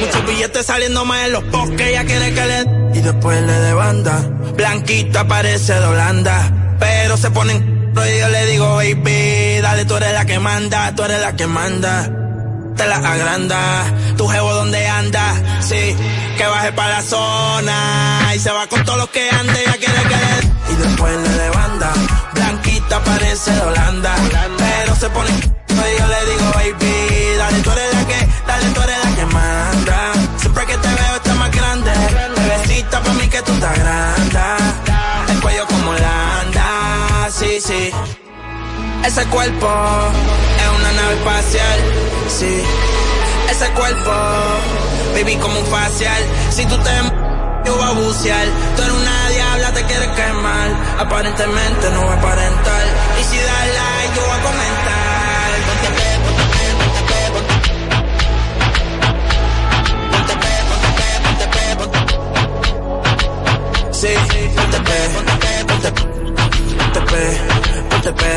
Muchos billetes saliendo más en los que ella quiere que le. Y después le de banda. Blanquita parece de Holanda. Pero se ponen. Y yo le digo, baby, dale, tú eres la que manda, tú eres la que manda. Te la agranda, tu jevo donde anda, sí, que baje para la zona. Y se va con todos los que ande, ella quiere que le. Y después le de banda. Blanquita parece de Holanda. Pero se ponen. Y yo le digo, baby, dale, tú eres la que, dale, tú eres la estás grande. El cuello como la anda, sí, sí. Ese cuerpo es una nave espacial, sí. Ese cuerpo, baby, como un facial. Si tú te yo voy a bucear. Tú eres una diabla, te quieres quemar. Aparentemente no va a aparentar. Y si das like, yo voy a comentar. Sí, ponte pe, ponte pe, ponte pe, ponte pe, ponte pe,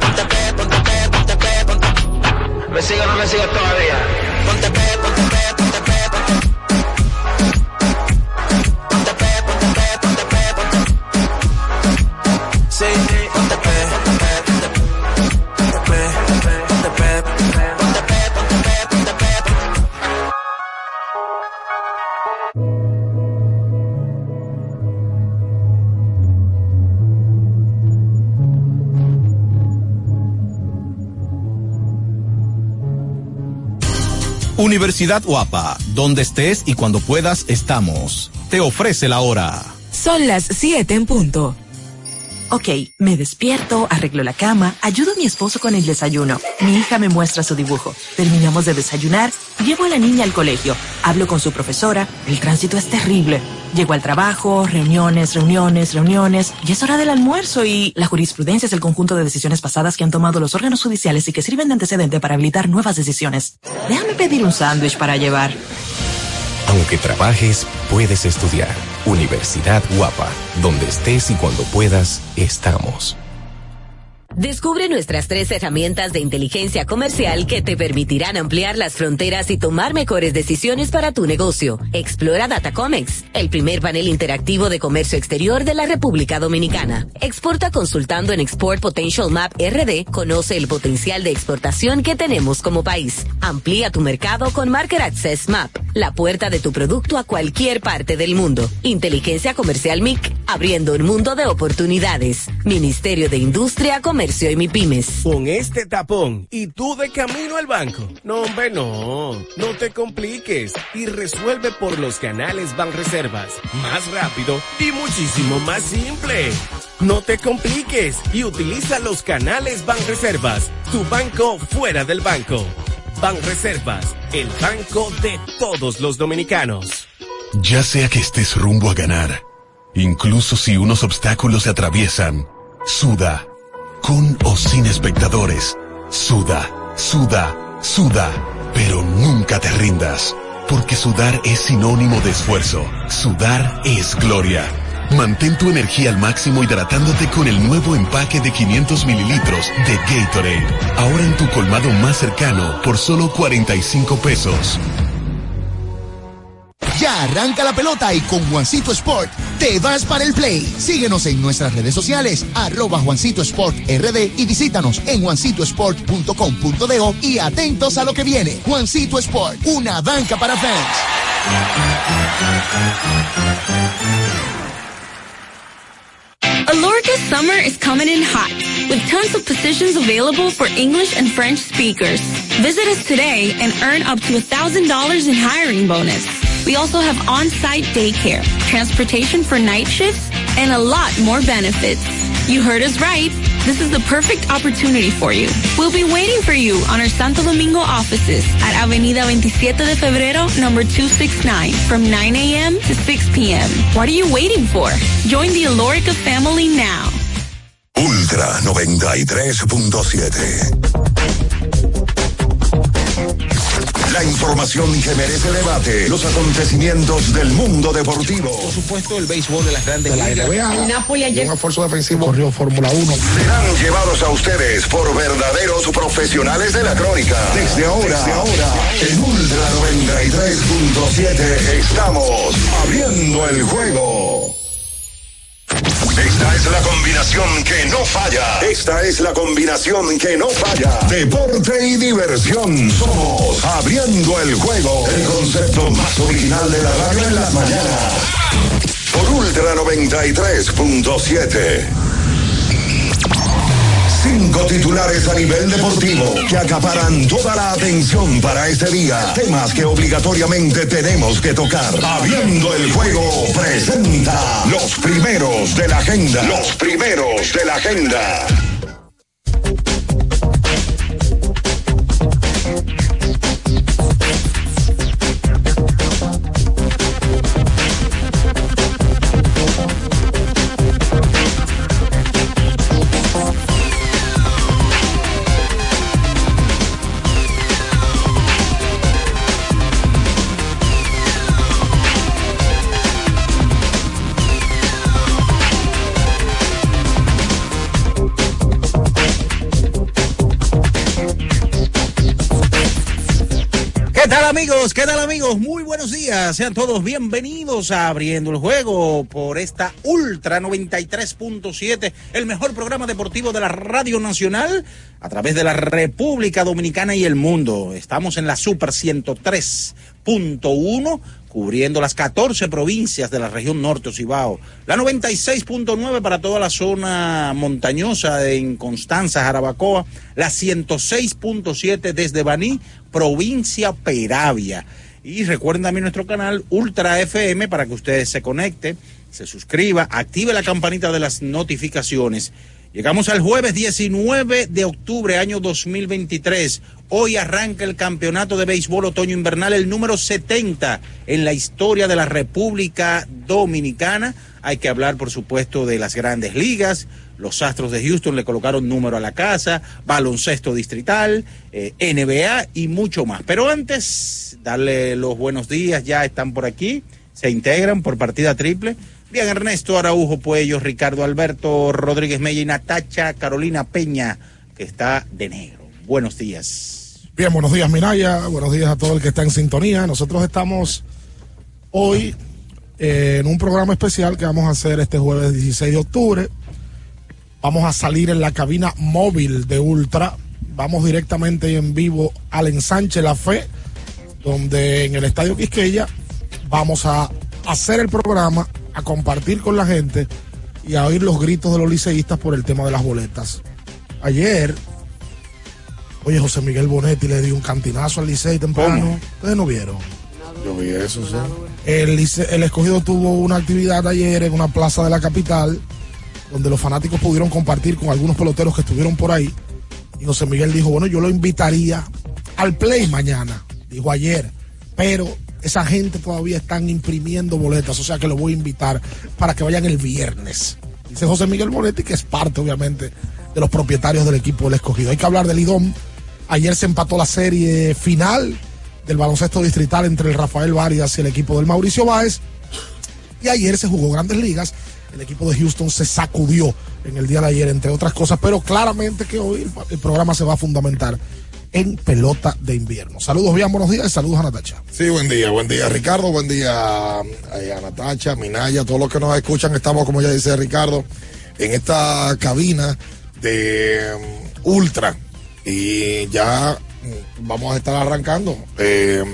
ponte pe, ponte pe, ponte pe, ponte ¿Me sigue o no me sigue todavía? Ponte pe, ponte pe, ponte pe, ponte Ponte pe, ponte pe, ponte pe, ponte Sí, Universidad Guapa, donde estés y cuando puedas estamos. Te ofrece la hora. Son las 7 en punto. Ok, me despierto, arreglo la cama, ayudo a mi esposo con el desayuno. Mi hija me muestra su dibujo. Terminamos de desayunar, llevo a la niña al colegio, hablo con su profesora, el tránsito es terrible. Llego al trabajo, reuniones, reuniones, reuniones, y es hora del almuerzo y la jurisprudencia es el conjunto de decisiones pasadas que han tomado los órganos judiciales y que sirven de antecedente para habilitar nuevas decisiones. Déjame pedir un sándwich para llevar. Aunque trabajes, puedes estudiar. Universidad Guapa, donde estés y cuando puedas, estamos. Descubre nuestras tres herramientas de inteligencia comercial que te permitirán ampliar las fronteras y tomar mejores decisiones para tu negocio. Explora Datacomex, el primer panel interactivo de comercio exterior de la República Dominicana. Exporta consultando en Export Potential Map RD. Conoce el potencial de exportación que tenemos como país. Amplía tu mercado con Market Access Map, la puerta de tu producto a cualquier parte del mundo. Inteligencia Comercial MIC, abriendo un mundo de oportunidades. Ministerio de Industria, Comercio y MIPIMES. Con este tapón y tú de camino al banco. No, hombre, no. No te compliques y resuelve por los canales Banreservas. Más rápido y muchísimo más simple. No te compliques y utiliza los canales Banreservas. Tu banco fuera del banco. Banreservas, el banco de todos los dominicanos. Ya sea que estés rumbo a ganar, incluso si unos obstáculos se atraviesan, suda, con o sin espectadores, suda, suda, suda, pero nunca te rindas, porque sudar es sinónimo de esfuerzo, sudar es gloria. Mantén tu energía al máximo hidratándote con el nuevo empaque de 500 mililitros de Gatorade, ahora en tu colmado más cercano por solo 45 pesos. Ya arranca la pelota y con Juancito Sport te vas para el play. Síguenos en nuestras redes sociales, arroba Juancito Sport RD y visítanos en juancitosport.com.do y atentos a lo que viene. Juancito Sport, una banca para fans. Alorca summer is coming in hot, with tons of positions available for English and French speakers. Visit us today and earn up to $1,000 in hiring bonus. We also have on-site daycare, transportation for night shifts, and a lot more benefits. You heard us right. This is the perfect opportunity for you. We'll be waiting for you on our Santo Domingo offices at Avenida 27 de Febrero, number 269, from 9 a.m. to 6 p.m. What are you waiting for? Join the Alorica family now. Ultra 93.7. La información que merece debate. Los acontecimientos del mundo deportivo. Por supuesto, el béisbol de las grandes de la ligas. NBA. El Napoli ayer. Un esfuerzo defensivo corrió Fórmula 1. Serán llevados a ustedes por verdaderos profesionales de la crónica. Desde ahora, Desde ahora en Ultra 93.7 estamos abriendo el juego. Esta es la combinación que no falla. Esta es la combinación que no falla. Deporte y diversión. Somos abriendo el juego. El concepto más original de la radio en las mañanas. Por Ultra 93.7. Cinco titulares a nivel deportivo que acaparan toda la atención para este día. Temas que obligatoriamente tenemos que tocar. Abriendo el juego, presenta los primeros de la agenda. Los primeros de la agenda. ¿Qué tal amigos? Muy buenos días. Sean todos bienvenidos a Abriendo el Juego por esta Ultra 93.7, el mejor programa deportivo de la Radio Nacional a través de la República Dominicana y el mundo. Estamos en la Super 103.1 cubriendo las 14 provincias de la región norte Cibao, la 96.9 para toda la zona montañosa en Constanza, Jarabacoa, la 106.7 desde Baní, provincia Peravia. Y recuerden también nuestro canal Ultra FM para que ustedes se conecten, se suscriba, active la campanita de las notificaciones. Llegamos al jueves 19 de octubre, año 2023. Hoy arranca el campeonato de béisbol otoño invernal, el número 70 en la historia de la República Dominicana. Hay que hablar, por supuesto, de las grandes ligas. Los Astros de Houston le colocaron número a la casa, baloncesto distrital, eh, NBA y mucho más. Pero antes, darle los buenos días, ya están por aquí, se integran por partida triple. Bien, Ernesto Araujo Puello, Ricardo Alberto Rodríguez Mella y Natacha Carolina Peña, que está de negro. Buenos días. Bien, buenos días, Minaya. Buenos días a todo el que está en sintonía. Nosotros estamos hoy eh, en un programa especial que vamos a hacer este jueves 16 de octubre. Vamos a salir en la cabina móvil de Ultra. Vamos directamente y en vivo al ensanche La Fe, donde en el Estadio Quisqueya vamos a hacer el programa, a compartir con la gente y a oír los gritos de los liceístas por el tema de las boletas. Ayer, oye, José Miguel Bonetti le dio un cantinazo al Licey temprano. ¿Cómo? Ustedes no vieron. Yo vi eso, sí. El, el escogido tuvo una actividad ayer en una plaza de la capital, donde los fanáticos pudieron compartir con algunos peloteros que estuvieron por ahí. Y José Miguel dijo, bueno, yo lo invitaría al play mañana, dijo ayer, pero esa gente todavía están imprimiendo boletas, o sea que lo voy a invitar para que vayan el viernes. Dice José Miguel Bonetti, que es parte, obviamente, de los propietarios del equipo del escogido. Hay que hablar del IDOM. Ayer se empató la serie final del baloncesto distrital entre el Rafael Varias y el equipo del Mauricio Báez. Y ayer se jugó grandes ligas. El equipo de Houston se sacudió en el día de ayer, entre otras cosas, pero claramente que hoy el, el programa se va a fundamentar en pelota de invierno. Saludos, bien, buenos días y saludos a Natacha. Sí, buen día, buen día Ricardo, buen día eh, a Natacha, Minaya, todos los que nos escuchan, estamos como ya dice Ricardo, en esta cabina de um, Ultra y ya mm, vamos a estar arrancando. Eh,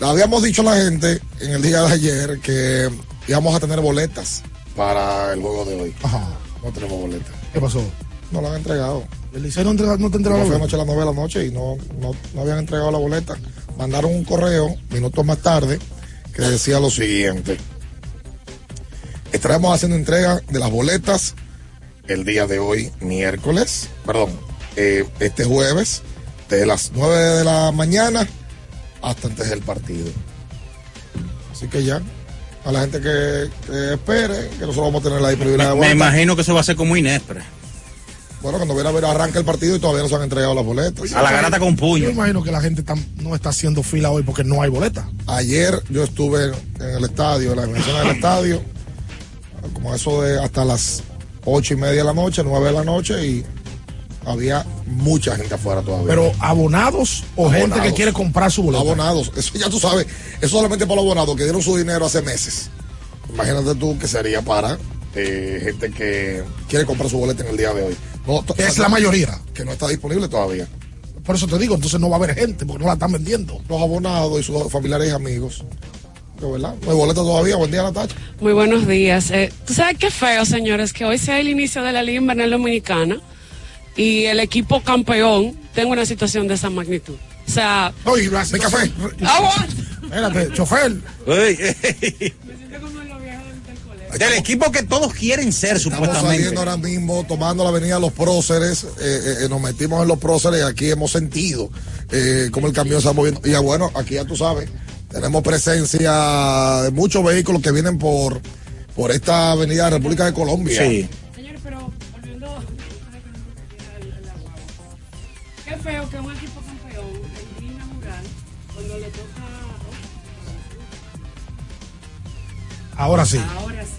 habíamos dicho a la gente en el día de ayer que íbamos a tener boletas para el juego de hoy. Ajá. No tenemos boletas. ¿Qué pasó? No la han entregado. El Liceo no, no te No la fue boleta? anoche a las 9 de la noche y no, no, no habían entregado la boleta. Mandaron un correo minutos más tarde que decía lo siguiente. Estaremos haciendo entrega de las boletas el día de hoy, miércoles, perdón, eh, este jueves, de las 9 de la mañana hasta antes del partido. Así que ya, a la gente que, que espere, que nosotros vamos a tener la disponibilidad de Me boletas. imagino que eso va a ser como Inespre. Bueno, cuando viene a ver arranca el partido y todavía no se han entregado las boletas. A la garata con puño. Yo imagino que la gente no está haciendo fila hoy porque no hay boleta. Ayer yo estuve en el estadio, en la dimensión del estadio, como eso de hasta las ocho y media de la noche, nueve de la noche, y había mucha gente afuera todavía. Pero abonados o gente que quiere comprar su boleta. Abonados, eso ya tú sabes, eso solamente para los abonados que dieron su dinero hace meses. Imagínate tú que sería para eh, gente que quiere comprar su boleta en el día de hoy. No, Es la mayoría. Que no está disponible todavía. Por eso te digo, entonces no va a haber gente porque no la están vendiendo. Los abonados y sus familiares y amigos. De verdad, no hay boleta todavía. Buen día, Natacha. Muy buenos días. Eh, ¿Tú sabes qué feo, señores? Que hoy sea el inicio de la Liga Invernal Dominicana y el equipo campeón tenga una situación de esa magnitud. O sea... Oye, mi café. Espérate, chofer. Del equipo que todos quieren ser, Estamos supuestamente. saliendo ahora mismo, tomando la avenida Los Próceres, eh, eh, eh, nos metimos en Los Próceres y aquí hemos sentido eh, cómo el camión se está moviendo. Y ya bueno, aquí ya tú sabes, tenemos presencia de muchos vehículos que vienen por, por esta avenida de República de Colombia. Sí. Señores, pero volviendo al- al agua. Qué feo que un equipo campeón, el día inaugural, cuando le toca... Ahora sí. Ahora sí.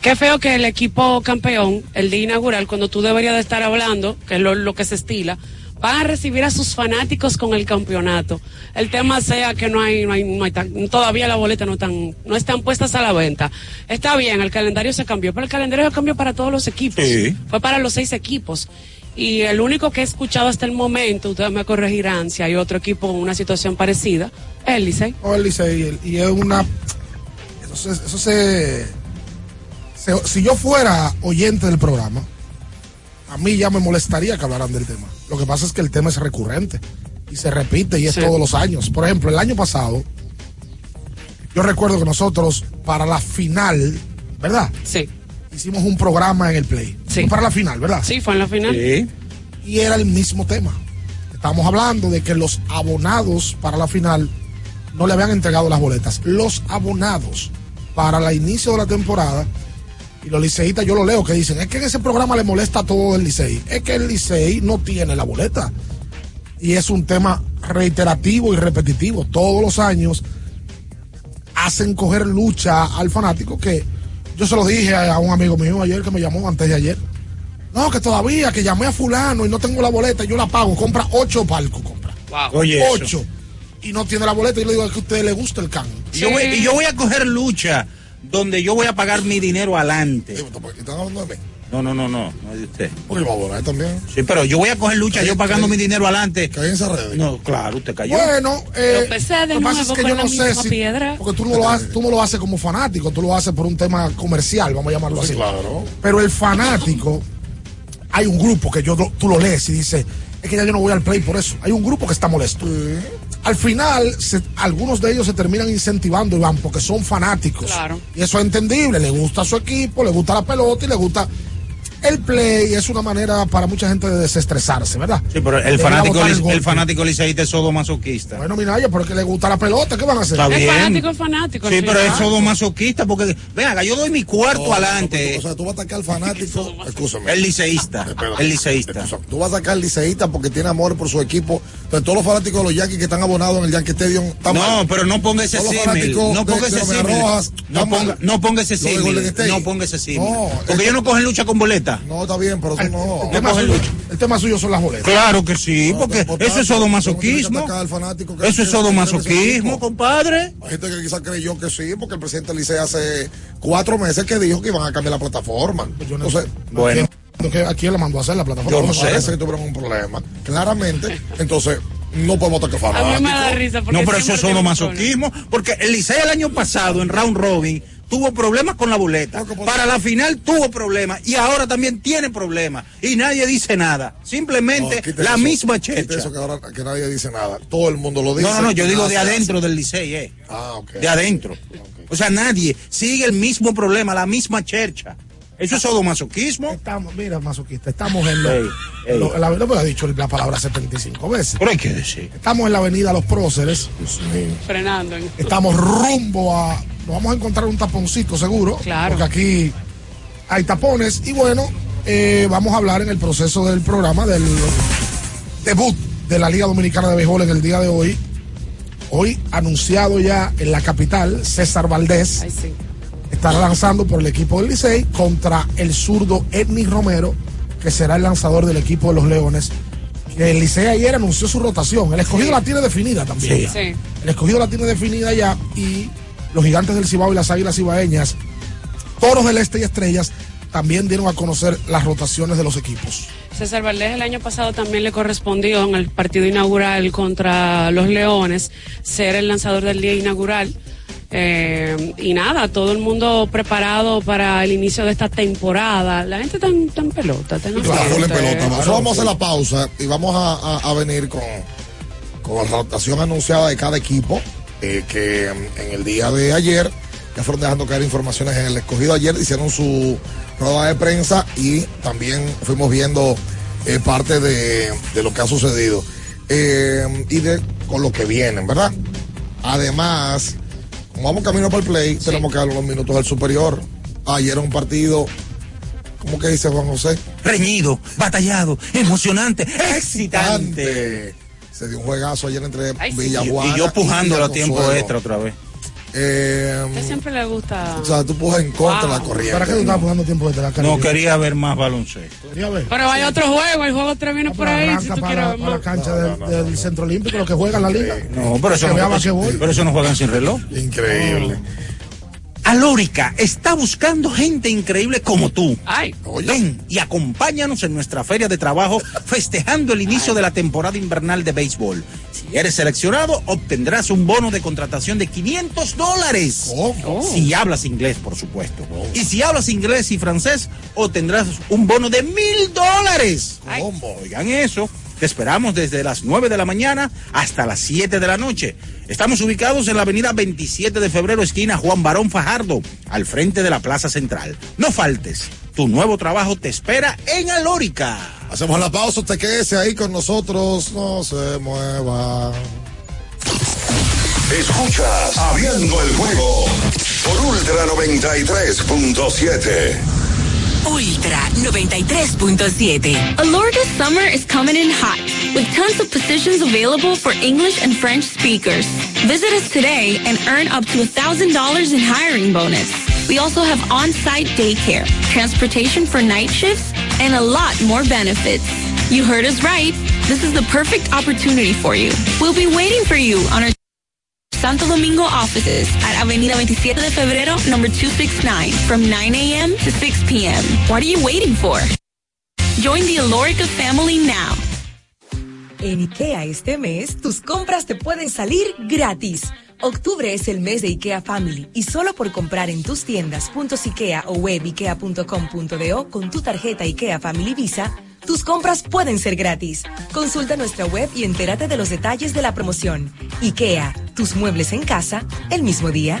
Qué feo que el equipo campeón, el día inaugural, cuando tú deberías de estar hablando, que es lo, lo que se estila, van a recibir a sus fanáticos con el campeonato. El tema sea que no hay, no hay, no hay tan- todavía las boletas no están, no están puestas a la venta. Está bien, el calendario se cambió, pero el calendario se cambió para todos los equipos. Sí. Fue para los seis equipos. Y el único que he escuchado hasta el momento, ustedes me corregirán si hay otro equipo con una situación parecida, es el Licey. No, el Licey, y es una. Eso se. eso se- si yo fuera oyente del programa, a mí ya me molestaría que hablaran del tema. Lo que pasa es que el tema es recurrente y se repite y es Sí. todos los años. Por ejemplo, el año pasado, yo recuerdo que nosotros, para la final, ¿verdad? Sí. Hicimos un programa en el Play. Sí. Fue Para la final, ¿verdad? Sí, fue en la final. y era el mismo tema. Estamos hablando de que los abonados para la final no le habían entregado las boletas. Los abonados para el inicio de la temporada, y los liceístas yo lo leo que dicen, es que en ese programa le molesta a todo el Licey. Es que el Licey no tiene la boleta. Y es un tema reiterativo y repetitivo. Todos los años hacen coger lucha al fanático que yo se lo dije a, un amigo mío ayer que me llamó antes de ayer. No, que todavía, que llamé a fulano y no tengo la boleta, yo la pago, compra ocho palcos, compra. Oye, eso. ocho. Y no tiene la boleta, y le digo "Es que a usted le gusta el can. Y yo, voy, y yo voy a coger lucha donde yo voy a pagar mi dinero adelante. ¿Están hablando de mí? No, no, no, no, no es de usted. Porque va a abonar también. Sí, pero yo voy a coger lucha, yo pagando mi dinero adelante. ¿Caí en esa red? No, claro, usted cayó. Bueno, eh, lo que pasa es que con yo la no sé si. piedra. Porque tú no, lo haces, tú no lo haces como fanático, tú lo haces por un tema comercial, vamos a llamarlo Sí, así. claro. Pero el fanático, hay un grupo que yo tú lo lees y dice, es que ya yo no voy al play por eso. Hay un grupo que está molesto. Al final, se- algunos de ellos se terminan incentivando y van porque son fanáticos. Claro. Y eso es entendible. Le gusta su equipo, le gusta la pelota y le gusta. El play es una manera para mucha gente de desestresarse, ¿verdad? Sí, pero el fanático, el el, fanático liceísta es sodomasoquista. Bueno, Minaya, porque le gusta la pelota, ¿qué van a hacer? Está El bien. fanático es fanático. Sí, pero es sodomasoquista porque, venga, yo doy mi cuarto No, adelante. O sea, tú vas a atacar al fanático. Escúchame. El liceísta. El liceísta. Escúchame, Tú vas a sacar al liceísta porque tiene amor por su equipo. Entonces, todos los fanáticos de los Yankees que están abonados en el Yankee Stadium están No, mal. pero no ponga ese Todos los símil. fanáticos No ponga ese símil. No ponga, ese símil. No ponga ese símil. No, Porque ellos no cogen lucha con boleta. No, está bien, pero eso no. El tema, suyo, el tema suyo son las boletas. Claro que sí, porque por eso es sodomasoquismo. que que- Eso es que- que- sodomasoquismo, que- compadre. Hay gente que quizás creyó que sí, porque el presidente Licey hace cuatro meses que dijo que iban a cambiar la plataforma. Yo no Entonces, Bueno. ¿Qué- ¿A quién le mandó a hacer la plataforma? Yo no sé. parece que tuvieron un problema. Claramente, entonces, no podemos atacar A mí me da fanáticos. risa porque No, pero eso es tiene un sodomasoquismo. Porque el Licey el año pasado en round robin tuvo problemas con la boleta. Por- Para la final tuvo problemas y ahora también tiene problemas. Y nadie dice nada. Simplemente No, la eso, misma checha. eso que ahora que nadie dice nada. Todo el mundo lo dice. No, no, no, yo digo de adentro del Licey, eh. Ah. De adentro. O sea, nadie sigue el mismo problema, la misma chercha. Eso es sodomasoquismo. Estamos, mira, masoquista, estamos en, lo, Ey, ey. en lo- la avenida, ha dicho la palabra 75 veces. Pero hay que decir. Estamos en la avenida Los Próceres. Frenando. en- Estamos rumbo a. Nos vamos a encontrar un taponcito seguro. Claro. Porque aquí hay tapones. Y bueno, eh, vamos a hablar en el proceso del programa del debut de la Liga Dominicana de Béisbol en el día de hoy. Hoy anunciado ya en la capital, César Valdés estará lanzando por el equipo del Licey contra el zurdo Edney Romero, que será el lanzador del equipo de los Leones. El Licey ayer anunció su rotación. El escogido la tiene definida también. Sí. El escogido la tiene definida ya y los gigantes del Cibao y las águilas cibaeñas, toros del este y estrellas, también dieron a conocer las rotaciones de los equipos. César Valdés el año pasado también le correspondió en el partido inaugural contra los Leones ser el lanzador del día inaugural. Eh, y nada, todo el mundo preparado para el inicio de esta temporada. La gente está en, está en pelota. pelota. Nosotros vamos a hacer la pausa y vamos a, a- a venir con, con la rotación anunciada de cada equipo. eh, que mm, en el día de ayer ya fueron dejando caer informaciones en el escogido. Ayer hicieron su rueda de prensa y también fuimos viendo eh, parte de, de lo que ha sucedido eh, y de con lo que vienen, ¿verdad? Además, vamos camino para el play, tenemos que dar los minutos del superior. Ayer un partido, ¿cómo que dice Juan José? Reñido, batallado, emocionante, excitante. Se dio un juegazo ayer entre. Villaguana Y yo pujándolo a tiempo extra otra vez. Eh, A usted siempre le gusta. o sea, tú pujas en contra de la Wow. corriente. ¿Para qué tú estabas jugando tiempo desde la No Caribe? quería ver más baloncesto. Quería ver. Pero hay otro juego, el juego 3 viene por ahí. Si tú para, quieres la más. cancha del, del Centro Olímpico, los que juegan la liga. No, eso Que no, pero eso no juegan sin reloj. Increíble. Alórica está buscando gente increíble como tú. Ay, Ven y acompáñanos en nuestra feria de trabajo festejando el inicio de la temporada invernal de béisbol. Si eres seleccionado, obtendrás un bono de contratación de 500 dólares. ¿Cómo? Si hablas inglés, por supuesto. Y si hablas inglés y francés, obtendrás un bono de mil dólares. Oigan eso. Te esperamos desde las 9 de la mañana hasta las 7 de la noche. Estamos ubicados en la avenida 27 de febrero, esquina Juan Barón Fajardo, al frente de la Plaza Central. No faltes. Tu nuevo trabajo te espera en Alórica. Hacemos la pausa, usted quédese ahí con nosotros, no se mueva. Escuchas Abriendo el juego por Ultra 93.7. Ultra 93.7. Alorca's summer is coming in hot, with tons of positions available for English and French speakers. Visit us today and earn up to $1,000 in hiring bonus. We also have on-site daycare, transportation for night shifts, and a lot more benefits. You heard us right. This is the perfect opportunity for you. We'll be waiting for you on our Santo Domingo offices at Avenida 27 de Febrero, number 269, from 9 a.m. to 6 p.m. What are you waiting for? Join the Alorica family now. En IKEA este mes, tus compras te pueden salir gratis. Octubre es el mes de IKEA Family y solo por comprar en tus tiendas IKEA o web ikea.com.do con tu tarjeta IKEA Family Visa, tus compras pueden ser gratis. Consulta nuestra web y entérate de los detalles de la promoción. IKEA, tus muebles en casa, el mismo día.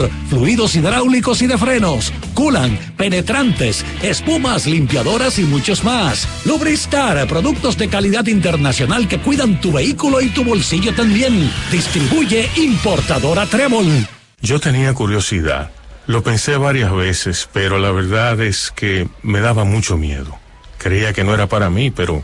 fluidos hidráulicos y de frenos, culan, penetrantes, espumas, limpiadoras y muchos más. Lubristar, productos de calidad internacional que cuidan tu vehículo y tu bolsillo también. Distribuye importadora Trébol. Yo tenía curiosidad. Lo pensé varias veces, pero la verdad es que me daba mucho miedo. Creía que no era para mí, pero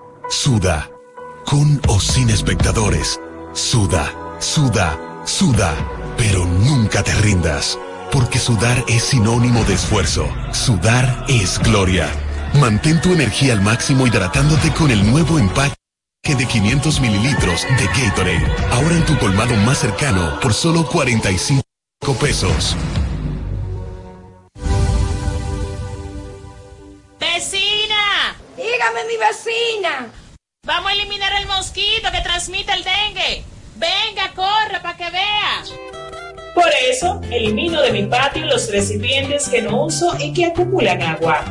suda, con o sin espectadores, suda, suda, suda, pero nunca te rindas. Porque sudar es sinónimo de esfuerzo. Sudar es gloria. Mantén tu energía al máximo hidratándote con el nuevo empaque de 500 mililitros de Gatorade. Ahora en tu colmado más cercano por solo 45 pesos. Mi vecina. Vamos a eliminar el mosquito que transmite el dengue. Venga, corra para que vea. Por eso, elimino de mi patio los recipientes que no uso y que acumulan agua.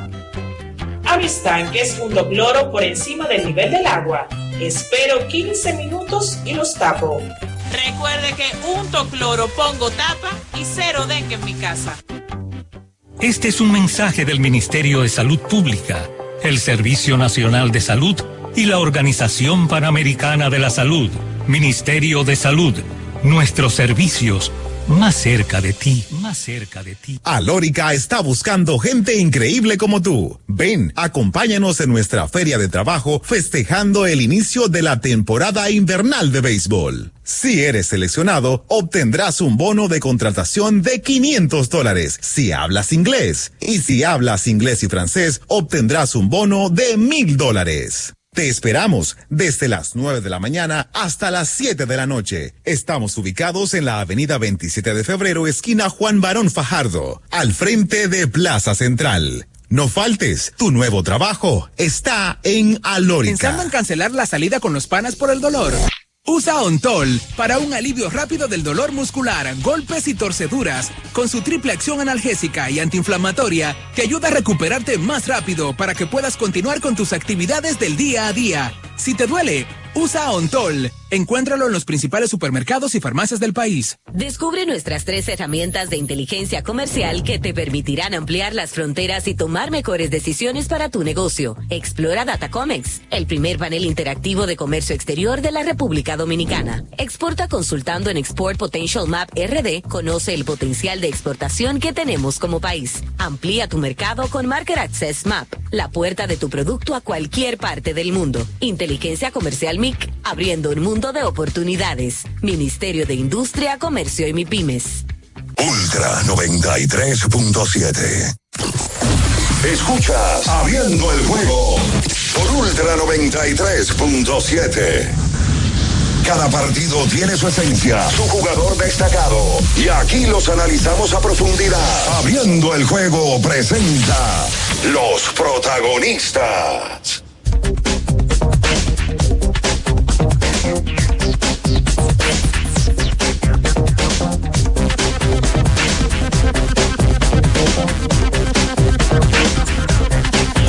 A mis tanques junto cloro por encima del nivel del agua. Espero 15 minutos y los tapo. Recuerde que unto cloro, pongo tapa y cero dengue en mi casa. Este es un mensaje del Ministerio de Salud Pública, el Servicio Nacional de Salud y la Organización Panamericana de la Salud. Ministerio de Salud. Nuestros servicios más cerca de ti, más cerca de ti. Alórica está buscando gente increíble como tú. Ven, acompáñanos en nuestra feria de trabajo festejando el inicio de la temporada invernal de béisbol. Si eres seleccionado, obtendrás un bono de contratación de 500 dólares si hablas inglés. Y si hablas inglés y francés, obtendrás un bono de 1000 dólares. Te esperamos desde las 9 de la mañana hasta las 7 de la noche. Estamos ubicados en la avenida 27 de febrero, esquina Juan Barón Fajardo, al frente de Plaza Central. No faltes, tu nuevo trabajo está en Alórica. ¿Pensando en cancelar la salida con los panas por el dolor? Usa Ontol para un alivio rápido del dolor muscular, golpes y torceduras, con su triple acción analgésica y antiinflamatoria que ayuda a recuperarte más rápido para que puedas continuar con tus actividades del día a día. Si te duele, usa Ontol. Encuéntralo en los principales supermercados y farmacias del país. Descubre nuestras tres herramientas de inteligencia comercial que te permitirán ampliar las fronteras y tomar mejores decisiones para tu negocio. Explora Datacomex, el primer panel interactivo de comercio exterior de la República Dominicana. Exporta consultando en Export Potential Map RD. Conoce el potencial de exportación que tenemos como país. Amplía tu mercado con Market Access Map, la puerta de tu producto a cualquier parte del mundo. Inteligencia comercial MIC, abriendo un mundo de oportunidades. Ministerio de Industria, Comercio y MIPIMES. Ultra 93.7. Escuchas Abriendo el juego por Ultra 93.7. Cada partido tiene su esencia, su jugador destacado. Y aquí los analizamos a profundidad. Abriendo el juego presenta los protagonistas.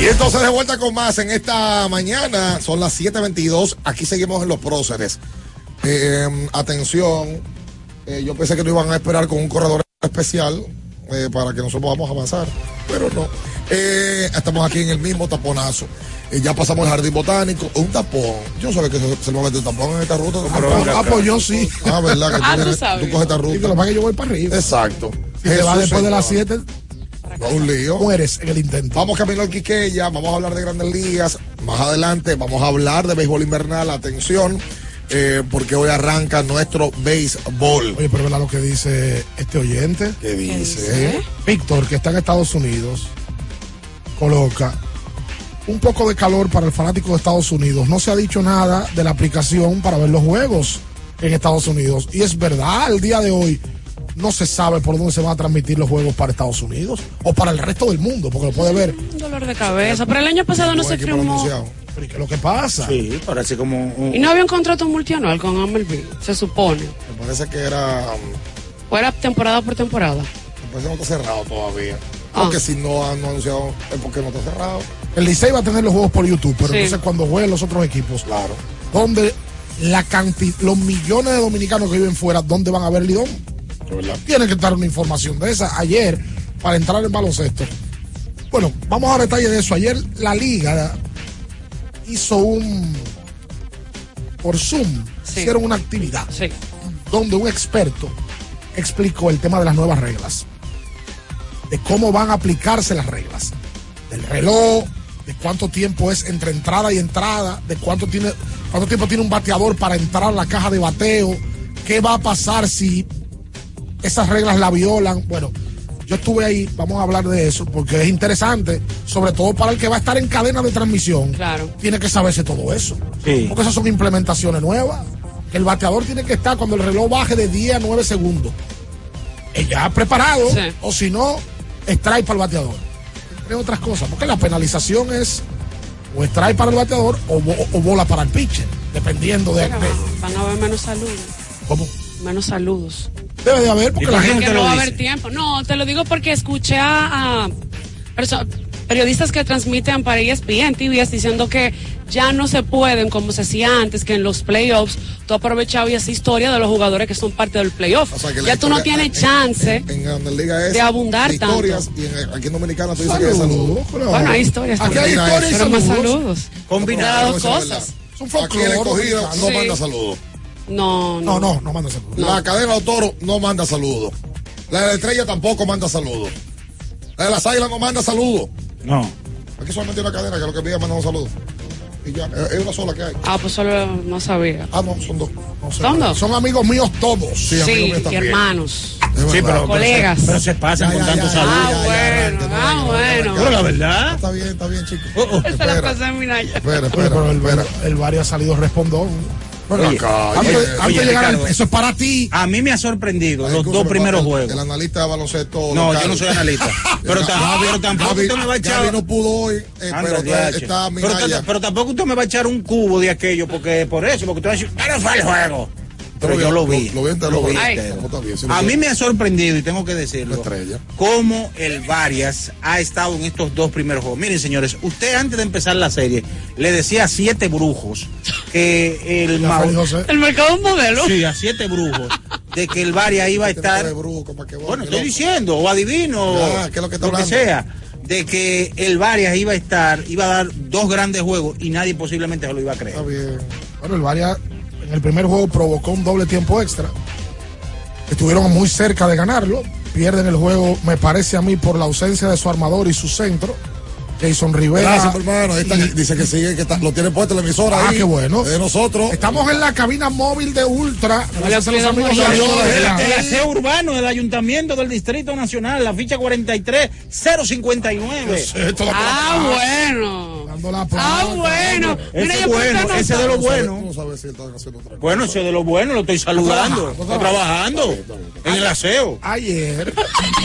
Y entonces de vuelta con más en esta mañana, son las 7.22, aquí seguimos en los próceres. Eh, atención, eh, yo pensé que no iban a esperar con un corredor especial eh, para que nosotros vamos a avanzar, pero no. Eh, estamos aquí en el mismo taponazo. Eh, ya pasamos el jardín botánico, un tapón. Yo no sabía que se, se me mete un tapón en esta ruta. Ah, ah, pues yo sí. Ah, ¿verdad? Que Ah, tú, tú tienes- sabes. tú coges esta ruta. Que lo es que yo voy para arriba. Exacto. Si te vas Jesús, después de las Señor. 7, No, un lío. mueres en el intento. Vamos camino al Quiqueya, vamos a hablar de grandes ligas. Más adelante vamos a hablar de béisbol invernal. Atención, eh, porque hoy arranca nuestro béisbol. Oye, pero ¿verdad lo que dice este oyente? ¿Qué dice? Víctor, que está en Estados Unidos, coloca un poco de calor para el fanático de Estados Unidos. No se ha dicho nada de la aplicación para ver los juegos en Estados Unidos. Y es verdad, al día de hoy no se sabe por dónde se van a transmitir los juegos para Estados Unidos o para el resto del mundo, porque lo puede ver. Un dolor de cabeza. Pero el año pasado no se firmó. Pero ¿y qué es lo que pasa? Sí, parece como un- Y no había un contrato multianual con MLB, se supone. Me parece que era. um, Fuera temporada por temporada. Me parece que no está cerrado todavía. Ah. Porque si no han anunciado es porque no está cerrado. El Licey va a tener los juegos por YouTube, pero Sí. entonces cuando jueguen los otros equipos, claro. donde la cantidad, los millones de dominicanos que viven fuera, ¿dónde van a ver Lidón? Tiene que estar una información de esa. Ayer, para entrar en baloncesto. Bueno, vamos a dar detalles de eso. Ayer la liga hizo un por Zoom, hicieron una actividad donde un experto explicó el tema de las nuevas reglas, de cómo van a aplicarse las reglas, del reloj, de cuánto tiempo es entre entrada y entrada, de cuánto tiene, cuánto tiempo tiene un bateador para entrar a la caja de bateo, qué va a pasar si esas reglas la violan. Bueno, Yo estuve ahí, vamos a hablar de eso, porque es interesante, sobre todo para el que va a estar en cadena de transmisión. Claro. Tiene que saberse todo eso. Sí. Porque esas son implementaciones nuevas. Que el bateador tiene que estar cuando el reloj baje de 10 a 9 segundos. Ya preparado, Sí. o si no, strike para el bateador. Entre otras cosas, porque la penalización es o strike para el bateador o, bo- o bola para el pitcher, dependiendo de, de- Van a haber menos saludos. ¿Cómo? Menos saludos. Debe de haber, porque ¿Y la gente que lo no va a haber tiempo. No, te lo digo porque escuché a, periodistas que transmiten para ESPN, TVS, diciendo que ya no se pueden, como se hacía antes, que en los playoffs tú aprovechabas esa historia de los jugadores que son parte del playoff. O sea, ya tú no tienes chance. En, en Ligas es de abundar de historias y en, aquí en Dominicana tú dices que saludos. Bueno, hay historias Aquí hay historias y Pero más saludos. Combinado. Las dos cosas. Son Aquí el escogido no Sí. manda saludos. No, No, no, no manda saludos. La cadena de toro no manda saludos. La de la estrella tampoco manda saludos. La de las águilas no manda saludos. No. Aquí solamente hay una cadena que lo que pide es mandar un saludo. Y ya, es es una sola que hay. Ah, pues solo no sabía. Ah, no, son dos. ¿Son dos? Son amigos míos todos. Sí, amigos Sí, míos y también. hermanos. Sí, pero, Colegas. Pero se, pero se pasan Ya, con ya, tanto ya, saludo. ya, ya, ya, bueno, no, ah, no, no, bueno. Pero la verdad. Está bien, está bien, chicos. Oh, oh. Esa la Espera. pasé en Minaya. Espera, espera, pero el, espera. el Bari ha salido respondón. Ven Oye, acá, oye, antes, oye, antes de llegar al- Ricardo. eso es para ti. A mí me ha sorprendido los dos primeros el- juegos. El analista de baloncesto. No, local. yo no soy analista. Pero, tampoco Gaby- usted me va a echar. Gaby no pudo hoy, eh, Anda, pero diache. está pero, Minaya. ta- pero tampoco usted me va a echar un cubo de aquello, porque por eso, porque usted va a decir, pero fue el juego. Pero yo lo vi. Lo, vi entero, lo vi lo A mí me ha sorprendido, y tengo que decirlo, estrella. cómo el Varias ha estado en estos dos primeros juegos. Miren, señores, usted antes de empezar la serie le decía a siete brujos que el José. El mercado modelo. Sí, a siete brujos. De que el Varias iba a estar. brujo, que, Bueno, estoy loco. diciendo, o adivino, Ya, ¿qué es lo que está hablando? sea, de que el Varias iba a estar, iba a dar dos grandes juegos y nadie posiblemente se lo iba a creer. Está bien. Bueno, el Varia en el primer juego provocó un doble tiempo extra. Estuvieron muy cerca de ganarlo. Pierden el juego, me parece a mí, por la ausencia de su armador y su centro. Jason Rivera. Gracias, hermano. Ahí está, y- dice que sigue, que está- lo tiene puesto la emisora. Ah, ahí, qué bueno. De nosotros. Estamos en la cabina móvil de Ultra. Gracias a los amigos de. El aseo urbano del Ayuntamiento del Distrito Nacional, la ficha 43059. Esto la Ah, bueno. Dando la Ah, bueno. Ese Mira, es yo bueno, ese de lo bueno. Bueno, ese de lo bueno, lo estoy saludando. Está trabajando en el aseo. Ayer.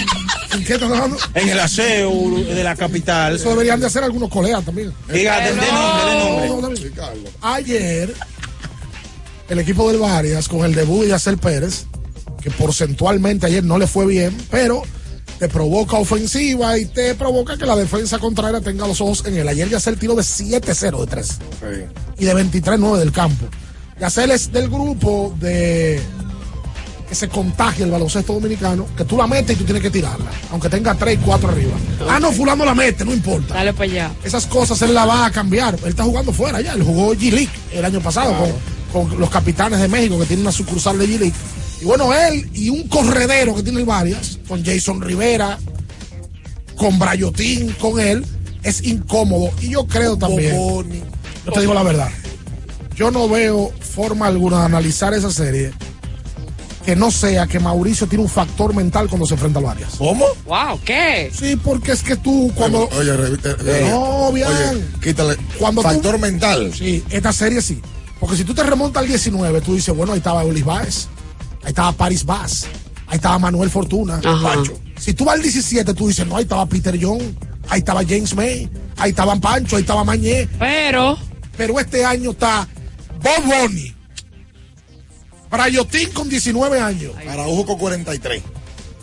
¿En qué estás hablando? En el aseo de la capital. Eso deberían de hacer algunos colegas también. Diga, de, nombre, de nombre. No, no, no. Ricardo. Ayer, el equipo del Varias, con el debut de Yacel Pérez, que porcentualmente ayer no le fue bien, pero te provoca ofensiva y te provoca que la defensa contraria tenga los ojos en él. Ayer Yacel tiró de 7-0 de 3 y de 23-9 del campo. Yacel es del grupo de que se contagia el baloncesto dominicano, que tú la metes y tú tienes que tirarla, aunque tenga 3 y 4 arriba. Ah, no, fulano la mete, no importa Dale para allá. esas cosas él la va a cambiar. Él está jugando fuera ya. Él jugó G-League el año pasado con, con los capitanes de México que tienen una sucursal de G-League. Y bueno, él y un corredero que tiene varias, con Jason Rivera, con Brayotín, con él, es incómodo. Y yo creo también, Boboni. yo te digo la verdad, yo no veo forma alguna de analizar esa serie que no sea que Mauricio tiene un factor mental cuando se enfrenta a varias. ¿Cómo? Wow, ¿qué? Sí, porque es que tú cuando... Oye, re- eh, eh, No, bien. Oye, quítale. Cuando tú- Factor mental. Sí, esta serie sí. Porque si tú te remontas al 19, tú dices, bueno, ahí estaba Eulis Baez, ahí estaba Paris Vaz, ahí estaba Manuel Fortuna. Pancho. Si tú vas al 17, tú dices, no, ahí estaba Peter Young, ahí estaba James May, ahí estaban Pancho, ahí estaba Mañé. Pero, Pero este año está Bob Bonnie, Brayotín con 19 años, Araujo con 43.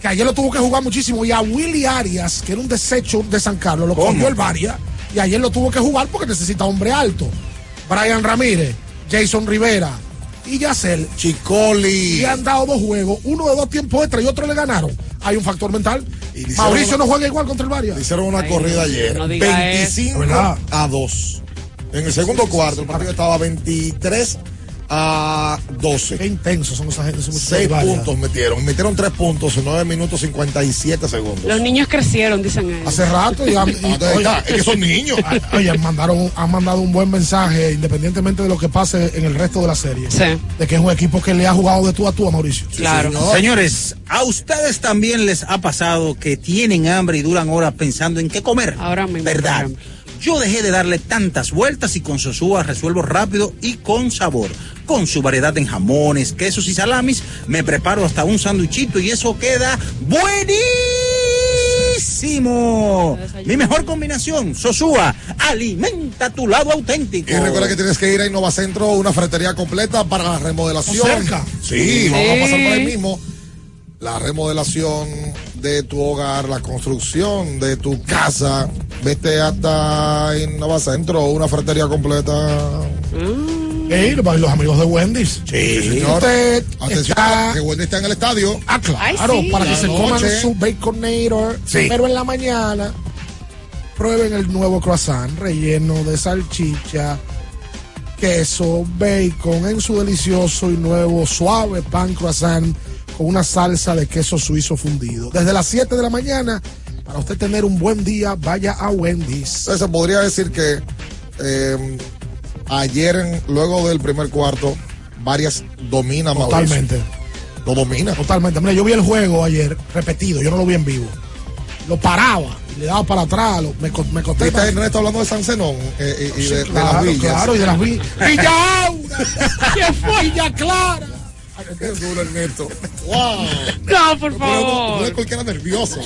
que ayer lo tuvo que jugar muchísimo, y a Willy Arias, que era un desecho de San Carlos, lo cogió el Varia, y ayer lo tuvo que jugar porque necesita hombre alto. Brian Ramírez, Jason Rivera y Yacel. Chicoli. Y han dado dos juegos, uno de dos tiempos extra y otro le ganaron. Hay un factor mental. Y Mauricio una- no juega igual contra el Varia. Hicieron una Ay, corrida no, ayer. no diga 25 eso. ¿Verdad? a 2. En el segundo cuarto, el partido estaba 23 a a 12. Qué intensos son esa gente. son Seis puntos metieron. Metieron tres puntos en 9 minutos 57 segundos. Los niños crecieron, dicen ellos. Hace rato y, han-. Es que son niños. Oye, han, mandaron, han mandado un buen mensaje, independientemente de lo que pase en el resto de la serie. De que es un equipo que le ha jugado de tú a tú a Mauricio. Señor. Señores, ¿a ustedes también les ha pasado que tienen hambre y duran horas pensando en qué comer? Ahora mismo. ¿Verdad? Yo dejé de darle tantas vueltas y con Sosúa resuelvo rápido y con sabor. Con su variedad en jamones, quesos y salamis, me preparo hasta un sándwichito y eso queda buenísimo. Mi mejor combinación, Sosúa, alimenta tu lado auténtico. Y recuerda que tienes que ir a Innovacentro, una ferretería completa para la remodelación. ¿O cerca? Sí, Sí. vamos a pasar por ahí mismo. La remodelación de tu hogar, la construcción de tu casa. Vete hasta Innovacentro, una ferretería completa. Ey, los amigos de Wendy's. Sí, señor. Usted Atención, está- que Wendy está en el estadio. Ah, claro, Ay, sí. para que La se noche. coman su baconator. Sí. Pero en la mañana prueben el nuevo croissant relleno de salchicha, queso, bacon en su delicioso y nuevo suave pan croissant con una salsa de queso suizo fundido. Desde las 7 de la mañana, para usted tener un buen día, vaya a Wendy's. Se podría decir que eh, ayer, en- luego del primer cuarto, varias domina Mauricio. Totalmente. Lo domina. Totalmente. Mira, yo vi el juego ayer repetido, yo no lo vi en vivo. Lo paraba, le daba para atrás, lo- me, me costé. Ahorita Ernesto está hablando de San Zenón eh, y, y de, de claro, las villas. claro, y de las villas. Villa Aura, Villa Clara. Qué duro, Ernesto. ¡Wow! No, por favor. no es cualquiera nervioso.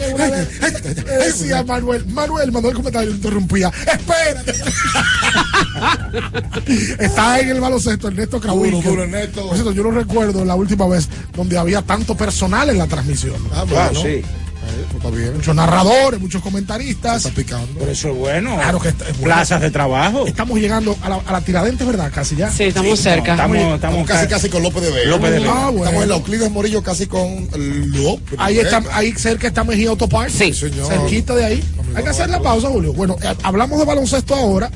Decía Manuel, Manuel mandó el comentario y lo interrumpía. ¡Espérate! Está en el baloncesto Ernesto Krawick. Duro, duro, Ernesto. Yo no recuerdo la última vez donde había tanto personal en la transmisión. Ah, bueno. Eh, pues está bien. Muchos narradores, muchos comentaristas. Está picando. Pero eso es bueno. Claro que está- es bueno. Plazas de trabajo. Estamos llegando a la, a la tiradentes, ¿verdad? Casi ya. Sí, estamos cerca. Estamos, Estamos estamos casi casi con López de Vega. López de Vega. Ah, bueno. Estamos en la Euclides Morillo casi con López. de Ahí está, Vega. ahí cerca está Mejía Autopark. Sí. señor. Cerquita de ahí. Hay que hacer la pausa, Julio. Bueno, eh, hablamos de baloncesto ahora,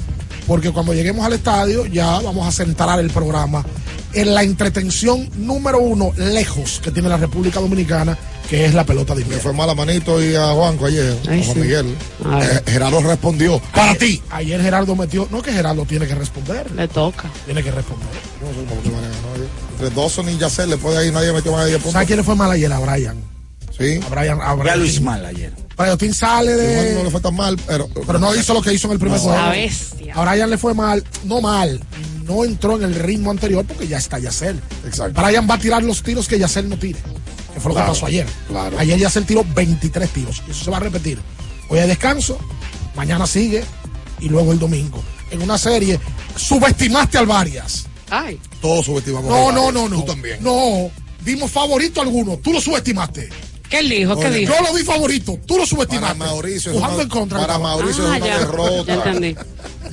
porque cuando lleguemos al estadio ya vamos a centrar el programa en la entretención número uno lejos que tiene la República Dominicana, que es la pelota de Le invierno. fue mal a Manito y a Juanco ayer, Ay, a Juan sí. Miguel. Ay. Eh, Gerardo respondió, para ti. Ayer Gerardo metió, no que Gerardo tiene que responder, Le toca. tiene que responder. No sé cómo que van a ganar, oye. Entre Dawson y Yacel, después de ahí nadie metió más de 10 puntos. ¿Sabes quién le fue mal ayer? A Brian. Sí. A Brian, a Ya Brian lo hizo mal ayer. Brian sale Igual no le de... fue tan mal, pero. Pero no hizo lo que hizo en el primer No. juego. La bestia. A Brian le fue mal, no mal, no entró en el ritmo anterior porque ya está Yacel. Exacto. Brian va a tirar los tiros que Yacel no tire, que fue lo Claro, que pasó ayer. claro. Ayer Yacel tiró 23 tiros y eso se va a repetir. Hoy hay descanso, mañana sigue y luego el domingo. En una serie, subestimaste al Varias. Ay. Todos subestimamos. No, a no, Varias. no, no. Tú también. No, dimos favorito a alguno, tú lo subestimaste. ¿Qué él dijo? ¿Qué dijo? Yo lo di favorito, tú lo Para subestimaste. Mauricio, es Jugando una, en contra. para estaba. Mauricio Ah, es una ya. derrota. Ya entendí.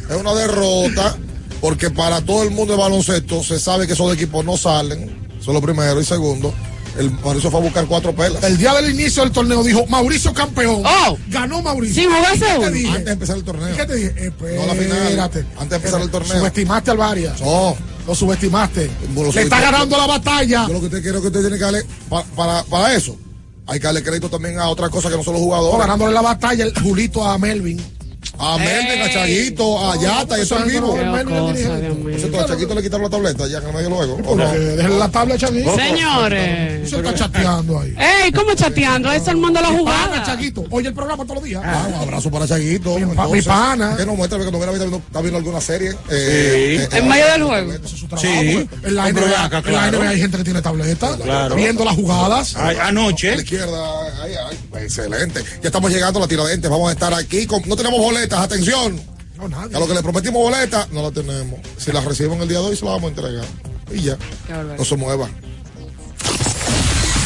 Es una derrota porque para todo el mundo de baloncesto se sabe que esos equipos no salen. Eso es lo primero. Y segundo, el Mauricio fue a buscar cuatro pelas. El día del inicio del torneo dijo Mauricio campeón. Oh. Ganó Mauricio. Sin jugarse. Antes de empezar el torneo. ¿Y qué te dije? No la final. Antes de empezar el torneo. Subestimaste al Varias. No. Lo subestimaste. Lo Le está ganando la batalla. Yo lo que usted quiero que usted tiene que darle pa- para, para eso. Hay que darle crédito también a otras cosas que no son los No, jugadores. ganándole la batalla el Julito a Melvin. A Melvin, a Chaguito, a Yata, y eso es vivo. Qué Qué Melvin es cosa, dirigente. Dios mío. Por cierto, a Chaguito le quitaron la tableta ya en el medio luego. ¿o no? Porque déjenle la tabla a Chaguito. Señores. Se está chateando ahí. Ey, ¿cómo chateando? Es el mundo de la jugada. Chaguito. Oye el programa todos los días. Ah, un abrazo para Chaguito. Mi Entonces, mi pana. Que nos muestra que cuando viene viendo, está viendo alguna serie. eh, eh, En eh, medio del juego. Ese es su trabajo. Sí. En la, NBA, acá, en la claro. NBA hay gente que tiene tableta. Claro. Viendo las jugadas. Ay, A la anoche. izquierda, ay, ay, excelente. Ya estamos llegando a la tiradentes. Vamos a estar aquí. Con, no tenemos boletas, atención. No, nadie. A lo que le prometimos boletas, no la tenemos. Si las reciben el día de hoy, se las vamos a entregar. Y ya. No se mueva.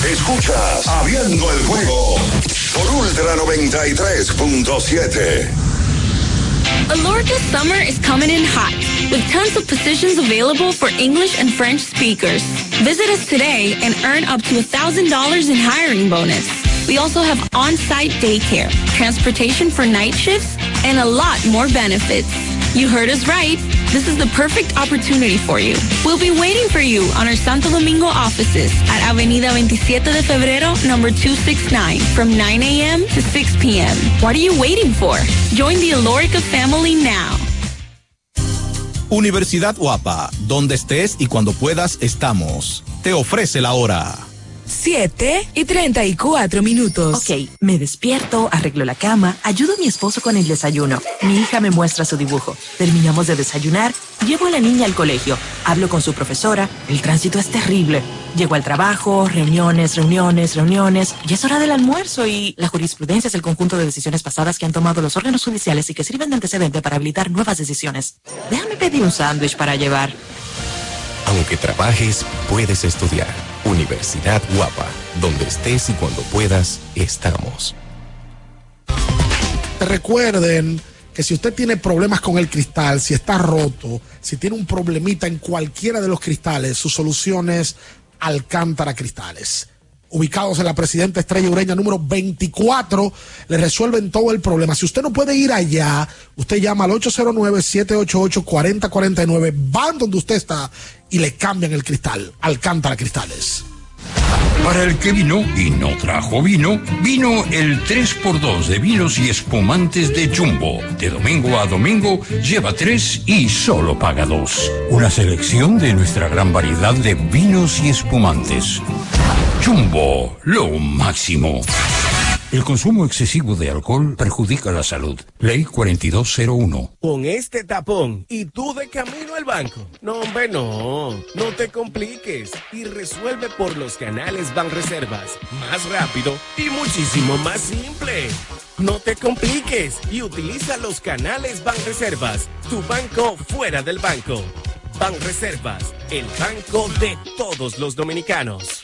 Escuchas Abriendo el juego por Ultra 93.7. Alorca summer is coming in hot, with tons of positions available for English and French speakers. Visit us today and earn up to $1,000 in hiring bonus. We also have on-site daycare, transportation for night shifts, and a lot more benefits. You heard us right. this is the perfect opportunity for you. We'll be waiting for you on our Santo Domingo offices at Avenida 27 de Febrero, number 269, from 9 a.m. to 6 p.m. What are you waiting for? Join the Alorica family now. Universidad Guapa, donde estés y cuando puedas estamos. Te ofrece la hora. 7 y 34 minutos. Ok, me despierto, arreglo la cama, ayudo a mi esposo con el desayuno. Mi hija me muestra su dibujo. Terminamos de desayunar, llevo a la niña al colegio, hablo con su profesora. El tránsito es terrible. Llego al trabajo, reuniones, reuniones, reuniones. Y es hora del almuerzo y la jurisprudencia es el conjunto de decisiones pasadas que han tomado los órganos judiciales y que sirven de antecedente para habilitar nuevas decisiones. Déjame pedir un sándwich para llevar. Aunque trabajes, puedes estudiar. Universidad Guapa, donde estés y cuando puedas, estamos. Recuerden que si usted tiene problemas con el cristal, si está roto, si tiene un problemita en cualquiera de los cristales, su solución es Alcántara Cristales. Ubicados en la Presidenta Estrella Ureña número 24, le resuelven todo el problema. Si usted no puede ir allá, usted llama al 809-788-4049, van donde usted está y le cambian el cristal. Alcántara Cristales. Para el que vino y no trajo vino, vino el 3x2 de vinos y espumantes de Jumbo. De domingo a domingo, lleva 3 y solo paga 2. Una selección de nuestra gran variedad de vinos y espumantes. Jumbo, lo máximo. El consumo excesivo de alcohol perjudica la salud. Ley 4201. Con este tapón y tú de camino al banco. No, hombre, no. No te compliques y resuelve por los canales Banreservas. Más rápido y muchísimo más simple. No te compliques y utiliza los canales Banreservas. Tu banco fuera del banco. Banreservas, el banco de todos los dominicanos.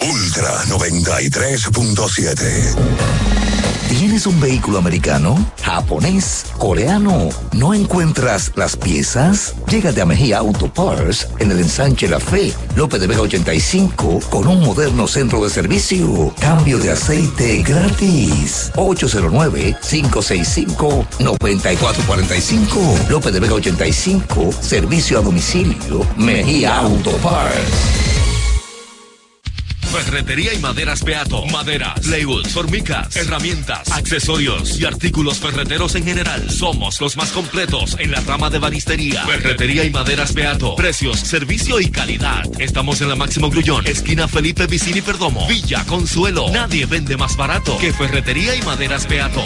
Ultra 93.7. ¿Tienes un vehículo americano, japonés, coreano? ¿No encuentras las piezas? Llégate a Mejía Auto Parts en el ensanche La Fe, López de Vega 85, con un moderno centro de servicio. Cambio de aceite gratis. 809-565-9445. López de Vega 85, servicio a domicilio. Mejía Auto Parts. Ferretería y maderas Beato. Maderas, plywood, formicas, herramientas, accesorios y artículos ferreteros en general. Somos los más completos en la rama de banistería. Ferretería y maderas Beato. Precios, servicio y calidad. Estamos en la Máximo Grullón, esquina Felipe Vicini Perdomo, Villa Consuelo. Nadie vende más barato que Ferretería y maderas Beato.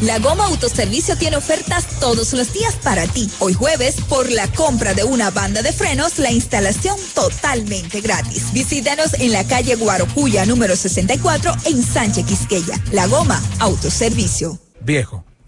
La Goma Autoservicio tiene ofertas todos los días para ti. Hoy jueves, por la compra de una banda de frenos, la instalación totalmente gratis. Visítanos en la calle Guarocuya número 64 en Sánchez Quisqueya. La Goma Autoservicio. Viejo,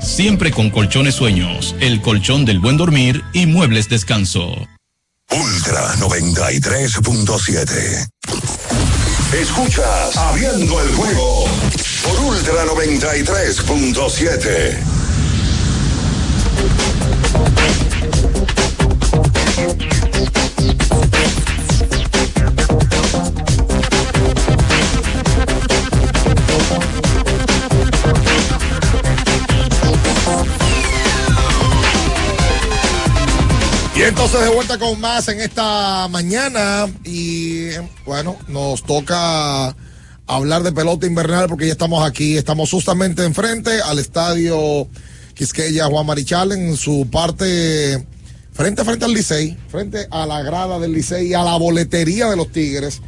siempre con colchones sueños, el colchón del buen dormir y muebles descanso. Ultra 93.7. Escuchas Abriendo el juego por Ultra 93.7. Entonces, de vuelta con más en esta mañana. Y bueno, nos toca hablar de pelota invernal porque ya estamos aquí. Estamos justamente enfrente al estadio Quisqueya Juan Marichal en su parte frente frente al Licey, frente a la grada del Licey y a la boletería de los Tigres,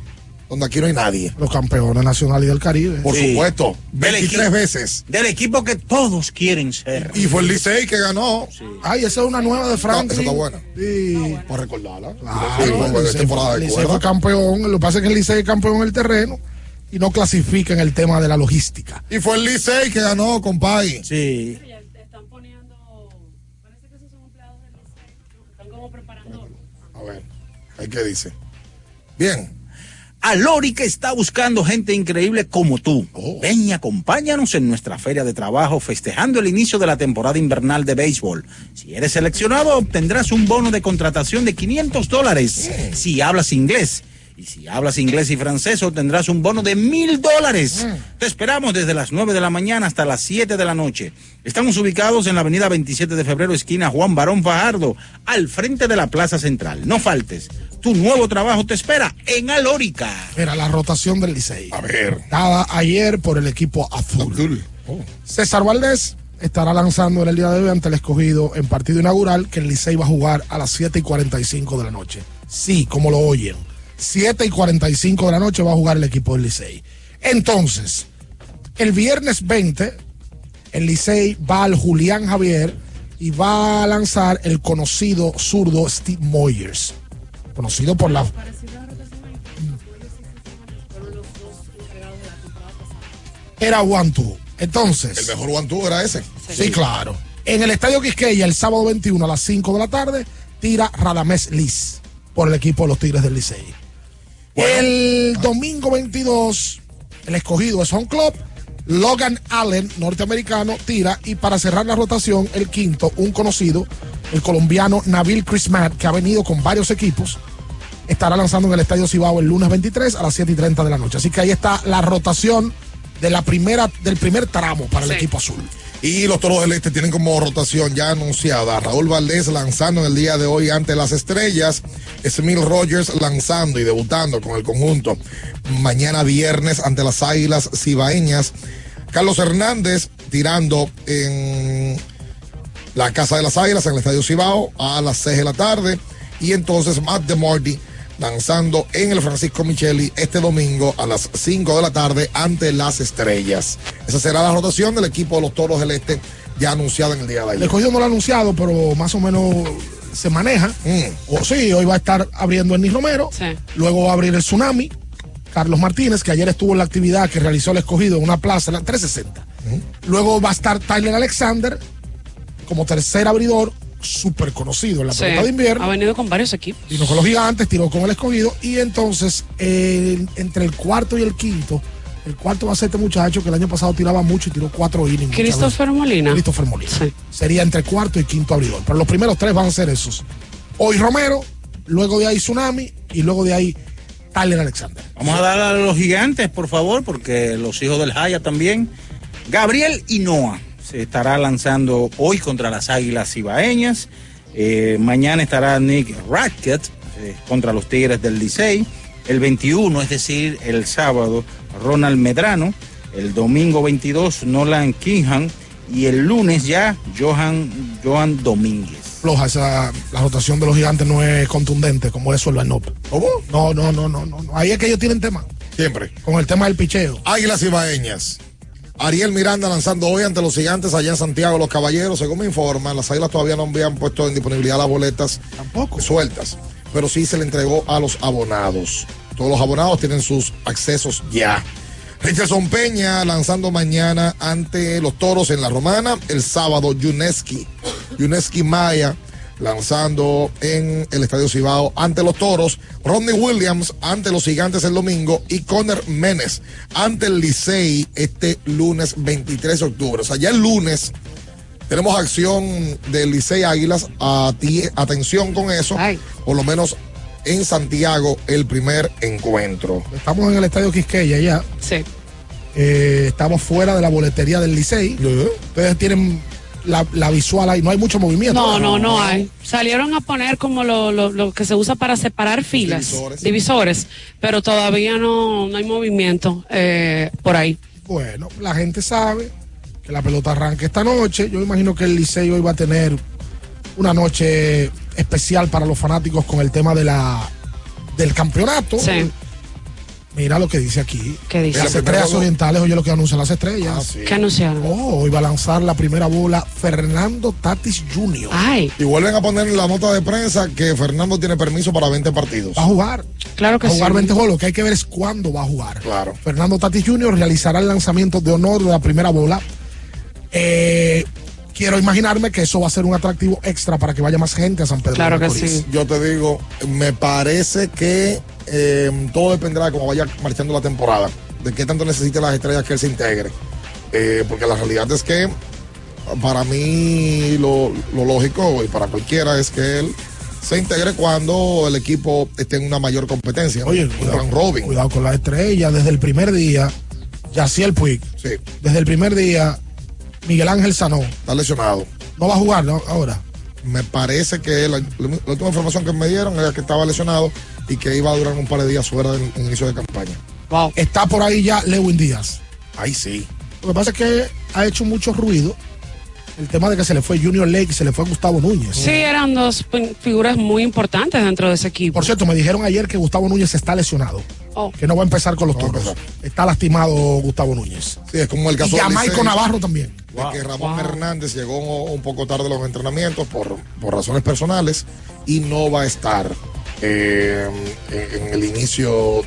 donde aquí no hay nadie. Los campeones nacionales y del Caribe. Por Sí. supuesto, Del 23 equipo- veces. Del equipo que todos quieren ser. Y fue el Licey que ganó. Ay, esa es una nueva de Franklin. esa está buena. Sí. Para recordarla. Claro, Sí, Licey fue- Licey fue campeón. Lo que pasa es que el Licey es campeón en el terreno y no clasifica en el tema de la logística. Y fue el Licey que ganó, compay. Sí. A ver, ahí qué dice. Bien. Alórica está buscando gente increíble como tú. Oh. Ven y acompáñanos en nuestra feria de trabajo festejando el inicio de la temporada invernal de béisbol. Si eres seleccionado, obtendrás un bono de contratación de 500 dólares si hablas inglés. Y si hablas inglés y francés, obtendrás un bono de mil dólares. Te esperamos desde las 9 de la mañana hasta las 7 de la noche. Estamos ubicados en la avenida 27 de febrero, esquina Juan Barón Fajardo, al frente de la Plaza Central. No faltes. Tu nuevo trabajo te espera en Alórica. Era la rotación del Licey. A ver. Dada ayer por el equipo azul. César Valdés estará lanzando en el día de hoy ante el escogido en partido inaugural que el Licey va a jugar a las 7 y 45 de la noche. Sí, como lo oyen. 7 y 45 de la noche va a jugar el equipo del Licey. Entonces, el viernes 20, el Licey va al Julián Javier y va a lanzar el conocido zurdo Steve Moyers. Conocido por la era one two. Entonces. El mejor one two era ese. Sí, claro. En el Estadio Quisqueya, el sábado 21 a las 5 de la tarde, tira Radamés Liz por el equipo de los Tigres del Licey. El domingo 22, el escogido es Home Club. Logan Allen, norteamericano, tira. Y para cerrar la rotación, el quinto, un conocido, el colombiano Nabil Crismat, que ha venido con varios equipos, estará lanzando en el Estadio Cibao el lunes 23 a las 7 y 30 de la noche. Así que ahí está la rotación de la primera, del primer tramo para el equipo azul. Y los toros del este tienen como rotación ya anunciada. Raúl Valdés lanzando en el día de hoy ante las estrellas, Smil Rogers lanzando y debutando con el conjunto. Mañana viernes ante las águilas cibaeñas, Carlos Hernández tirando en la Casa de las Águilas en el Estadio Cibao a las 6 de la tarde. Y entonces Matt DeMarty lanzando en el Francisco Micheli este domingo a las 5 de la tarde ante las estrellas. Esa será la rotación del equipo de los Toros del Este ya anunciada en el día de El ayer. escogido no lo ha anunciado, pero más o menos se maneja. O sí, hoy va a estar abriendo Ernie Romero. Luego va a abrir el Tsunami. Carlos Martínez, que ayer estuvo en la actividad que realizó el escogido en una plaza, en la 360. Luego va a estar Tyler Alexander como tercer abridor, súper conocido en la Sí, pelota de invierno. Ha venido con varios equipos. Vino con los gigantes, tiró con el escogido. Y entonces, eh, entre el cuarto y el quinto, el cuarto va a ser este muchacho que el año pasado tiraba mucho y tiró cuatro innings. Christopher Molina. Christopher Molina. Sería entre cuarto y quinto abridor. Pero los primeros tres van a ser esos. Hoy Romero, luego de ahí Tsunami y luego de ahí Tyler Alexander. Vamos a dar a los gigantes, por favor, porque los hijos del Jaya también. Gabriel Hinoa se estará lanzando hoy contra las Águilas Cibaeñas. Eh, mañana estará Nick Rackett eh, contra los Tigres del Licey. El 21, es decir, el sábado, Ronald Medrano. El domingo 22, Nolan Kingham. Y el lunes ya, Johan, Johan Domínguez. Floja esa, la rotación de los gigantes no es contundente como eso el line ¿Cómo? No, no, no, no, no. Ahí es que ellos tienen tema. Siempre. Con el tema del picheo. Águilas Ibaeñas. Ariel Miranda lanzando hoy ante los gigantes allá en Santiago, los caballeros, según me informan, las águilas todavía no habían puesto en disponibilidad las boletas sueltas, pero sí se le entregó a los abonados. Todos los abonados tienen sus accesos ya. Richardson Peña lanzando mañana ante los toros en la romana. El sábado, Yuneski. Yuneski Maya lanzando en el Estadio Cibao ante los toros. Rodney Williams ante los gigantes el domingo. Y Conner Menes ante el Licey este lunes 23 de octubre. O sea, ya el lunes tenemos acción del Licey Águilas. A ti, atención con eso. Por lo menos en Santiago el primer encuentro. Estamos en el estadio Quisqueya ya. Sí. Eh, estamos fuera de la boletería del Licey. Ustedes tienen la, la visual ahí, no hay mucho movimiento. No, no, no hay. Salieron a poner como lo, lo, lo que se usa para separar filas, divisores, pero todavía no, no hay movimiento eh, por ahí. Bueno, la gente sabe que la pelota arranca esta noche. Yo imagino que el Liceo hoy va a tener una noche especial para los fanáticos con el tema de la del campeonato. Sí. Mira lo que dice aquí. ¿Qué dice? Las estrellas orientales, oye lo que anuncian las estrellas. ¿Qué anunciaron? Oh, hoy va a lanzar la primera bola Fernando Tatis Jr. Ay. Y vuelven a poner en la nota de prensa que Fernando tiene permiso para 20 partidos. Va a jugar. Claro que va a jugar sí. 20 juegos. Lo que hay que ver es cuándo va a jugar. Claro. Fernando Tatis Jr. realizará el lanzamiento de honor de la primera bola. Eh, quiero imaginarme que eso va a ser un atractivo extra para que vaya más gente a San Pedro. Claro de que Macorís. sí. Yo te digo, me parece que eh, todo dependerá de cómo vaya marchando la temporada, de qué tanto necesite las estrellas que él se integre. Eh, porque la realidad es que para mí lo, lo lógico y para cualquiera es que él se integre cuando el equipo esté en una mayor competencia. Oye, cuidado, robin. cuidado con la estrella. Desde el primer día, Yaciel Puig. Sí, Desde el primer día, Miguel Ángel Sanó. está lesionado. No va a jugar ¿no? ahora. Me parece que la, la última información que me dieron era que estaba lesionado y que iba a durar un par de días fuera del del inicio de campaña. Wow. Está por ahí ya Lewin Díaz. Ahí sí. Lo que pasa es que ha hecho mucho ruido el tema de que se le fue Junior Lake y se le fue Gustavo Núñez. Sí, eran dos figuras muy importantes dentro de ese equipo. Por cierto, me dijeron ayer que Gustavo Núñez está lesionado. Oh. Que no va a empezar con los No. Está lastimado Gustavo Núñez. Sí, es como el Y caso de Jamaico Licey, Navarro también. de que Ramón Hernández llegó un poco tarde a los entrenamientos por, por razones personales y no va a estar eh, en, en el inicio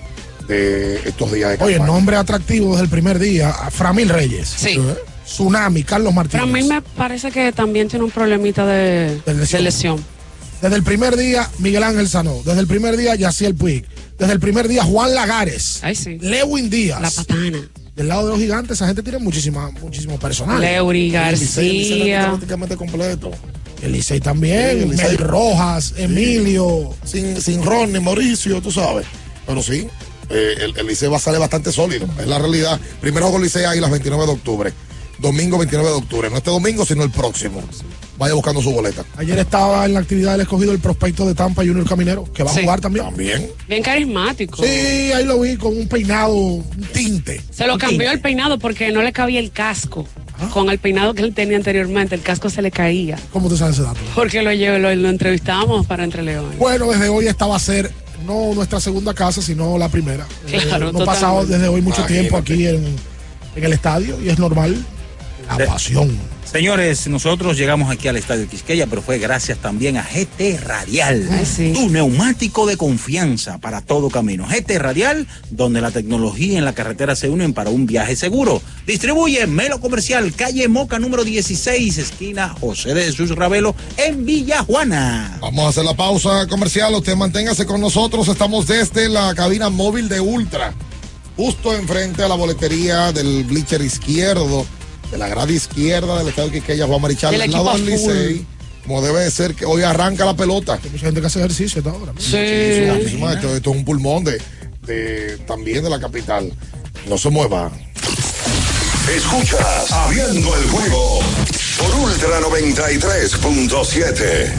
de estos días de Oye, campaña. nombre atractivo desde el primer día, a Framil Reyes. Sí. Tsunami, Carlos Martínez. Pero a mí me parece que también tiene un problemita de, De lesión. de lesión. Desde el primer día, Miguel Ángel Sanó. Desde el primer día, Yaciel Puig. Desde el primer día, Juan Lagares. Ahí sí. Lewin Díaz. La patana. Del lado de los gigantes, esa gente tiene muchísima, muchísimo personal. Leury El Licey- el Licey García. prácticamente completo. El Licey también, Sí. Mel Rojas, Emilio. Sin, sin Ron ni Mauricio, tú sabes. Pero sí, eh, el, el Licey va a salir bastante sólido. Es la realidad. Primero con Licey Águilas 29 de octubre. Domingo 29 de octubre. No este domingo, sino el próximo. Vaya buscando su boleta. Ayer estaba en la actividad del escogido el prospecto de Tampa Junior Caminero, que va a jugar también. También. Bien carismático. Sí, ahí lo vi con un peinado, un tinte. Se lo cambió el peinado porque no le cabía el casco. Ah. Con el peinado que él tenía anteriormente, el casco se le caía. ¿Cómo te sabes ese dato? Porque lo, llevo- lo, lo entrevistamos para Entre Leones. Bueno, desde hoy esta va a ser no nuestra segunda casa, sino la primera. Claro, no pasado totalmente. desde hoy mucho Imagínate. tiempo aquí en, en el estadio y es normal. La De- pasión. Señores, nosotros llegamos aquí al Estadio Quisqueya, pero fue gracias también a GT Radial, Ay, sí. tu neumático de confianza para todo camino. GT Radial, donde la tecnología y la carretera se unen para un viaje seguro. Distribuye Melo Comercial, calle Moca número 16, esquina José de Jesús Ravelo, en Villa Juana. Vamos a hacer la pausa comercial. Usted manténgase con nosotros. Estamos desde la cabina móvil de Ultra, justo enfrente a la boletería del bleacher izquierdo, de la grada izquierda del estadio Quiqueya Juan Marichal, Del lado del. Licey. Como debe de ser, que hoy arranca la pelota. Hay mucha gente que hace ejercicio esta hora. Sí. Encima, Esto, esto es un pulmón de, de- también de la capital. No se mueva. Escuchas Abriendo el juego por Ultra 93.7.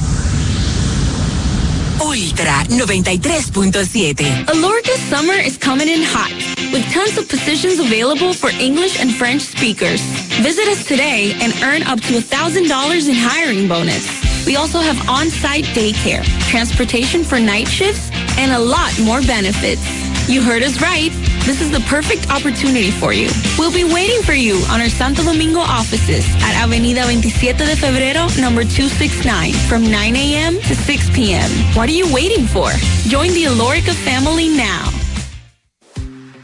Ultra 93.7. Alorca's summer is coming in hot, with tons of positions available for English and French speakers. Visit us today and earn up to $1,000 in hiring bonus. We also have on-site daycare, transportation for night shifts, and a lot more benefits. You heard us right. This is the perfect opportunity for you. We'll be waiting for you on our Santo Domingo offices at Avenida 27 de Febrero, number 269, from 9 a.m. to 6 p.m. What are you waiting for? Join the Alorica family now.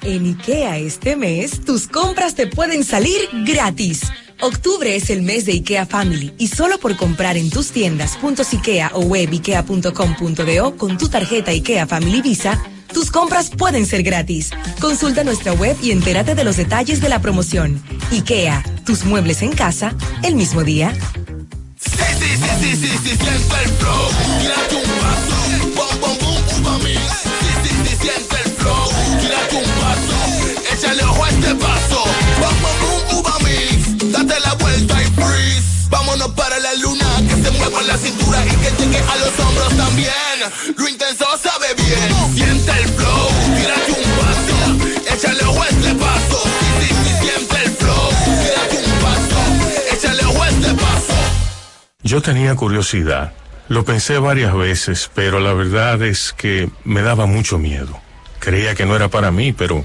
En IKEA este mes, tus compras te pueden salir gratis. Octubre es el mes de IKEA Family y solo por comprar en tus tiendas IKEA o web ikea.com.do con tu tarjeta IKEA Family Visa, tus compras pueden ser gratis. Consulta nuestra web y entérate de los detalles de la promoción. IKEA, tus muebles en casa, el mismo día. Échale ojo este paso. Bom, bom, boom, uva mix. Date la vuelta y freeze. Vámonos por la cintura y que llegue a los hombros también. Lo intenso sabe bien. Siente el flow, tírate un paso, échale ojo este paso. Siente el flow, tírate un paso, échale ojo este paso. Yo tenía curiosidad. Lo pensé varias veces, pero la verdad es que me daba mucho miedo. Creía que no era para mí, pero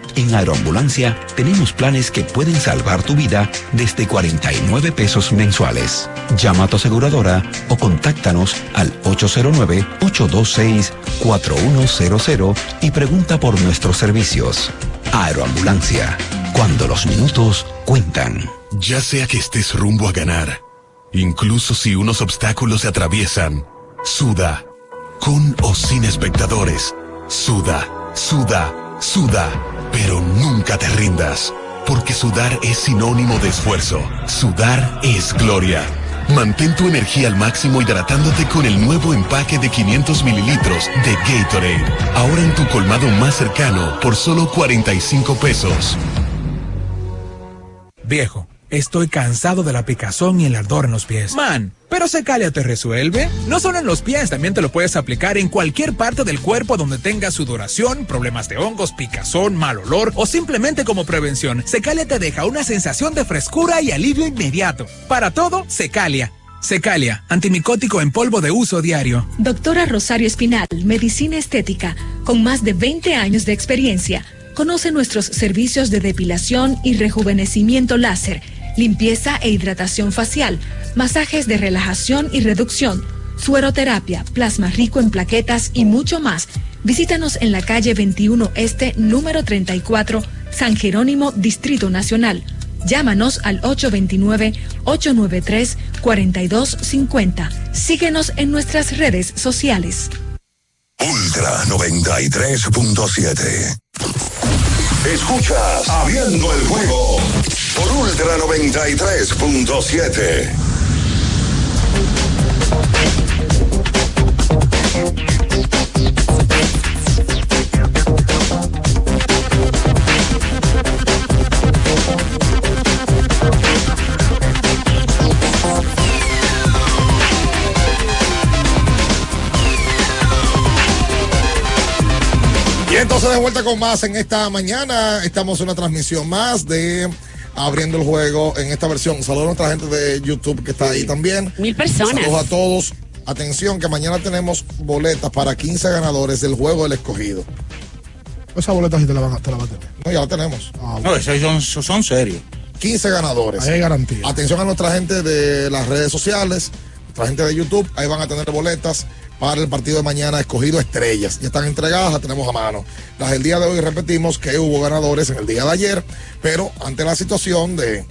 en Aeroambulancia tenemos planes que pueden salvar tu vida desde 49 pesos mensuales. Llama a tu aseguradora o contáctanos al 809-826-4100 y pregunta por nuestros servicios. Aeroambulancia, cuando los minutos cuentan. Ya sea que estés rumbo a ganar, incluso si unos obstáculos se atraviesan, suda, con o sin espectadores, suda, suda, suda, pero nunca te rindas, porque sudar es sinónimo de esfuerzo, sudar es gloria. Mantén tu energía al máximo hidratándote con el nuevo empaque de 500 mililitros de Gatorade, ahora en tu colmado más cercano por solo 45 pesos. Viejo, estoy cansado de la picazón y el ardor en los pies. Man, pero Secalia te resuelve. No solo en los pies, también te lo puedes aplicar en cualquier parte del cuerpo donde tengas sudoración, problemas de hongos, picazón, mal olor o simplemente como prevención. Secalia te deja una sensación de frescura y alivio inmediato. Para todo, Secalia. Secalia, antimicótico en polvo de uso diario. Doctora Rosario Espinal, Medicina Estética, con más de 20 años de experiencia. Conoce nuestros servicios de depilación y rejuvenecimiento láser, limpieza e hidratación facial, masajes de relajación y reducción, sueroterapia, plasma rico en plaquetas y mucho más. Visítanos en la calle 21 Este, número 34, San Jerónimo, Distrito Nacional. Llámanos al 829-893-4250. Síguenos en nuestras redes sociales. Ultra 93.7. Escuchas Abriendo el juego por Ultra 93.7. Y entonces de vuelta con más en esta mañana. Estamos en una transmisión más de Abriendo el Juego en esta versión. Saludos a nuestra gente de YouTube que está ahí también. Mil personas. Saludos a todos. Atención que mañana tenemos boletas para 15 ganadores del Juego del Escogido. Esa boleta sí te la, van a, te la va a tener. No, ya la tenemos. No, esos son, son serios. 15 ganadores. Ahí hay garantía. Atención a nuestra gente de las redes sociales, nuestra gente de YouTube, ahí van a tener boletas para el partido de mañana escogido estrellas. Ya están entregadas, las tenemos a mano. Las del día de hoy repetimos que hubo ganadores en el día de ayer, pero ante la situación de,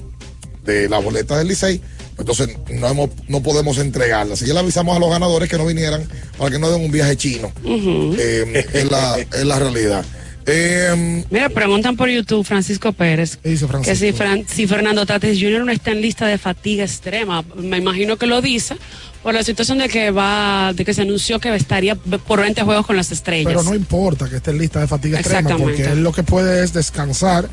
de las boletas del Licey, entonces no, hemos, no podemos entregarlas. Así que le avisamos a los ganadores que no vinieran para que no den un viaje chino. Eh, es, la, es la realidad. Eh, Mira, preguntan por YouTube Francisco Pérez que si, Fran- si Fernando Tatis Jr. no está en lista de fatiga extrema. Me imagino que lo dice por la situación de que va, de que se anunció que estaría por 20 juegos con las estrellas. Pero no importa que esté en lista de fatiga extrema, porque él lo que puede es descansar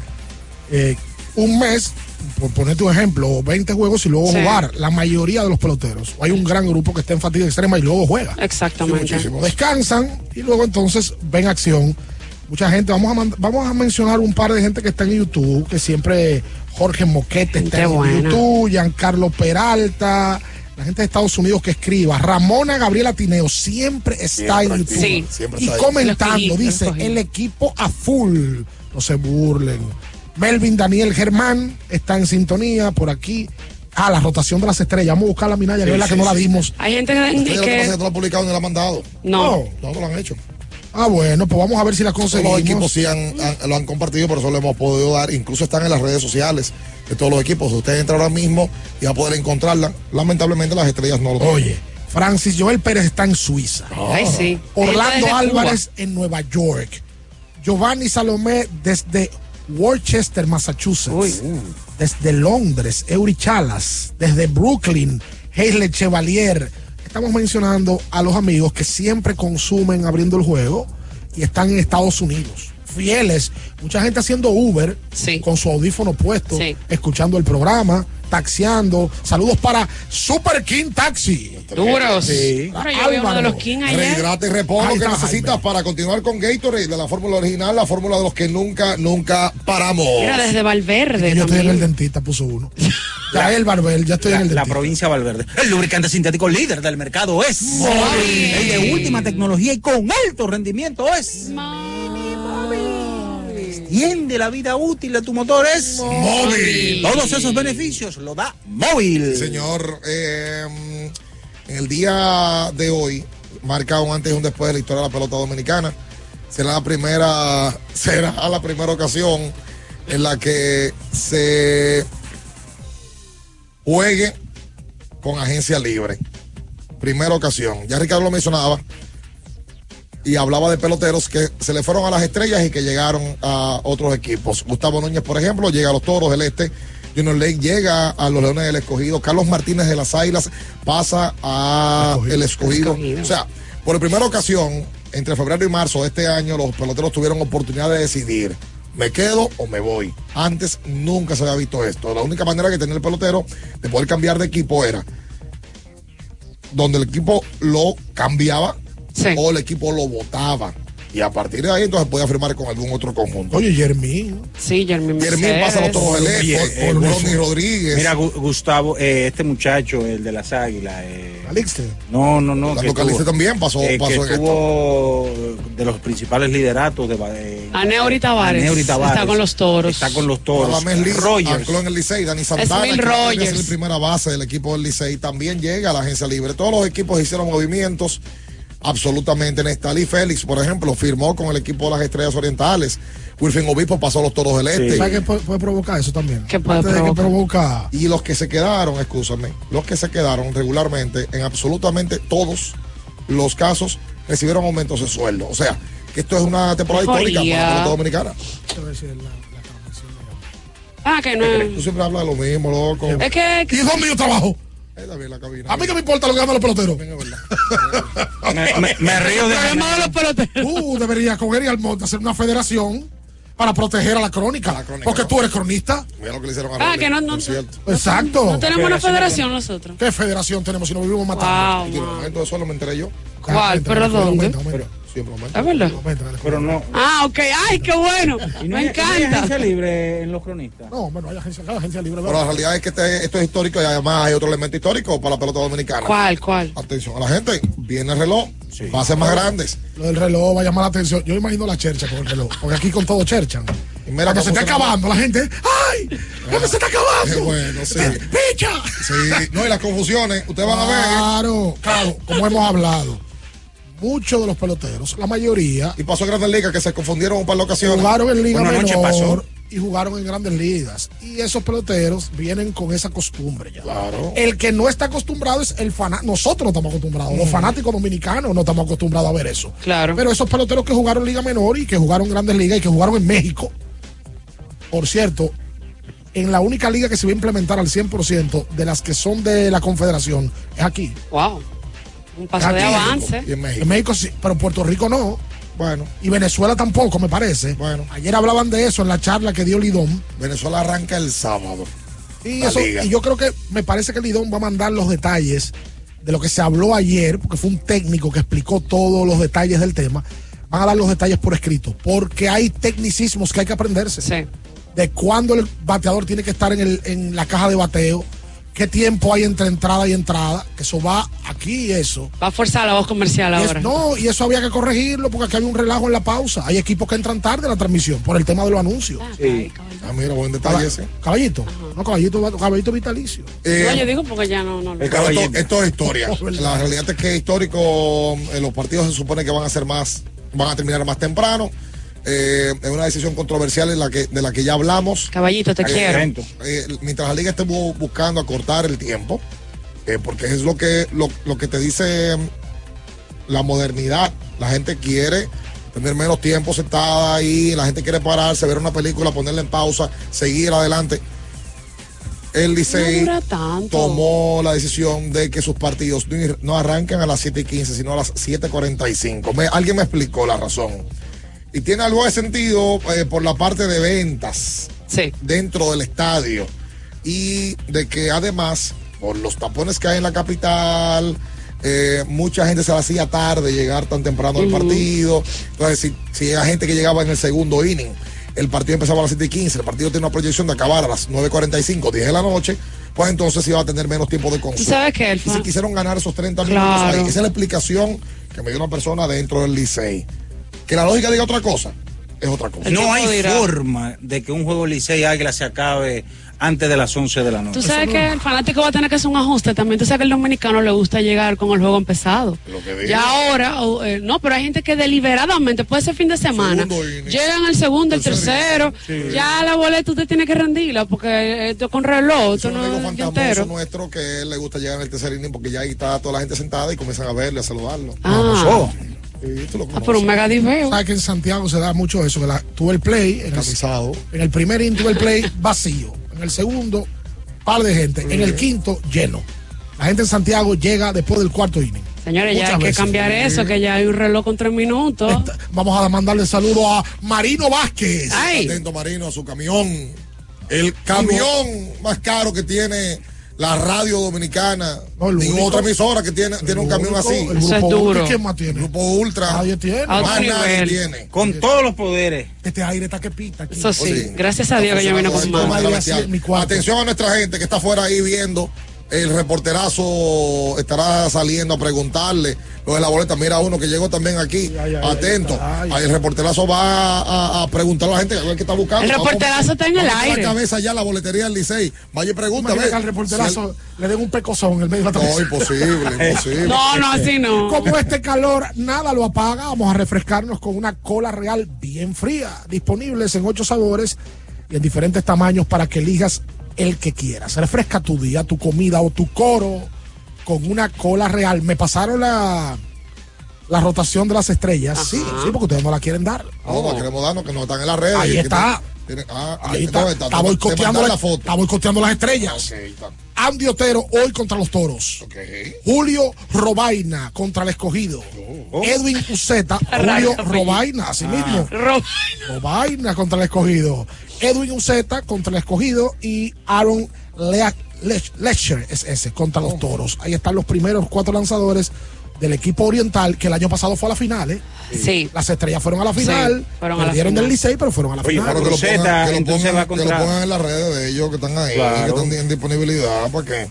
eh, un mes, por ponerte un ejemplo, o 20 juegos y luego Sí. jugar. La mayoría de los peloteros. Hay un gran grupo que está en fatiga extrema y luego juega. Exactamente. Muchísimo. Descansan y luego entonces ven acción. Mucha gente, vamos a, vamos a mencionar un par de gente que está en YouTube, que siempre Jorge Moquete está en buena. YouTube, Giancarlo Peralta, la gente de Estados Unidos que escriba, Ramona Gabriela Tineo siempre está en YouTube. Sí. Siempre Y está ahí. comentando, dice, el equipo a full, no se burlen. Melvin Daniel Germán está en sintonía por aquí. Ah, la rotación de las estrellas. Vamos a buscar la Minaya, que Sí, es la que sí, no la sí. dimos. Hay gente que, que que que no han publicado ni lo han mandado. no. No, no lo han hecho. Ah, bueno, pues vamos a ver si la Todos conseguimos. los equipos sí han, han- lo han compartido, por eso lo hemos podido dar. Incluso están en las redes sociales de todos los equipos. Usted entra ahora mismo y va a poder encontrarla. Lamentablemente las estrellas no lo tienen. Oye, Francis Joel Pérez está en Suiza. Ay, sí. Orlando Álvarez en Nueva York. Giovanni Salomé desde Worcester, Massachusetts. Desde Londres, Eury Chalas. Desde Brooklyn, Hailey Chevalier. Estamos mencionando a los amigos que siempre consumen abriendo el juego y están en Estados Unidos. Fieles. Mucha gente haciendo Uber con su audífono puesto, escuchando el programa, taxiando. Saludos para Super King Taxi. Duros. Sí. Ahora yo vi uno de los King y repone Ahí que necesitas para continuar con Gatorade de la fórmula original, la fórmula de los que nunca, nunca paramos. Mira, desde Valverde. Yo estoy en el dentista, puso uno. Ya el Barbel, ya estoy La, en el la dentista. provincia de Valverde. El lubricante sintético líder del mercado es. El de última tecnología y con alto rendimiento es Extiende la vida útil de tu motor es Móvil. Todos esos beneficios lo da móvil. Señor, eh, en el día de hoy, marca un antes y un después de la historia de la pelota dominicana. Será la primera, será la primera ocasión en la que se juegue con agencia libre. Primera ocasión. Ya Ricardo lo mencionaba y hablaba de peloteros que se le fueron a las estrellas y que llegaron a otros equipos. Gustavo Núñez, por ejemplo, llega a los Toros del Este. Junior Lake llega a los Leones del Escogido. Carlos Martínez de las Águilas pasa a el Escogido. O sea, por primera ocasión, entre febrero y marzo de este año, los peloteros tuvieron oportunidad de decidir. ¿Me quedo o me voy? Antes nunca se había visto esto. La única manera que tenía el pelotero de poder cambiar de equipo era donde el equipo lo cambiaba o el equipo lo votaba. Y a partir de ahí entonces podía firmar con algún otro conjunto. Oye, Jermín. Sí, Jermín Jermín pasa a los Este, eh, por Gus- Ronnie Rodríguez. Mira, Gu- Gustavo, eh, este muchacho, el de las águilas. Eh, Calixte. No, no, no. Que Calixte estuvo- también pasó- eh, pasó que en esto. estuvo de los principales lideratos de. Eh, Aneuri Tavares. Aneuri Tavares. Está con los toros. Está con los toros. Liz Rogers. en el Licey, Dani Santana, debería Rogers. ser el primera base del equipo del Licey, también llega a la agencia libre. Todos los equipos hicieron movimientos absolutamente. Nestalí Félix, por ejemplo, firmó con el equipo de las Estrellas Orientales. Wilfin Obispo pasó a los Toros del Este. ¿Sabes qué puede, puede provocar eso también? ¿Qué puede de que provocar? provoca Y los que se quedaron, escúchame, los que se quedaron regularmente, en absolutamente todos los casos, recibieron aumentos de sueldo. O sea, que esto es una temporada histórica para la pelota dominicana. Ah, que no es. Tú siempre hablas de lo mismo, loco. Es que. ¿Y dónde yo trabajo? La cabina. A mí que me importa lo que hagan los peloteros. Me, me- me río de. Los peloteros. Tú deberías coger y Almonte hacer una federación para proteger a la crónica. Porque tú eres cronista. Mira lo que le hicieron a Ah, Rolly, que no, no, cierto. Exacto. no tenemos una federación nosotros. ¿Qué federación tenemos si no vivimos matando? Wow, aumento de sueldo, me enteré yo. ¿Cuál? ¿Pero dónde? Siempre aumenta. ¿Es verdad? Pero no. Ah, ok. Ay, qué bueno. ¿Y no Me hay- no hay encanta. agencia libre en los cronistas? No, bueno, hay agencia, hay agencia libre. Pero la realidad es que este- esto es histórico y además hay otro elemento histórico para la pelota dominicana. ¿Cuál, cuál? Atención a la gente, viene el reloj, pases más grandes. Lo del reloj va a llamar la atención. Yo imagino la chercha con el reloj. Porque aquí con todo cherchan. Y mira Cuando se está acabando, la gente. ¡Ay! ¿Dónde se está Qué acabando? bueno, sí. ¡Picha! Sí, no, y las confusiones, ustedes van a ver. Claro, claro, como hemos hablado. Muchos de los peloteros, la mayoría, Y pasó en Grandes Ligas que se confundieron un par de ocasiones. jugaron en Liga Menor pasó. y jugaron en grandes ligas. Y esos peloteros vienen con esa costumbre ya. Claro. El que no está acostumbrado es el fanático. Nosotros no estamos acostumbrados. Los fanáticos dominicanos no estamos acostumbrados a ver eso. Claro. Pero esos peloteros que jugaron Liga Menor y que jugaron Grandes Ligas y que jugaron en México, por cierto, en la única liga que se va a implementar al 100% de las que son de la Confederación es aquí. Wow. Un paso de avance. Y en México. En México sí, pero en Puerto Rico no. Bueno, Y Venezuela tampoco, me parece. Bueno. Ayer hablaban de eso en la charla que dio Lidón. Venezuela arranca el sábado. Y, eso, y yo creo que me parece que Lidón va a mandar los detalles de lo que se habló ayer, porque fue un técnico que explicó todos los detalles del tema. Van a dar los detalles por escrito, porque hay tecnicismos que hay que aprenderse. Sí. De cuándo el bateador tiene que estar en, el, en la caja de bateo, qué tiempo hay entre entrada y entrada, que eso va aquí y eso. Va a forzar la voz comercial Y es- ahora. no, y eso había que corregirlo porque aquí había un relajo en la pausa. Hay equipos que entran tarde a la transmisión por el tema de los anuncios. Sí. Ah, mira, buen detalle ese. Caballito, no, caballito, caballito vitalicio. Eh, No, yo digo porque ya no. no, no. Pero esto, esto es historia. La realidad es que es histórico. eh, los partidos se supone que van a ser más, van a terminar más temprano. Eh, es una decisión controversial en la que, de la que ya hablamos. Caballito, te Eh, quiero. eh, mientras la liga esté bu- buscando acortar el tiempo, eh, porque es lo que, lo, lo que te dice mm, la modernidad. La gente quiere tener menos tiempo sentada ahí, la gente quiere pararse, ver una película, ponerla en pausa, seguir adelante. El Licey No tomó la decisión de que sus partidos no, no arrancan a las 7 y 15, sino a las 7.45. Me- alguien me explicó la razón. Y tiene algo de sentido eh, por la parte de ventas dentro del estadio. Y de que además, por los tapones que hay en la capital, eh, mucha gente se la hacía tarde llegar tan temprano al Ujú. partido. Entonces, si, si hay gente que llegaba en el segundo inning, el partido empezaba a las 7 y 15, el partido tiene una proyección de acabar a las 9.45, 10 de la noche, pues entonces iba a tener menos tiempo de consumo. sabes qué, Y Elfa? si quisieron ganar esos 30 minutos ahí, esa es la explicación que me dio una persona dentro del Licey. Que la lógica diga otra cosa, es otra cosa. No hay forma de que un juego Licey Águila se acabe antes de las 11 de la noche. Tú sabes que el fanático va a tener que hacer un ajuste también. Tú sabes que al dominicano le gusta llegar con el juego empezado. Ya ahora, o, eh, no, pero hay gente que deliberadamente, puede ser fin de semana, llegan el segundo, el tercero, ya la boleta usted tiene que rendirla porque esto con reloj, esto no es el nuestro que él le gusta llegar en el tercer inning porque ya ahí está toda la gente sentada y comienzan a verle, a saludarlo. Ah. Sí, tú lo Ah, pero un mega diveo. Sabes que en Santiago se da mucho eso, que la, tuve el play, en el, en el primer inning tuve el play vacío, en el segundo, par de gente, en el quinto, lleno. La gente en Santiago llega después del cuarto inning. Señores, ya hay que cambiar eso, que ya hay un reloj con tres minutos. Vamos a mandarle saludo a Marino Vázquez. Atento Marino a su camión. El camión más caro que tiene la radio dominicana. el Ninguna único. otra emisora que tiene, tiene un camión único, así. el Eso es grupo duro. Ultra, ¿quién más tiene? Grupo Ultra. Nadie tiene. Más nadie tiene. Con todos los poderes. Este aire está que pita. aquí. Eso sí, gracias a Dios que yo vine con más. Atención a nuestra gente que está afuera ahí viendo. El reporterazo estará saliendo a preguntarle lo de la boleta. Mira uno que llegó también aquí. Atento. Ahí el reporterazo va a, a preguntar a la gente a ver qué está buscando. El reporterazo está en el a aire. la cabeza ya la boletería del Licey. Vaya y pregunta. Ve. que al reporterazo le den un pecozón en el medio de la No, imposible, imposible. No, no, así no. Como este calor nada lo apaga, vamos a refrescarnos con una cola real bien fría, disponibles en ocho sabores y en diferentes tamaños para que elijas el que quieras. Refresca tu día, tu comida o tu coro con una cola real. Me pasaron la, la rotación de las estrellas. Sí, sí, porque ustedes no la quieren dar. No, no queremos darnos que no están en las redes. Ahí está. Ah, Ahí no, está. está- Está te- boicoteando, la, la foto. está boicoteando las estrellas. Andy Otero hoy contra los toros. Julio Robaina contra el escogido. Edwin Uceta, Julio Robaina, así mismo. Robaina contra el escogido. Edwin Uceta contra el escogido y Aaron Lea- Lech- Lecher es ese contra los toros. Ahí están los primeros cuatro lanzadores del equipo oriental que el año pasado fue a la final. ¿eh? Sí. Las estrellas fueron a la Sí, final. fueron a la perdieron del Licey, pero fueron a la Oye, final. pero que lo pongan, que lo pongan- va que lo pongan en las redes de ellos que están ahí, Claro. que están en disponibilidad para que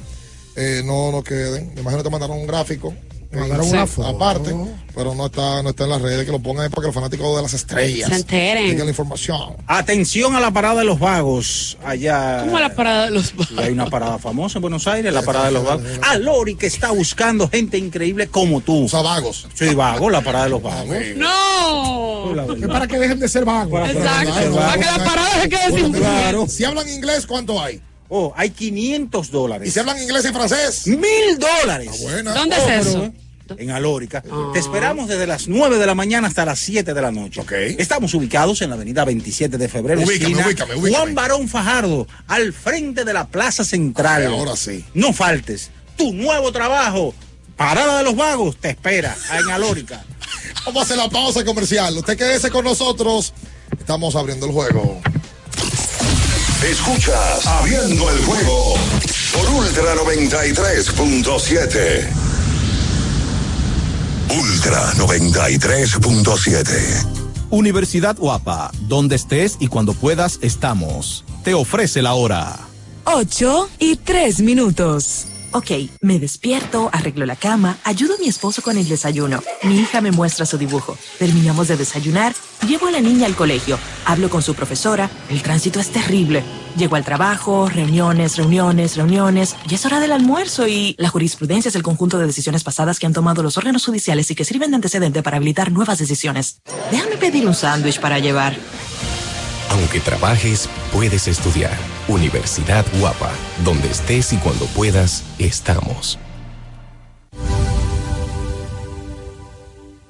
eh, no nos queden. Me imagino que te mandaron un gráfico. Me mandaron una foto. Aparte, pero no está, no está en las redes, que lo pongan ahí para que los fanáticos de las estrellas Se enteren. tengan la información. Atención a la parada de los vagos. Allá. ¿Cómo la parada de los Y hay una parada famosa en Buenos Aires, la parada de los vagos. A Lori que está buscando gente increíble como tú. O sea, vagos. Soy vago, la parada de los vagos. No. Es para que dejen de ser vagos. Exacto. Para que la parada se quede sin Claro. Si hablan inglés, ¿cuánto hay? Oh, hay 500 dólares. ¿Y si hablan inglés y francés? ¡Mil dólares! buena. ¿Dónde Oh, es pero, En Alórica. Te esperamos desde las 9 de la mañana hasta las 7 de la noche. Estamos ubicados en la avenida 27 de febrero. Ubícame, esquina ubícame, ubícame. Juan Barón Fajardo, al frente de la Plaza Central. Ahora sí. No faltes. Tu nuevo trabajo. Parada de los Vagos te espera en Alórica. Vamos a hacer la pausa comercial. Usted quédese con nosotros. Estamos abriendo el juego. Escuchas Abriendo el juego por Ultra 93.7. Ultra 93.7. Universidad Guapa, donde estés y cuando puedas estamos. Te ofrece la hora. 8 y 3 minutos. Ok, me despierto, arreglo la cama, ayudo a mi esposo con el desayuno. Mi hija me muestra su dibujo. Terminamos de desayunar, llevo a la niña al colegio, hablo con su profesora, el tránsito es terrible. Llego al trabajo, reuniones, reuniones, reuniones, y es hora del almuerzo y la jurisprudencia es el conjunto de decisiones pasadas que han tomado los órganos judiciales y que sirven de antecedente para habilitar nuevas decisiones. Déjame pedir un sándwich para llevar. Aunque trabajes, puedes estudiar. Universidad Guapa, donde estés y cuando puedas, estamos.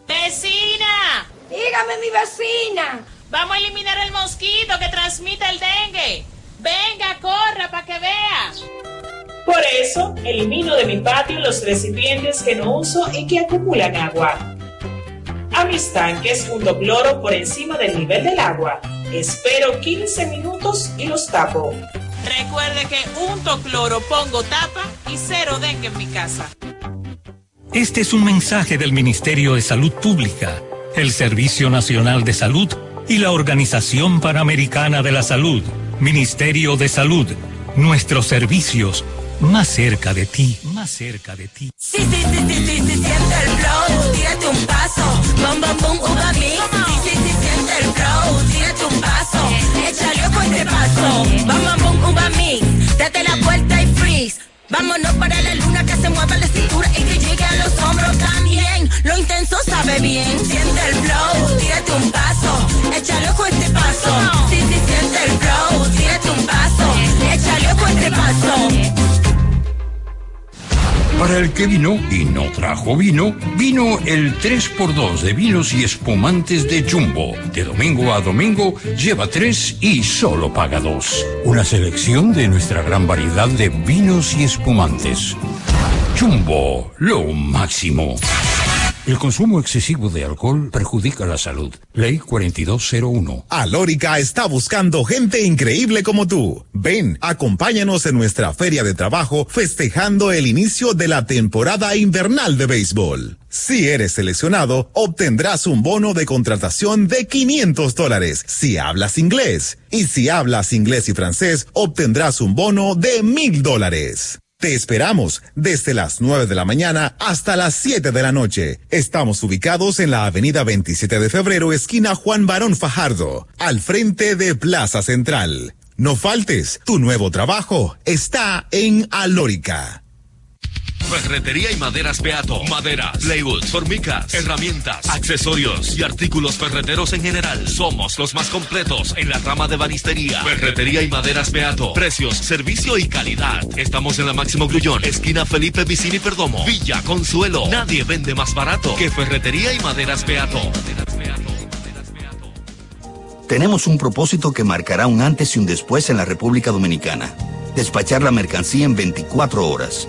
¡Vecina! Dígame, mi vecina. Vamos a eliminar el mosquito que transmite el dengue. Venga, corra para que vea. Por eso, elimino de mi patio los recipientes que no uso y que acumulan agua. A mis tanques junto cloro por encima del nivel del agua Espero 15 minutos y los tapo. Recuerde que unto cloro, pongo tapa y cero dengue en mi casa. Este es un mensaje del Ministerio de Salud Pública, el Servicio Nacional de Salud y la Organización Panamericana de la Salud. Ministerio de Salud. Nuestros servicios más cerca de ti, más cerca de ti. Sí, sí, sí, sí, sí, sí, siente el flow, tírate un paso, bum, bum, bum, uva mix. Flow, tírate un paso, échale ojo a este paso, bum, bum, bum, uva mix. Date la vuelta y freeze. Vámonos para la luna que se mueva la cintura y que llegue a los hombros también. Lo intenso sabe bien. Siente el flow, tírate un paso, échale ojo a este paso. Sí, sí, siente el flow, tírate un paso, échale ojo a este paso. Para el que vino y no trajo vino, vino el 3x2 de vinos y espumantes de Jumbo. De domingo a domingo, lleva 3 y solo paga 2. Una selección de nuestra gran variedad de vinos y espumantes. Jumbo, lo máximo. El consumo excesivo de alcohol perjudica la salud. Ley 4201. Alórica está buscando gente increíble como tú. Ven, acompáñanos en nuestra feria de trabajo festejando el inicio de la temporada invernal de béisbol. Si eres seleccionado, obtendrás un bono de contratación de 500 dólares si hablas inglés. Y si hablas inglés y francés, obtendrás un bono de 1000 dólares. Te esperamos desde las 9 de la mañana hasta las 7 de la noche. Estamos ubicados en la avenida 27 de febrero, esquina Juan Barón Fajardo, al frente de Plaza Central. No faltes, tu nuevo trabajo está en Alórica. Ferretería y maderas Beato. Maderas, playwoods, formicas, herramientas, accesorios y artículos ferreteros en general. Somos los más completos en la rama de banistería. Ferretería y maderas Beato. Precios, servicio y calidad. Estamos en la Máximo Grullón, esquina Felipe Vicini Perdomo, Villa Consuelo. Nadie vende más barato que Ferretería y maderas Beato. Tenemos un propósito que marcará un antes y un después en la República Dominicana. Despachar la mercancía en 24 horas.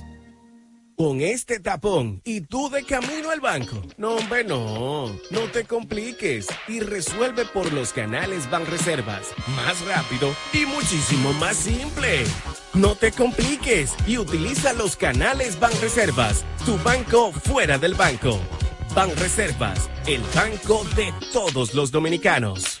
Con este tapón y tú de camino al banco. No, hombre, no. No te compliques y resuelve por los canales Banreservas. Más rápido y muchísimo más simple. No te compliques y utiliza los canales Banreservas. Tu banco fuera del banco. Banreservas, el banco de todos los dominicanos.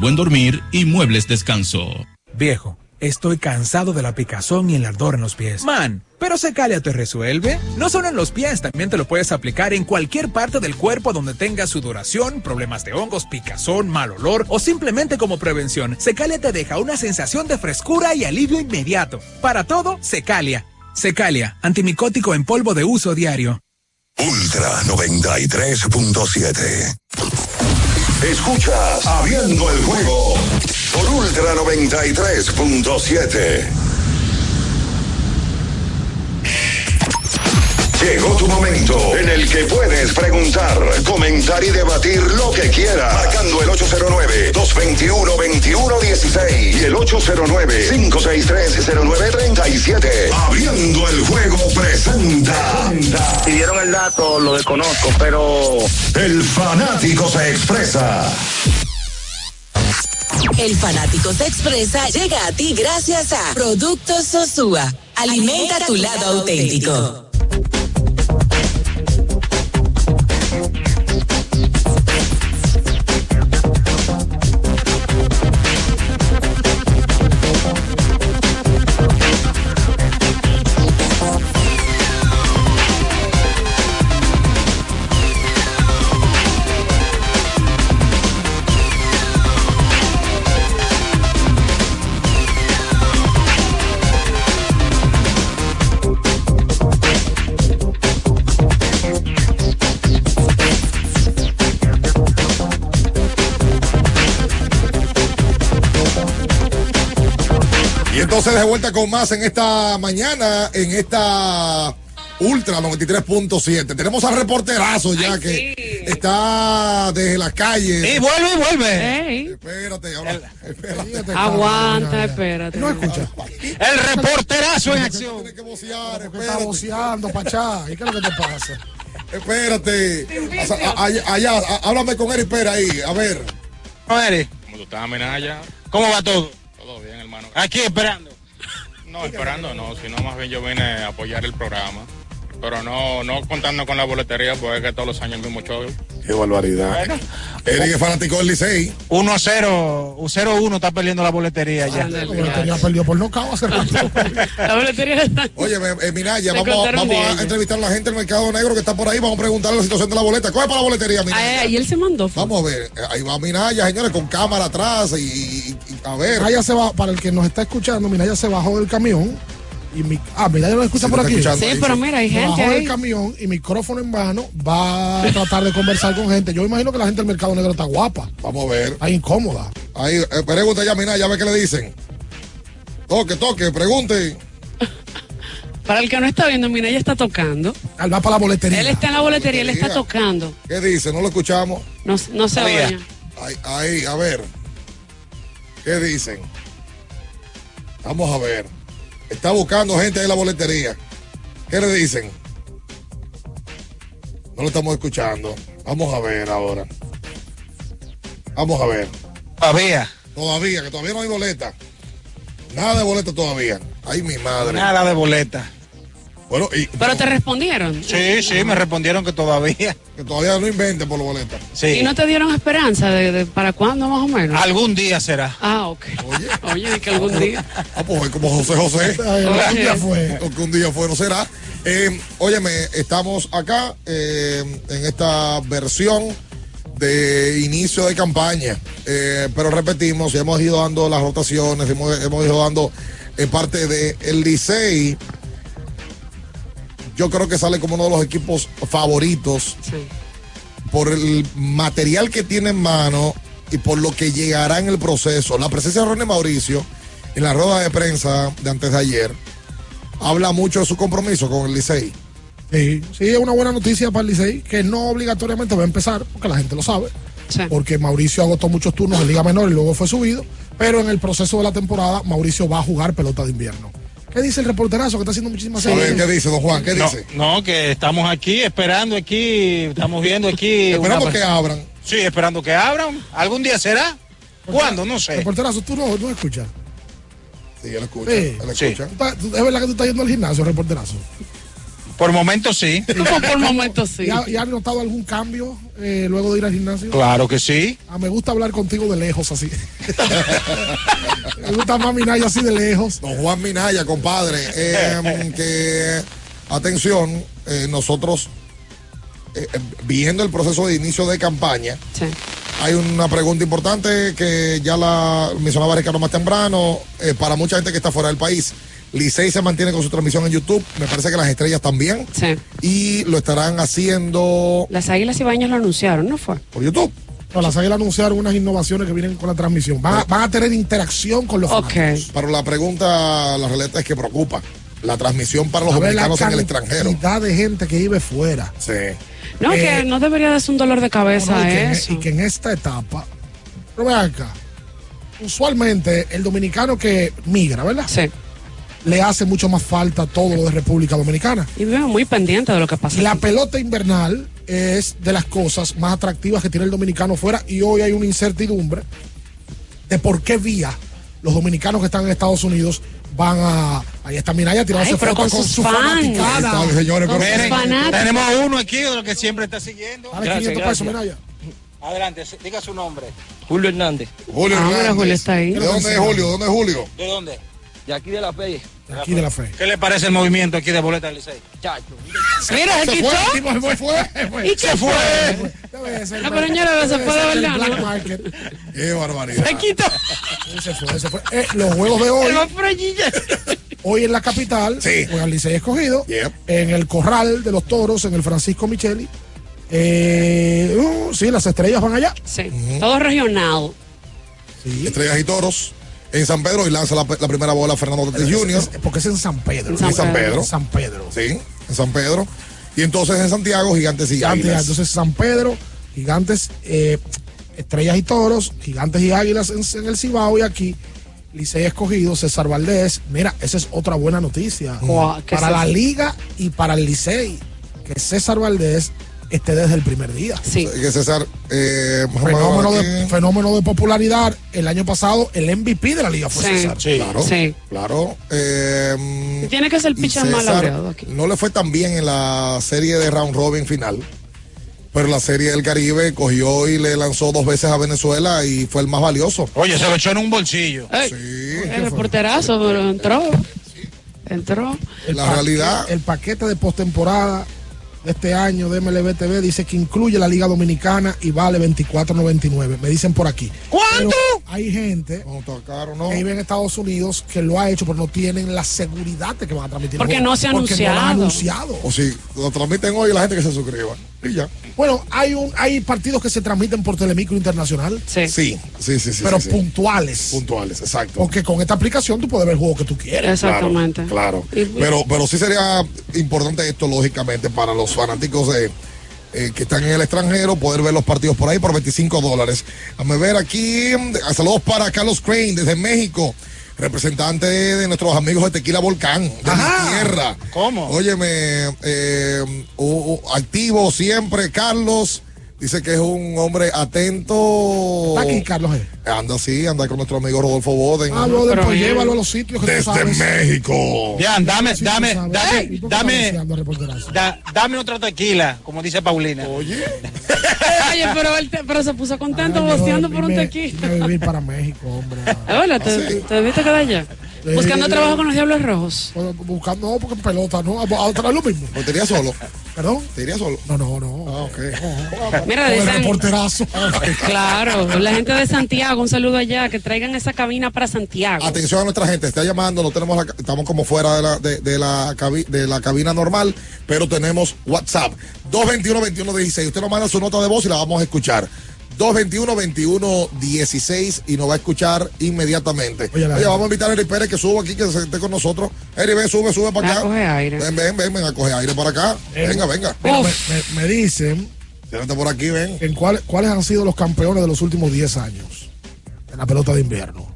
buen dormir y muebles descanso. Viejo, estoy cansado de la picazón y el ardor en los pies. Man, pero Secalia te resuelve. No solo en los pies, también te lo puedes aplicar en cualquier parte del cuerpo donde tengas sudoración, problemas de hongos, picazón, mal olor o simplemente como prevención. Secalia te deja una sensación de frescura y alivio inmediato. Para todo, Secalia. Secalia, antimicótico en polvo de uso diario. Ultra 93.7. Escuchas Abriendo el juego por Ultra 93.7. Llegó tu momento en el que puedes preguntar, comentar y debatir lo que quieras. Marcando el 809-221-2116 y el 809-563-0937. Abriendo el juego presenta. Si dieron el dato, lo desconozco, pero. El fanático se expresa. El fanático se expresa llega a ti gracias a Productos Sosúa. Alimenta tu lado auténtico. Entonces de vuelta con más en esta mañana, en esta Ultra 93.7. Tenemos al reporterazo ya que está desde la calle. Y vuelve y vuelve. Espérate, ahora. espérate. Aguanta, espérate. No escucha. El reporterazo en acción. Tiene que vocear, Porque está voceando, Pachá. ¿Y qué es lo que te pasa? Espérate. O sea, allá, allá, háblame con Eric Pera ahí, a ver. ¿Cómo eres? ¿Cómo tú estás, Menaya? ¿Cómo va todo? Todo bien, hermano. Aquí esperando. No, esperando no, sino más bien yo vine a apoyar el programa. Pero no, no contando con la boletería, porque es que todos los años el mismo show. Qué barbaridad. Eric es fanático del Licey. 1 a 0, 0 1 está perdiendo la boletería ya. La boletería perdió por nocao hace rato. La boletería está. Oye, eh, Minaya, Me vamos, a- vamos entrevistar a la gente del mercado negro que está por ahí. Vamos a preguntarle la situación de la boleta. Coge para la boletería, Minaya. Ay, y él se mandó. Vamos a ver. eh, Ahí va Minaya, señores, con cámara atrás. Y, y- y- a ver. Minaya se va, para el que nos está escuchando, Minaya se bajó del camión. Y mi, ah, Minaya lo escucha Sí, por aquí. Sí, pero mira, hay gente ahí. del camión y micrófono en mano va a tratar de conversar con gente. Yo imagino que la gente del mercado negro está guapa. Vamos a ver. Está incómoda. Ahí, eh, pregunta ya, Minaya, a ver qué le dicen. Toque, toque, pregunte. Para el que no está viendo, mira, ella está tocando. Él va para la boletería. Él está en la boletería, él está tocando. ¿Qué dice? No lo escuchamos. No, no se oye. Ahí, ahí, a ver. ¿Qué dicen? Vamos a ver. Está buscando gente en la boletería. ¿Qué le dicen? No lo estamos escuchando. Vamos a ver ahora. Vamos a ver. Todavía. Todavía, que todavía no hay boleta. Nada de boleta todavía. Ay, mi madre. Nada de boleta. Bueno, y Pero te respondieron. Sí, sí, me respondieron que todavía. que todavía no inventen por la boleta. Sí. ¿Y no te dieron esperanza de, de para cuándo más o menos? Algún día será. Ah, ok. Oye, que algún día. Ah, pues como José José. Un día fue. Lo que un día fue, no será. Eh, óyeme, estamos acá eh, en esta versión de inicio de campaña. Eh, pero repetimos, hemos ido dando las rotaciones, hemos, hemos ido dando eh, parte de el Licey. Yo creo que sale como uno de los equipos favoritos por el material que tiene en mano y por lo que llegará en el proceso. La presencia de Ronnie Mauricio en la rueda de prensa de antes de ayer habla mucho de su compromiso con el Licey. Sí, sí, es una buena noticia para el Licey, que no obligatoriamente va a empezar, porque la gente lo sabe. Porque Mauricio agotó muchos turnos en Liga Menor y luego fue subido. Pero en el proceso de la temporada, Mauricio va a jugar pelota de invierno. ¿Qué dice el reporterazo que está haciendo muchísimas ver, ¿qué dice, don Juan? ¿Qué no, dice? No, que estamos aquí esperando aquí, estamos viendo aquí. Esperamos una- que abran. Sí, esperando que abran. ¿Algún día será? ¿Cuándo? No sé. Reporterazo, tú no, no escuchas. Sí, él escucha. Sí. Él escucha. Tú estás- tú- ¿Es verdad que tú estás yendo al gimnasio, reporterazo? Por momentos sí. por momentos sí. ¿Y, ha- y has notado algún cambio eh, luego de ir al gimnasio? Claro que sí. Ah, me gusta hablar contigo de lejos así. me gusta más Minaya así de lejos. Don Juan Minaya, compadre, eh, que atención, eh, nosotros eh, eh, viendo el proceso de inicio de campaña, hay una pregunta importante que ya la mencionaba Ricardo más temprano, eh, para mucha gente que está fuera del país. Licey se mantiene con su transmisión en YouTube, me parece que las estrellas también, Sí. y lo estarán haciendo Las águilas y baños lo anunciaron, ¿no fue? por YouTube. No, las águilas anunciaron unas innovaciones que vienen con la transmisión. Van a, van a tener interacción con los fanáticos. Pero la pregunta, la realidad es que preocupa. La transmisión para los A ver la dominicanos en el extranjero. cantidad de gente que vive fuera. Sí. No, Eh, que no debería de ser un dolor de cabeza No, no, y, que en, eso. y que en esta etapa, pero acá, usualmente el dominicano que migra, ¿verdad? Sí. Le hace mucho más falta todo lo de República Dominicana. Y vive muy pendiente de lo que pasa. La aquí. pelota invernal es de las cosas más atractivas que tiene el dominicano fuera y hoy hay una incertidumbre de por qué vía los dominicanos que están en Estados Unidos van a. Ahí está Minaya tirándose fotos con con, sus su fans. fanaticada. Señores, Con Miren, tenemos uno aquí de los que siempre está siguiendo. Dale Gracias, 500 pesos. Minaya. Adelante, diga su nombre. Julio Hernández. Julio Ah, Hernández. Julio está ahí. ¿De dónde es Julio? ¿Dónde es Julio? ¿De dónde? De aquí de la fe. Aquí de la fe. ¿Qué le parece el movimiento aquí de boleta del Licey? Chacho. Mira, se Se quitó. fue, se fue, se fue. ¿Y qué fue? Ser- se fue de. Qué barbaridad. Se quitó. Se fue, se fue. Eh, los juegos de hoy, hoy en la capital, Sí. juega el Licey escogido. Yep. En el Corral de los Toros, en el Francisco Micheli. Eh, uh, sí, las estrellas van allá. Sí, todo regional. Sí. Estrellas y toros en San Pedro y lanza la, la primera bola Fernando Tatis Jr. Porque es en San Pedro. En En San Pedro. San Pedro. Sí, en San Pedro. Y entonces en Santiago, Gigantes y Gigantes, Águilas. entonces San Pedro, Gigantes, eh, Estrellas y Toros, Gigantes y Águilas en, en el Cibao y aquí Licey escogido, César Valdés. Mira, esa es otra buena noticia Guau, ¿qué para la liga y para el Licey, que César Valdés esté desde el primer día. Sí. Que César, eh, Fenómeno de, fenómeno de popularidad. El año pasado el MVP de la liga fue Sí. César. Claro, Sí. claro. Eh, Tiene que ser pitcher más laureado aquí. No le fue tan bien en la serie de round robin final. Pero la serie del Caribe cogió y le lanzó dos veces a Venezuela y fue el más valioso. Oye, se lo echó en un bolsillo. Ey, Sí. el reporterazo, pero entró. Entró. El La realidad- El paquete de postemporada de este año de MLB TV dice que incluye la Liga Dominicana y vale 24.99. Me dicen por aquí. ¿Cuánto? Pero hay gente No está caro, ¿no? que vive en Estados Unidos que lo ha hecho, pero no tienen la seguridad de que van a transmitir. el Porque juego, no se ha porque no lo han anunciado. O si lo transmiten hoy, la gente que se suscriba. Y ya. Bueno, hay un hay partidos que se transmiten por Telemicro Internacional, Sí. Sí, sí, sí, sí. pero sí, sí. puntuales. puntuales, exacto. Porque con esta aplicación tú puedes ver el juego que tú quieres. Exactamente. Claro. Y- Pero, pero sí sería importante esto, lógicamente, para los fanáticos de, eh, que están en el extranjero, poder ver los partidos por ahí por 25 dólares. Dame ver aquí. Saludos para Carlos Crane desde México. Representante de nuestros amigos de Tequila Volcán, de Ajá. mi tierra. ¿Cómo? Óyeme, eh, activo siempre, Carlos. Dice que es un hombre atento. Está aquí, Carlos. G. Anda así, anda con nuestro amigo Rodolfo Boden. Ah, pero pues bien. llévalo a los sitios que tú Desde sabes. México. Bien, dame, Sí, dame, tú dame, ¿Y por qué dame, da- dame otra tequila, como dice Paulina. Oye. Oye, pero, él te- pero se puso contento Ay, boceando yo por un tequila. vivir para México, hombre. Hola, ¿te, te debiste quedar allá? Buscando Sí. trabajo con los Diablos Rojos. Bueno, Buscando, no, porque en pelota, ¿no? A, a otra lo mismo. ¿O te irías solo? ¿Perdón? ¿Te irías solo? No, no, no. Ah, ok. Mira, Con el dicen, reporterazo. claro, la gente de Santiago, un saludo allá, que traigan esa cabina para Santiago. Atención a nuestra gente, está llamando, no tenemos la- estamos como fuera de la, de, de la, cabi- de la cabina normal, pero tenemos WhatsApp. 221-2116. Usted nos manda su nota de voz y la vamos a escuchar. 221-2116 y nos va a escuchar inmediatamente. Oye, vamos a invitar a Eri Pérez que suba aquí, que se esté con nosotros. Eri, ven, sube, sube para A acá. coger aire. Ven, ven, ven, ven a coger aire para acá. Venga, venga. Mira, me, Uf. me- me dicen Siéntate por aquí, ven. en cuál- cuáles han sido los campeones de los últimos 10 años en la pelota de invierno.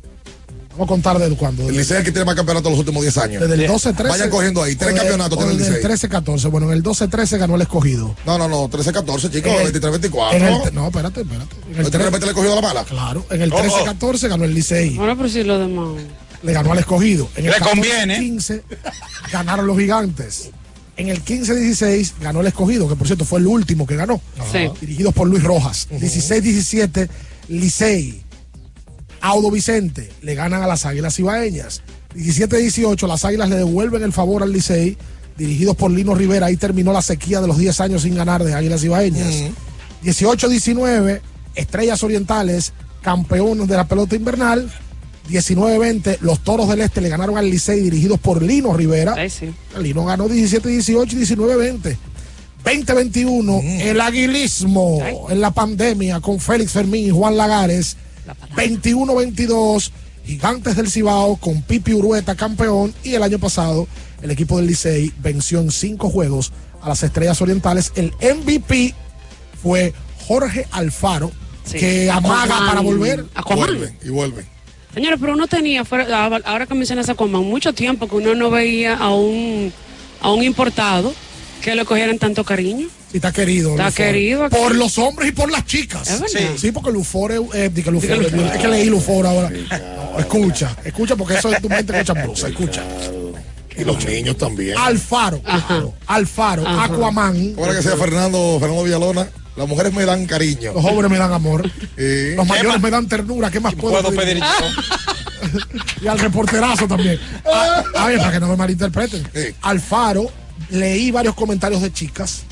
Vamos a contar desde cuándo. El Licey es el que tiene más campeonatos los últimos 10 años. desde el 12-13. Vayan cogiendo ahí. Tres campeonatos tiene el desde el Licey. 13-14. Bueno, en el 12-13 ganó el escogido. No, no, no, 13-14, chicos, En el- 23-24. en el- no, espérate, espérate. En el ¿De repente le cogió a la mala? Claro, en el Oh, oh. 13-14 ganó el Licey. Bueno, pero si lo demás. Le ganó al escogido. En el Le conviene. 15 ganaron los gigantes. En el 15-16 ganó el escogido, que por cierto fue el último que ganó. Sí. Dirigidos por Luis Rojas. 16-17, Licey. Audo Vicente le ganan a las Águilas Ibaeñas. 17-18, las Águilas le devuelven el favor al Licey, dirigidos por Lino Rivera. Ahí terminó la sequía de los 10 años sin ganar de Águilas Ibaeñas. 18-19, Estrellas Orientales, campeones de la pelota invernal. 19-20, los Toros del Este le ganaron al Licey, dirigidos por Lino Rivera. Ay, sí. Lino ganó 17-18 y 19-20. 2021, el aguilismo en la pandemia con Félix Fermín y Juan Lagares. 21-22, Gigantes del Cibao con Pipi Urueta campeón. Y el año pasado, el equipo del Licey venció en cinco juegos a las Estrellas Orientales. El MVP fue Jorge Alfaro, Sí. que amaga Aquaman. para volver. Aquaman. Vuelven y vuelven. Señores, pero uno tenía, fuera- ahora que mencionas a Aquaman, mucho tiempo que uno no veía a un, a un importado que le cogieran tanto cariño. Sí, está querido. Está Lufore. querido aquí. Por los hombres y por las chicas. Es verdad. Sí, porque Lufore, eh, di que Lufore, es que leí Lufore ahora. No, escucha, escucha porque eso es tu mente con chambrosa, escucha. Y los niños también. Alfaro, claro, Alfaro, Ajá. Aquaman. Ahora que sea Fernando, Fernando Villalona, las mujeres me dan cariño. Los jóvenes me dan amor. Sí. Los mayores me dan ternura. ¿Qué más puedo, Puedo pedir y al reporterazo también. A, a ver, para que no me malinterpreten. Alfaro, leí varios comentarios de chicas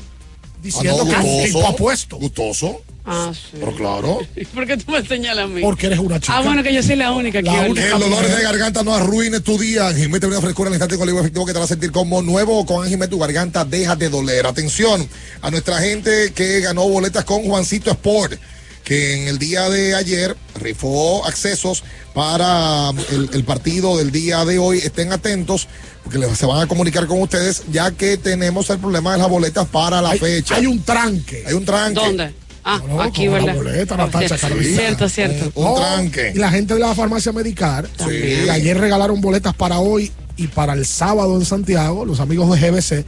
diciendo Ah, no, que es un gustoso. tipo apuesto. Gustoso. Ah, sí. Pero claro. ¿Por qué tú me señalas a mí? Porque eres una chica. Ah, bueno, que yo soy la única. La ¿verdad? única Que el dolor de garganta no arruine tu día. Anjimete una frescura al instante con el efectivo que te va a sentir como nuevo. Con Anjimete tu garganta deja de doler. Atención a nuestra gente que ganó boletas con Juancito Sport, que en el día de ayer rifó accesos para el, el partido del día de hoy. Estén atentos porque les- se van a comunicar con ustedes ya que tenemos el problema de las boletas para la Hay, fecha. hay un tranque. Hay un tranque. ¿Dónde? Ah, No, aquí, como la ¿verdad? boleta, Natacha, Sí, Carolina. Cierto, cierto. Un tranque. Y la gente de la farmacia Medicar, que ayer regalaron boletas para hoy y para el sábado en Santiago, los amigos de GBC.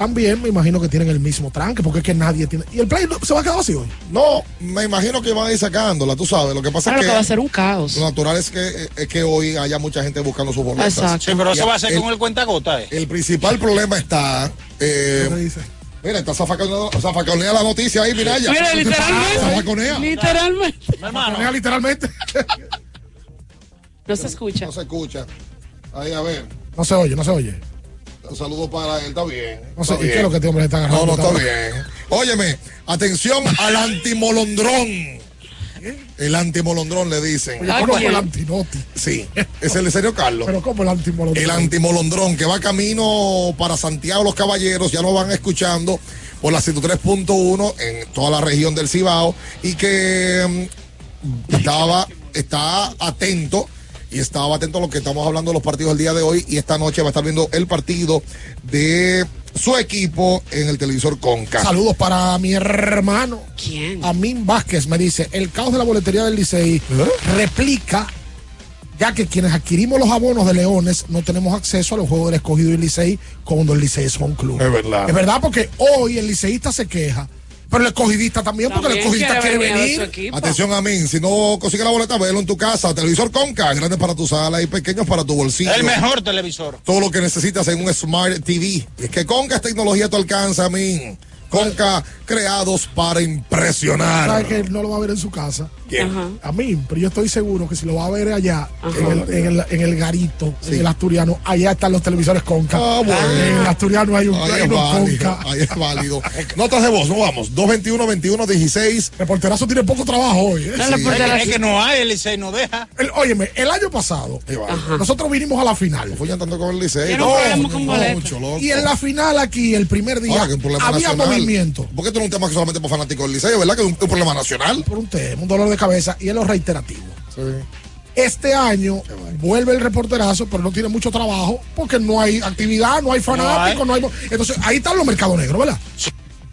También me imagino que tienen el mismo tranque, porque es que nadie tiene. ¿Y el play no- se va a quedar así hoy? No, me imagino que van a ir sacándola, tú sabes. Lo que pasa Claro es que que. va a ser un caos. Lo natural es que, es que hoy haya mucha gente buscando sus boletas. Exacto. Sí, pero eso va a ser el- con el cuentagota, ¿eh? El principal problema está. eh, ¿Qué dice? mira, está zafaconea, zafaconea la noticia ahí, mira ya. Mira, literalmente. Zafaconea. Literalmente. Zafaconea literalmente. No se escucha. No se escucha. Ahí, a ver. No se oye, no se oye. Un saludo para él, está bien. No sé, ¿y qué es lo que este hombre está agarrando? No, no, está bien. Óyeme, atención al antimolondrón. El antimolondrón le dicen. Oye, conozco el antinoti. Sí, es el de serio Carlos. Pero como el antimolondrón. El antimolondrón que va camino para Santiago los Caballeros, ya lo van escuchando por la 103.1 en toda la región del Cibao y que mm, estaba, está atento y estaba atento a lo que estamos hablando de los partidos del día de hoy y esta noche va a estar viendo el partido de su equipo en el televisor Conca. Saludos para mi hermano. ¿Quién? Amin Vázquez me dice, el caos de la boletería del Licey ¿Eh? replica, ya que quienes adquirimos los abonos de Leones no tenemos acceso a los juegos del escogido y el Licey cuando el Licey es un club. Es verdad. Es verdad porque hoy el liceísta se queja, pero el escogidista también, porque el escogidista quiere venir. Atención a mí, si no consigues la boleta, velo en tu casa. Televisor Conca, grande para tu sala y pequeños para tu bolsillo. El mejor televisor. todo lo que necesitas en un Smart TV. Y es que Conca es tecnología, te alcanza a mí. Conca, creados para Sabe impresionar. que no lo va a ver en su casa. ¿Quién? A mí, pero yo estoy seguro que si lo va a ver allá, en el, en, el, en el garito, en el asturiano, allá están los televisores Conca. Ah, bueno. En el asturiano hay un, Ahí es válido, Conca. ahí es válido. Notas de voz, no vamos. 221 21 16. Reporterazo tiene poco trabajo hoy. ¿eh? Sí. Es, que- es que no hay, el Licey no deja. El- óyeme, el año pasado, nosotros vinimos a la final. Fui andando con el Licey. No mucho, loco. Y en la final aquí, el primer día, Ahora había nacional. Porque esto no es un tema que solamente para fanáticos del Licey, ¿verdad? Que es un, un problema nacional. Por un tema, un dolor de cabeza, y es lo reiterativo. Este año vuelve el reporterazo, pero no tiene mucho trabajo porque no hay actividad, no hay fanáticos, no hay. Entonces ahí están los mercados negros, ¿verdad?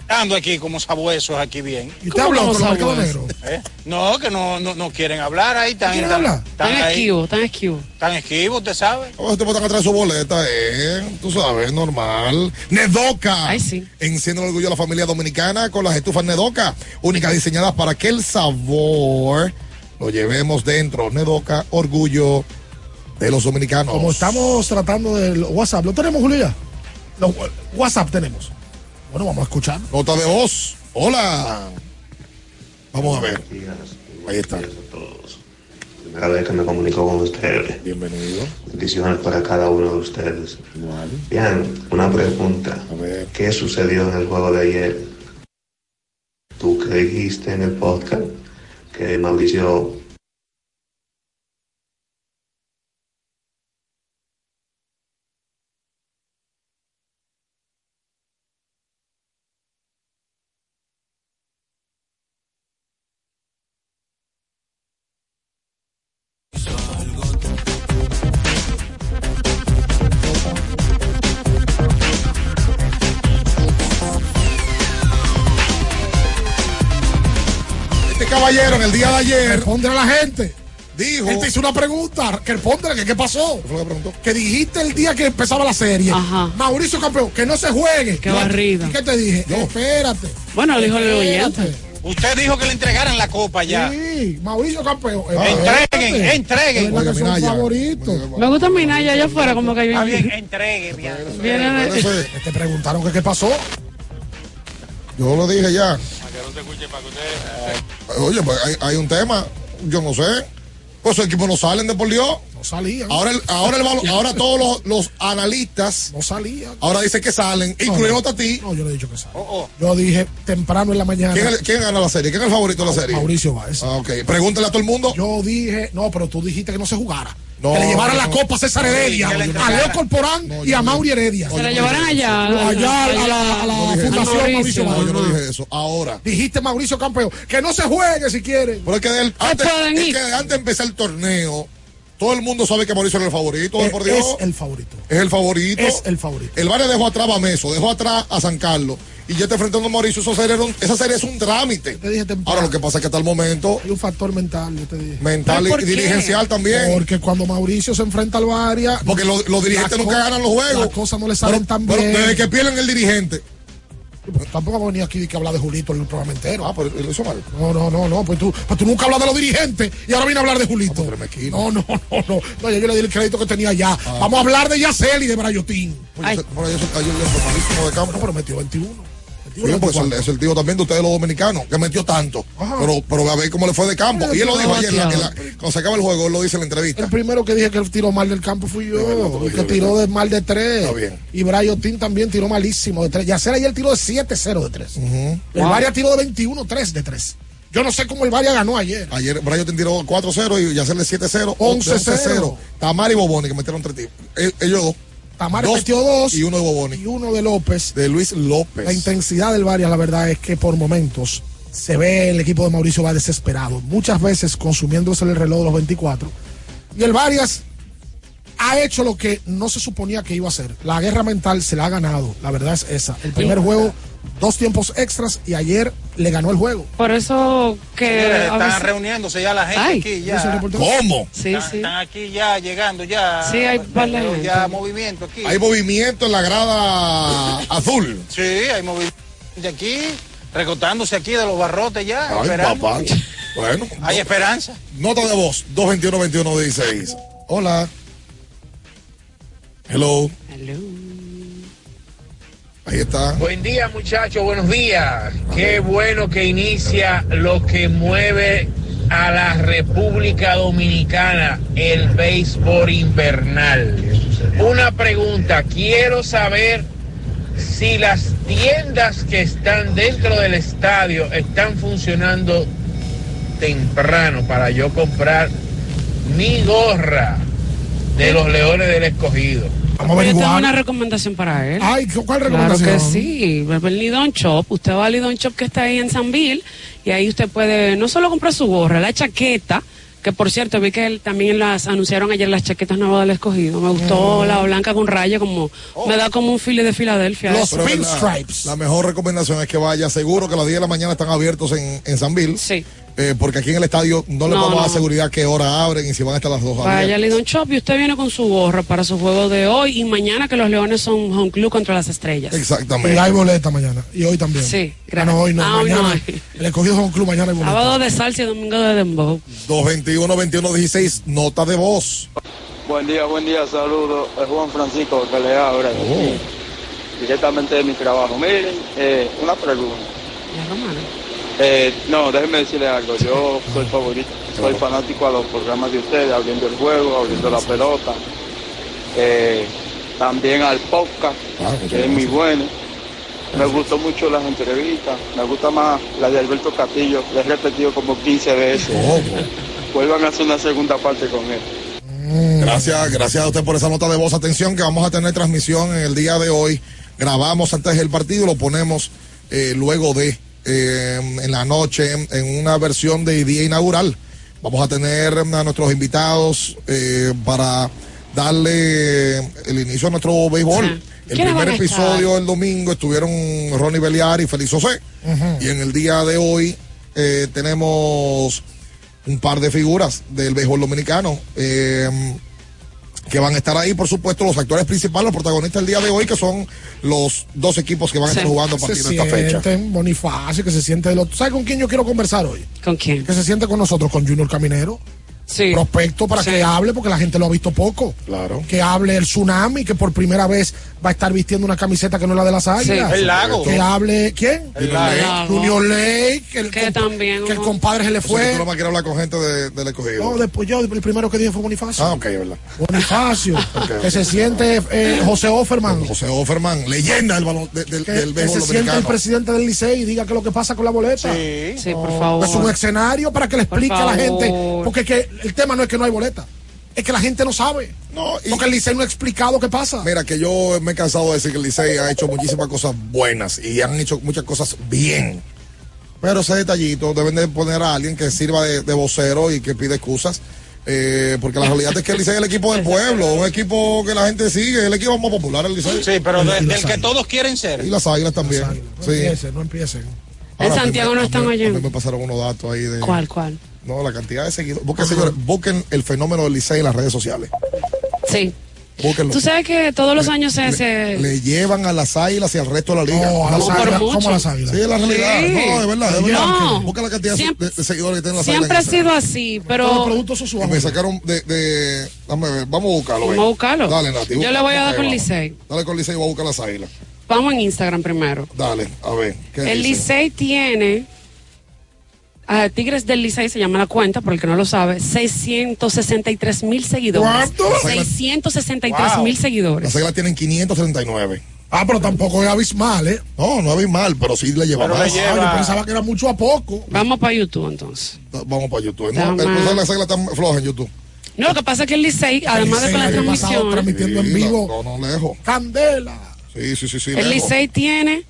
Ando aquí como sabuesos aquí bien. Y usted ¿Cómo habló como con los negros. ¿eh? No, que no, no, no quieren hablar ahí. Están, quieren están- hablar? están Tan esquivo, tan esquivo. Tan esquivo, usted sabe. Oh, este botón atrás su boleta, eh. Tú sabes, normal. Nedoca. Ay, sí. Enciende el orgullo de la familia dominicana con las estufas Nedoca. Únicas diseñadas para que el sabor lo llevemos dentro. Nedoca, orgullo de los dominicanos. Como estamos tratando del WhatsApp, ¿lo tenemos, Julia? Los WhatsApp tenemos. Bueno, vamos a escuchar. Nota de voz. Hola. Vamos a ver. Ahí está. Primera vez que me comunico con ustedes. Bienvenido. Bendiciones para cada uno de ustedes. Bien, una pregunta. ¿Qué sucedió en el juego de ayer? ¿Tú que dijiste en el podcast que Mauricio ayer Responde a la gente. dijo. Él te hizo una pregunta. Que respóndele, que qué pasó. ¿Qué fue lo que preguntó? Que dijiste el día que empezaba la serie. Ajá. Mauricio campeón, que no se juegue. Qué barrida. ¿Y qué te dije? Espérate. Bueno, dijo el oyente. Usted dijo que le entregaran la copa ya. Sí, Mauricio campeón. Entreguen, Espérate. entreguen. Que Oiga, son favoritos. Me gusta Minaya allá afuera, como que Está bien, viene. entreguen. bien. Te preguntaron que qué pasó. Yo lo dije ya. Para que no se escuche, para que usted. Oye, pues hay, hay un tema. Yo no sé. Pues su equipo no salen de por Dios. No salían. Ahora, el- ahora, el ahora todos los, los analistas No salían. ahora dicen que salen, incluyendo a ti. No, yo no he dicho que salían. Oh, oh. Yo dije temprano en la mañana. ¿Quién, es el- quién gana la serie? ¿Quién es el favorito de la serie? Mauricio Báez. Ah, ok. Pregúntale a todo el mundo. Yo dije, no, pero tú dijiste que no se jugara. No, que le llevaran no, la copa a César Heredia, a. Leo Corporán No, y a Mauri Heredia. Se la llevaron allá. No, allá a la, a la No. Fundación Mauricio Mauricio. No, yo no dije eso. Ahora. Dijiste Mauricio campeón. Que no se juegue si quieren. Pero es que, del- antes, es que antes de empezar el torneo, todo el mundo sabe que Mauricio era el favorito, de Eh, por Dios. es el favorito. Es el favorito. Es el favorito. El Valle dejó atrás a Meso, dejó atrás a San Carlos. Y ya está enfrentando a Mauricio. Esa serie, era un- esa serie es un trámite. Te dije temprano. Ahora lo que pasa es que hasta el momento, Hay un factor mental, yo te dije. mental ¿Pero y qué? dirigencial también. Porque cuando Mauricio se enfrenta al Varia. Porque los, los dirigentes nunca ganan los juegos. Las cosas no le salen Pero- tan pero bien. desde que pierden el dirigente. Pero Tampoco vamos a venir aquí que hablar de Julito en el programa entero. Ah, pero lo hizo mal. No, no, no, no. Pues tú, pues tú nunca hablas de los dirigentes y ahora viene a hablar de Julito. Ah, pues. No, no, no, no. No, yo le di el crédito que tenía ya. Vamos a hablar de Yacel y de Brayotín. Pues yo sé- bueno, yo soy ayer yo soy malísimo de campo. No, pero metió 21. Sí, pues es el, es el tío también de ustedes los dominicanos, que metió tanto. Pero, pero a ver cómo le fue de campo. Y él lo dijo ayer, la- la- cuando se acaba el juego, él lo dice en la entrevista. El primero que dije que él tiró mal del campo fui yo. No, el que yo- tiró de mal de tres. Está bien. Y Brayotín también tiró malísimo de tres. Yacel ayer tiró de 7-0 de tres. El Wow. Varia tiró de 21-3 de tres. Yo no sé cómo el Varia ganó ayer. Ayer Brian te tiró 4-0 y Yacerle 7-0, 11-0. 11-0. Tamar y Boboni que metieron tres tiros. Eh, Ellos dos. Tamar Dos metió dos Y uno de Boboni. y uno de López. De Luis López. La intensidad del Varias, la verdad es que por momentos se ve el equipo de Mauricio va desesperado, muchas veces consumiéndose el reloj de los 24. Y el Varias ha hecho lo que no se suponía que iba a hacer. La guerra mental se la ha ganado, la verdad es esa. El primer juego, dos tiempos extras y ayer le ganó el juego. Por eso que. Señores, están veces- reuniéndose ya la gente Ay, aquí. Ya. ¿Cómo? Sí, Están, sí. están aquí ya llegando ya. Sí, hay ya movimiento aquí. Hay movimiento en la grada azul. Sí, hay movimiento de aquí, recortándose aquí de los barrotes ya. Ay, esperando. papá. Bueno, Hay esperanza. nota de voz: 221-2116. Hola. Hello. Hello. Ahí está. Buen día muchachos, buenos días. Qué bueno que inicia lo que mueve a la República Dominicana, el béisbol invernal. Una pregunta, quiero saber si las tiendas que están dentro del estadio están funcionando temprano para yo comprar mi gorra de los Leones del Escogido. Vamos a Yo tengo una recomendación para él. Ay, ¿cuál Claro recomendación? que sí, el Lidon Shop. Usted va al Lidon Shop que está ahí en San Bill y ahí usted puede no solo comprar su gorra, la chaqueta, que por cierto vi que él- también las anunciaron ayer las chaquetas nuevas del escogido. Me gustó la blanca con raya, como me da como un file de Filadelfia. Los pinstripes. La mejor recomendación es que vaya. Seguro que a las 10 de la mañana están abiertos en, en San Bill. Sí. Eh, porque aquí en el estadio no le No, vamos a dar no. seguridad qué hora abren y si van hasta las 2 Vaya. Lidon Shop y usted viene con su gorra para su juego de hoy y mañana que los Leones son home club contra las estrellas. Exactamente. Y hay boleta mañana. Y hoy también. Sí, Ah, gracias. no, hoy no. Ah, hoy no mañana. hay. El escogido es un club, mañana hay boleta. Sábado de salsa y domingo de dembow. 221-2116, nota de voz. Buen día, buen día, saludos. Es Juan Francisco que le habla aquí, directamente de mi trabajo. Miren, eh, una pregunta. Eh, no, déjenme decirle algo. Yo soy favorito, soy fanático a los programas de ustedes, abriendo el juego, abriendo la pelota. Eh, también al podcast, que es muy bueno. Me gustó mucho las entrevistas. Me gusta más la de Alberto Castillo. Le he repetido como 15 veces. Vuelvan a hacer una segunda parte con él. Gracias, gracias a usted por esa nota de voz. Atención que vamos a tener transmisión en el día de hoy. Grabamos antes del partido, lo ponemos eh, luego de eh, en la noche en, una versión de día inaugural. Vamos a tener a nuestros invitados eh, para darle el inicio a nuestro béisbol. Sí. El ¿Quiénes primer episodio el domingo estuvieron Ronnie Beliar y Félix José. Y en el día de hoy eh, tenemos un par de figuras del béisbol dominicano. eh, que van a estar ahí, por supuesto, los actores principales, los protagonistas del día de hoy, que son los dos equipos que van a estar jugando a partir se de esta fecha. Bonifacio, que se siente del otro. ¿Sabes con quién yo quiero conversar hoy? ¿Con quién? Que se siente con nosotros, con Junior Caminero. Sí. Prospecto para Sí. que hable, porque la gente lo ha visto poco. Claro. Que hable el tsunami, que por primera vez va a estar vistiendo una camiseta que no es la de las águilas. El lago. Que hable, ¿quién? El lago. Junior Lake, que el, Que también, que el compadre se le O sea, que fue. tú no más hablar con gente de- del escogido. No, después yo, el primero que dije fue Bonifacio. Ah, ok, es verdad. Bonifacio. Que se siente eh, José Offerman. José Offerman, leyenda del, balón, de- del, que, del que se siente el presidente del Licey y diga qué es lo que pasa con la boleta. Sí. Sí, por favor. Es un escenario para que le explique a la gente. Porque que el tema no es que no hay boleta. Es que la gente no sabe. No, y- porque el Licey no ha explicado qué pasa. Mira, que yo me he cansado de decir que el Licey ha hecho muchísimas cosas buenas y han hecho muchas cosas bien. Pero ese detallito deben de poner a alguien que sirva de, de vocero y que pide excusas. eh, porque la realidad es que el Licey es el equipo del pueblo, un equipo que la gente sigue, es el equipo más popular el Licey. Sí, pero de- del que todos quieren ser. Y las águilas también. No Sí. empiecen, no empiecen. En Santiago a mí- no están oyendo. a mí me pasaron unos datos ahí de. ¿Cuál, cuál? No, la cantidad de seguidores. Busquen, señores, busquen el fenómeno del Licey en las redes sociales. Sí. Búsquenlo. Tú sabes que todos los años se... le, se- le llevan a las águilas y al resto de la liga. No, a las águilas. ¿cómo a las águilas? Sí, es la realidad. Sí. No, es verdad, es verdad. No. Busca la cantidad de- Siempre- de, de seguidores que tienen las Siempre ha sido así, Todos los pero productos son su Instagram. Me sacaron de, de. Dame ver, vamos a buscarlo. Vamos a buscarlo. Dale, Nati. Yo le voy a dar con Licey. Dale con Licey y voy a buscar las águilas. vamos en Instagram primero. Dale, a ver. ¿qué El dice? Licey tiene... a Tigres del Licey se llama la cuenta, por el que no lo sabe, 663 mil seguidores. ¿Cuánto? 663 mil seguidores. Las águilas tienen 539. Ah, pero tampoco es abismal, ¿eh? No, no es mal, pero sí le lleva Pero le más. lleva- Ah, yo pensaba que era mucho a poco. Vamos para YouTube entonces. Vamos para YouTube. No, de las águilas están flojas en YouTube. No, lo que pasa es que el Licey, además de El con la Licey transmisión, transmitiendo en Sí, vivo. No, no, lejos. Candela. Sí, sí, sí, sí. el. Licey tiene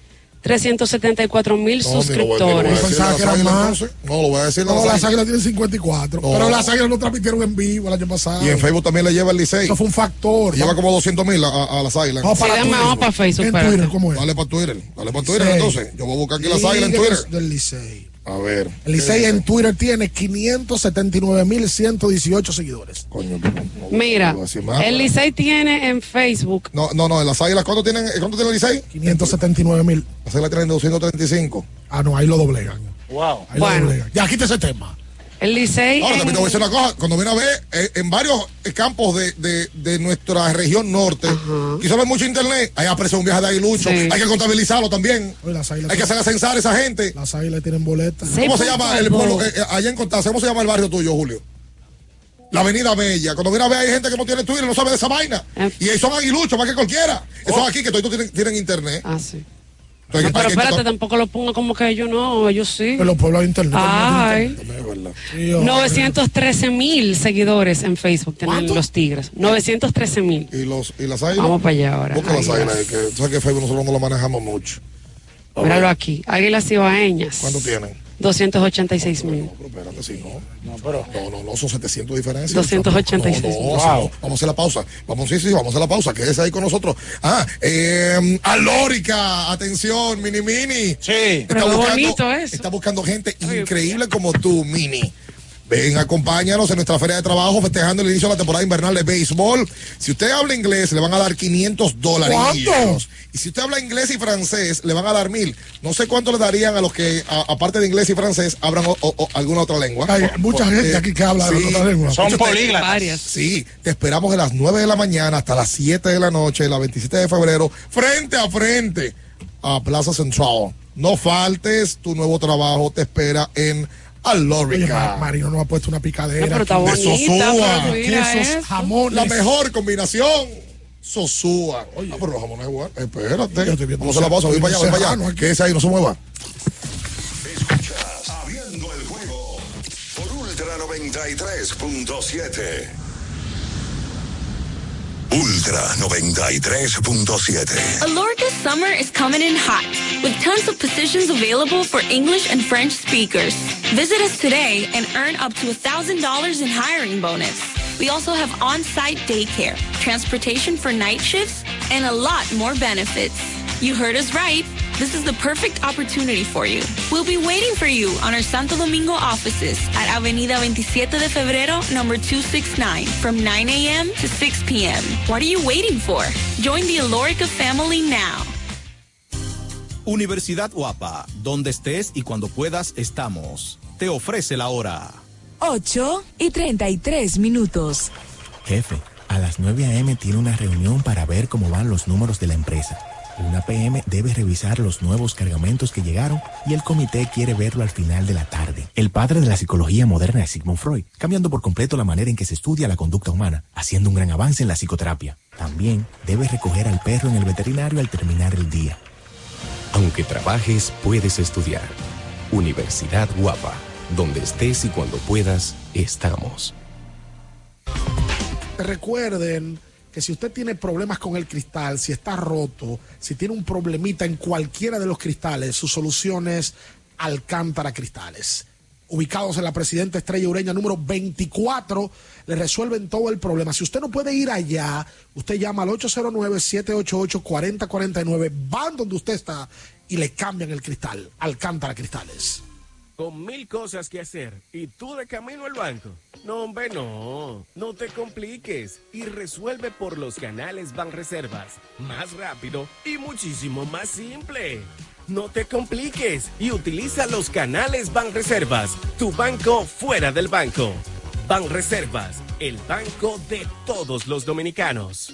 374 mil No, ni lo lo suscriptores. decir más. No, lo voy a decir. No, las las águilas. tienen 54. No. Pero las águilas no transmitieron en vivo el año pasado. Y en Facebook también le lleva el Licey. Eso fue un factor. Lleva como 200 mil a, las águilas. Sí, para Twitter. vamos para Facebook, En espérate. Twitter, ¿cómo es? Dale para Twitter. Dale para Twitter Sí. entonces. Yo voy a buscar aquí las águilas en Twitter. del Licey. A ver. El Licey ¿qué en? Twitter tiene 579.118 seguidores. Coño, no, no, Mira, no el Licey tiene en Facebook No, no, no, en las águilas, ¿cuánto tienen, ¿cuánto tiene el Licey? 579.000. Las águilas tienen 235. Ah, no, ahí lo doblegan. Wow. Ahí Bueno. lo doblegan. Ya, quita ese tema. El Licey. Ahora en- también te voy a decir una cosa, cuando viene a ver, eh, en varios campos de, de, de nuestra región norte, quizás no hay mucho internet, hay aparece un viaje de aguilucho, Sí. hay que contabilizarlo también, Oye, las águilas, hay que hacer a censar a esa gente. las águilas tienen boletas. Sí. ¿Cómo se llama el pueblo? eh, eh, allá en Constanza, ¿cómo se llama el barrio tuyo, Julio? La Avenida Bella. Cuando viene a ver hay gente que no tiene Twitter, no sabe de esa vaina. Eh. Y ahí son aguiluchos, más que cualquiera. Eso aquí que todos tienen, tienen internet. Ah, sí. Entonces, No, pero espérate, tampoco lo pongo como que ellos no, ellos sí. En los pueblos de internet. Ay. Oh. 913 mil seguidores en Facebook tienen ¿Cuánto? los Tigres. 913 mil. ¿Y, los, ¿Y las águilas? Vamos para allá ahora. Busca las Águilas. que tú sabes que Facebook nosotros no lo manejamos mucho. Míralo aquí. Águilas Ibaeñas. ¿Cuánto tienen? 286 mil. No, pero espérate, sí, no. No, pero. No, no, no, son 700 diferencias. 286. No, no, Wow. Vamos a hacer la pausa. Vamos, sí, sí, vamos a hacer la pausa. Quédese ahí con nosotros. Ah, eh, Alórica, atención, Mini Mini. Sí. Pero qué bonito eso. Está buscando gente increíble como tú, Mini. Ven, acompáñanos en nuestra feria de trabajo festejando el inicio de la temporada invernal de béisbol. Si usted habla inglés, le van a dar 500 dólares. ¿Cuánto? Y si usted habla inglés y francés, le van a dar mil. No sé cuánto le darían a los que, a- aparte de inglés y francés, hablan o- o- o alguna otra lengua. Hay mucha Porque- gente aquí que habla de otra lengua. Son. Varias. Sí, te esperamos de las 9 de la mañana hasta las 7 de la noche, la 27 de febrero, frente a frente a Plaza Central. No faltes, tu nuevo trabajo te espera en Alórica. Ma- Marino nos ha puesto una picadera. No, pero está aquí. de. Sosúa, Quesos, eso. jamones. La mejor combinación. Sosúa. Ah, pero los jamones igual. Espérate. Yo estoy viendo Vamos a la pausa. Voy para allá, voy para allá. aquí. Quédese ahí, no se mueva. Escuchas Abriendo el juego por Ultra 93.7. Ultra 93.7. Alorca's summer is coming in hot, with tons of positions available for English and French speakers. Visit us today and earn up to $1,000 in hiring bonus. We also have on-site daycare, transportation for night shifts, and a lot more benefits. You heard us right. This is the perfect opportunity for you. We'll be waiting for you on our Santo Domingo offices at Avenida 27 de Febrero, number 269, from 9 a.m. to 6 p.m. What are you waiting for? Join the Alorica family now. Universidad Guapa, donde estés y cuando puedas estamos. Te ofrece la hora. 8 y 33 minutos. Jefe, a las 9 a.m. tiene una reunión para ver cómo van los números de la empresa. Una PM debe revisar los nuevos cargamentos que llegaron y el comité quiere verlo al final de la tarde. El padre de la psicología moderna es Sigmund Freud, cambiando por completo la manera en que se estudia la conducta humana, haciendo un gran avance en la psicoterapia. También debe recoger al perro en el veterinario al terminar el día. Aunque trabajes, puedes estudiar. Universidad Guapa, donde estés y cuando puedas, estamos. Recuerden que si usted tiene problemas con el cristal, si está roto, si tiene un problemita en cualquiera de los cristales, su solución es Alcántara Cristales. Ubicados en la Presidenta Estrella Ureña número 24, le resuelven todo el problema. Si usted no puede ir allá, usted llama al 809-788-4049, van donde usted está y le cambian el cristal. Alcántara Cristales. Con mil cosas que hacer y tú de camino al banco. No, hombre, no. No te compliques y resuelve por los canales Banreservas. Más rápido y muchísimo más simple. No te compliques y utiliza los canales Banreservas, tu banco fuera del banco. Banreservas, el banco de todos los dominicanos.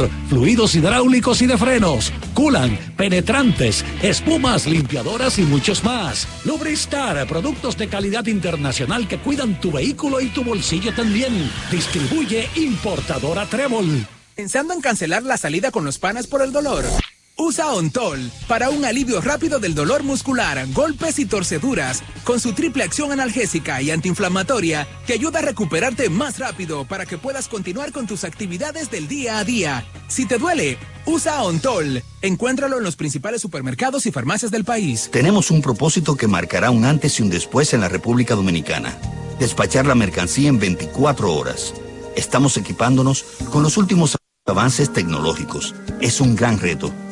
fluidos hidráulicos y de frenos, culan, penetrantes, espumas, limpiadoras y muchos más. Lubristar, productos de calidad internacional que cuidan tu vehículo y tu bolsillo también. Distribuye importadora Trébol. ¿Pensando en cancelar la salida con los panas por el dolor? Usa Ontol para un alivio rápido del dolor muscular, golpes y torceduras, con su triple acción analgésica y antiinflamatoria que ayuda a recuperarte más rápido para que puedas continuar con tus actividades del día a día. Si te duele, usa Ontol. Encuéntralo en los principales supermercados y farmacias del país. Tenemos un propósito que marcará un antes y un después en la República Dominicana. Despachar la mercancía en 24 horas. Estamos equipándonos con los últimos avances tecnológicos. Es un gran reto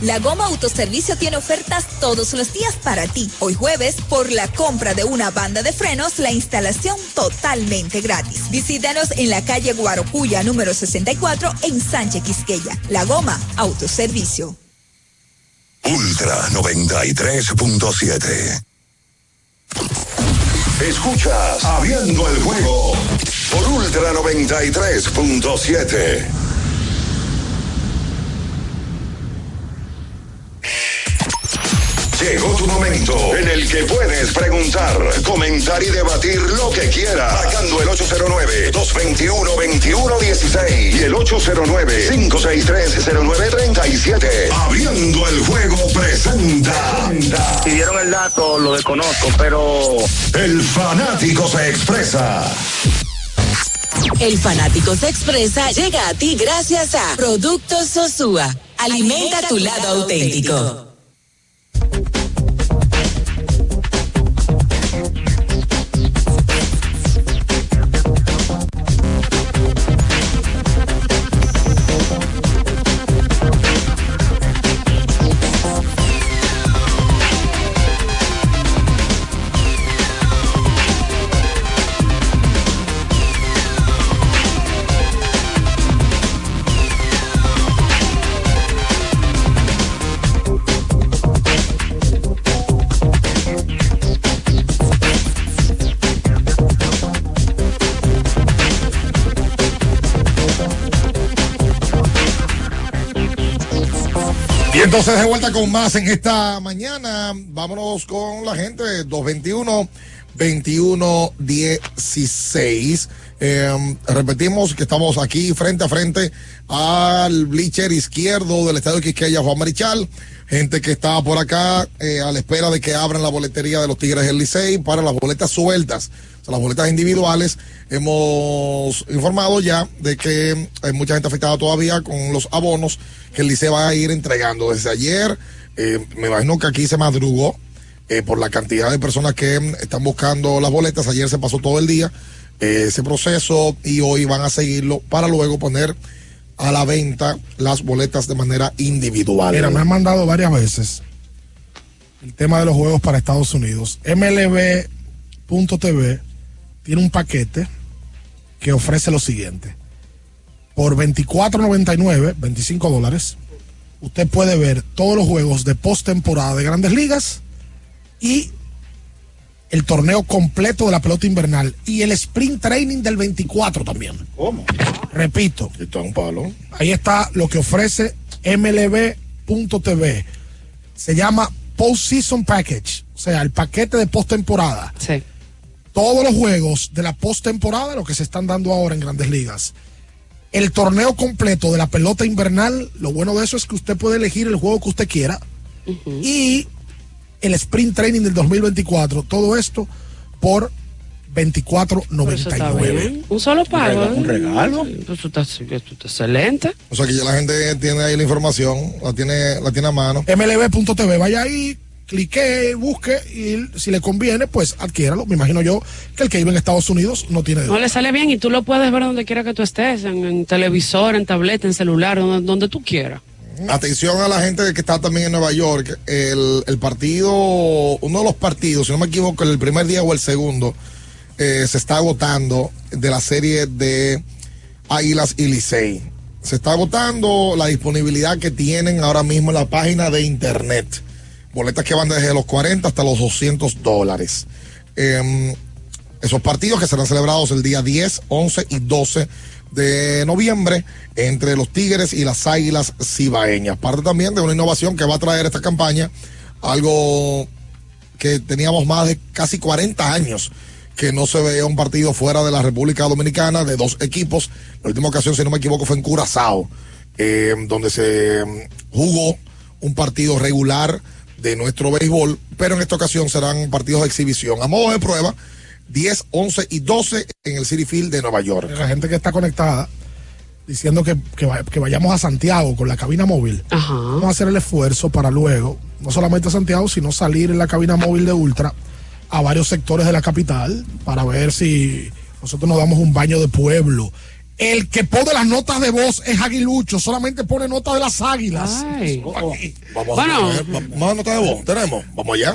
La Goma Autoservicio tiene ofertas todos los días para ti. Hoy jueves, por la compra de una banda de frenos, la instalación totalmente gratis. Visítanos en la calle Guarocuya número 64 en Sánchez Quisqueya. La Goma Autoservicio. Ultra 93.7. Escuchas Abriendo el juego por Ultra 93.7. Llegó tu momento en el que puedes preguntar, comentar y debatir lo que quieras. Marcando el 809-221-2116 y el 809-563-0937. Abriendo el juego presenta. Si dieron el dato, lo desconozco, pero. El fanático se expresa. El fanático se expresa llega a ti gracias a Productos Sosúa. Alimenta tu lado auténtico. Thank you. Entonces de vuelta con más en esta mañana. Vámonos con la gente. 221 2116. Eh, repetimos que estamos aquí frente a frente al bleacher izquierdo del estadio Quisqueya Juan Marichal. Gente que está por acá eh, a la espera de que abran la boletería de los Tigres del Licey para las boletas sueltas, las boletas individuales. Hemos informado ya de que hay mucha gente afectada todavía con los abonos que el Licey va a ir entregando desde ayer. eh, me imagino que aquí se madrugó eh, por la cantidad de personas que están buscando las boletas. Ayer se pasó todo el día ese proceso y hoy van a seguirlo para luego poner a la venta las boletas de manera individual. Mira, me han mandado varias veces el tema de los juegos para Estados Unidos. MLB.tv tiene un paquete que ofrece lo siguiente. Por 24.99, 25 dólares, usted puede ver todos los juegos de postemporada de grandes ligas y el torneo completo de la pelota invernal y el sprint training del 24 también. ¿Cómo? Repito. Está un palo. Ahí está lo que ofrece MLB.tv. Se llama Postseason Package, o sea, el paquete de postemporada. Sí. Todos los juegos de la postemporada, lo que se están dando ahora en Grandes Ligas. El torneo completo de la pelota invernal, lo bueno de eso es que usted puede elegir el juego que usted quiera. Y el sprint training del 2024, todo esto por Pero eso está 24.99. bien. Un solo pago. Un regalo. Sí, eso está, excelente. O sea que ya la gente tiene ahí la información, la tiene, la tiene a mano. MLB.tv, vaya ahí, clique, busque y si le conviene, pues adquiéralo. Me imagino yo que el que vive en Estados Unidos no tiene No le sale bien y tú lo puedes ver donde quiera que tú estés, en, en televisor, en tableta, en celular, donde, donde tú quieras. Atención a la gente que está también en Nueva York. El, partido, uno de los partidos, si no me equivoco, el primer día o el segundo, eh, se está agotando de la serie de Águilas y Licey. Se está agotando la disponibilidad que tienen ahora mismo en la página de internet. Boletas que van desde los 40 hasta los 200 dólares. Em, esos partidos que serán celebrados el día 10, 11 y 12 de noviembre entre los Tigres y las Águilas Cibaeñas. Parte también de una innovación que va a traer esta campaña, algo que teníamos más de casi 40 años que no se veía un partido fuera de la República Dominicana de dos equipos. La última ocasión, si no me equivoco, fue en Curazao, eh, donde se mm, jugó un partido regular de nuestro béisbol, pero en esta ocasión serán partidos de exhibición. A modo de prueba, 10, 11 y 12 en el City Field de Nueva York. La gente que está conectada diciendo que, que, va- que vayamos a Santiago con la cabina móvil. Vamos a hacer el esfuerzo para luego, no solamente a Santiago, sino salir en la cabina móvil de Ultra a varios sectores de la capital para ver si nosotros nos damos un baño de pueblo. El que pone las notas de voz es Aguilucho, solamente pone notas de las águilas. Vamos Bueno. a ver, va- más nota de voz. Tenemos. Vamos allá.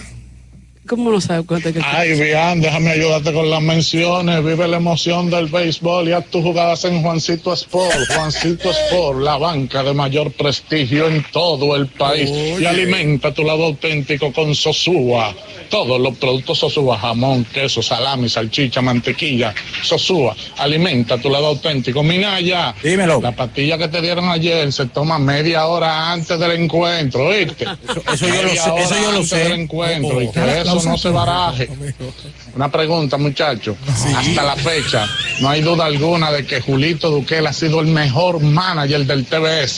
¿Cómo no sabes cuánto que Ay, Bian, déjame ayudarte con las menciones. Vive la emoción del béisbol y haz tus jugadas en Juancito Sport. Juancito Sport, la banca de mayor prestigio en todo el país. Y alimenta tu lado auténtico con Sosúa. Todos los productos Sosúa, jamón, queso, salami, salchicha, mantequilla. Sosúa, alimenta tu lado auténtico. Minaya, dímelo. La pastilla que te dieron ayer se toma media hora antes del encuentro, ¿oíste? eso yo lo sé, eso yo lo antes sé. del encuentro. Y que La eso no se baraje. Una pregunta, muchachos. Hasta la fecha, no hay duda alguna de que Julito Duquel ha sido el mejor manager del TBS.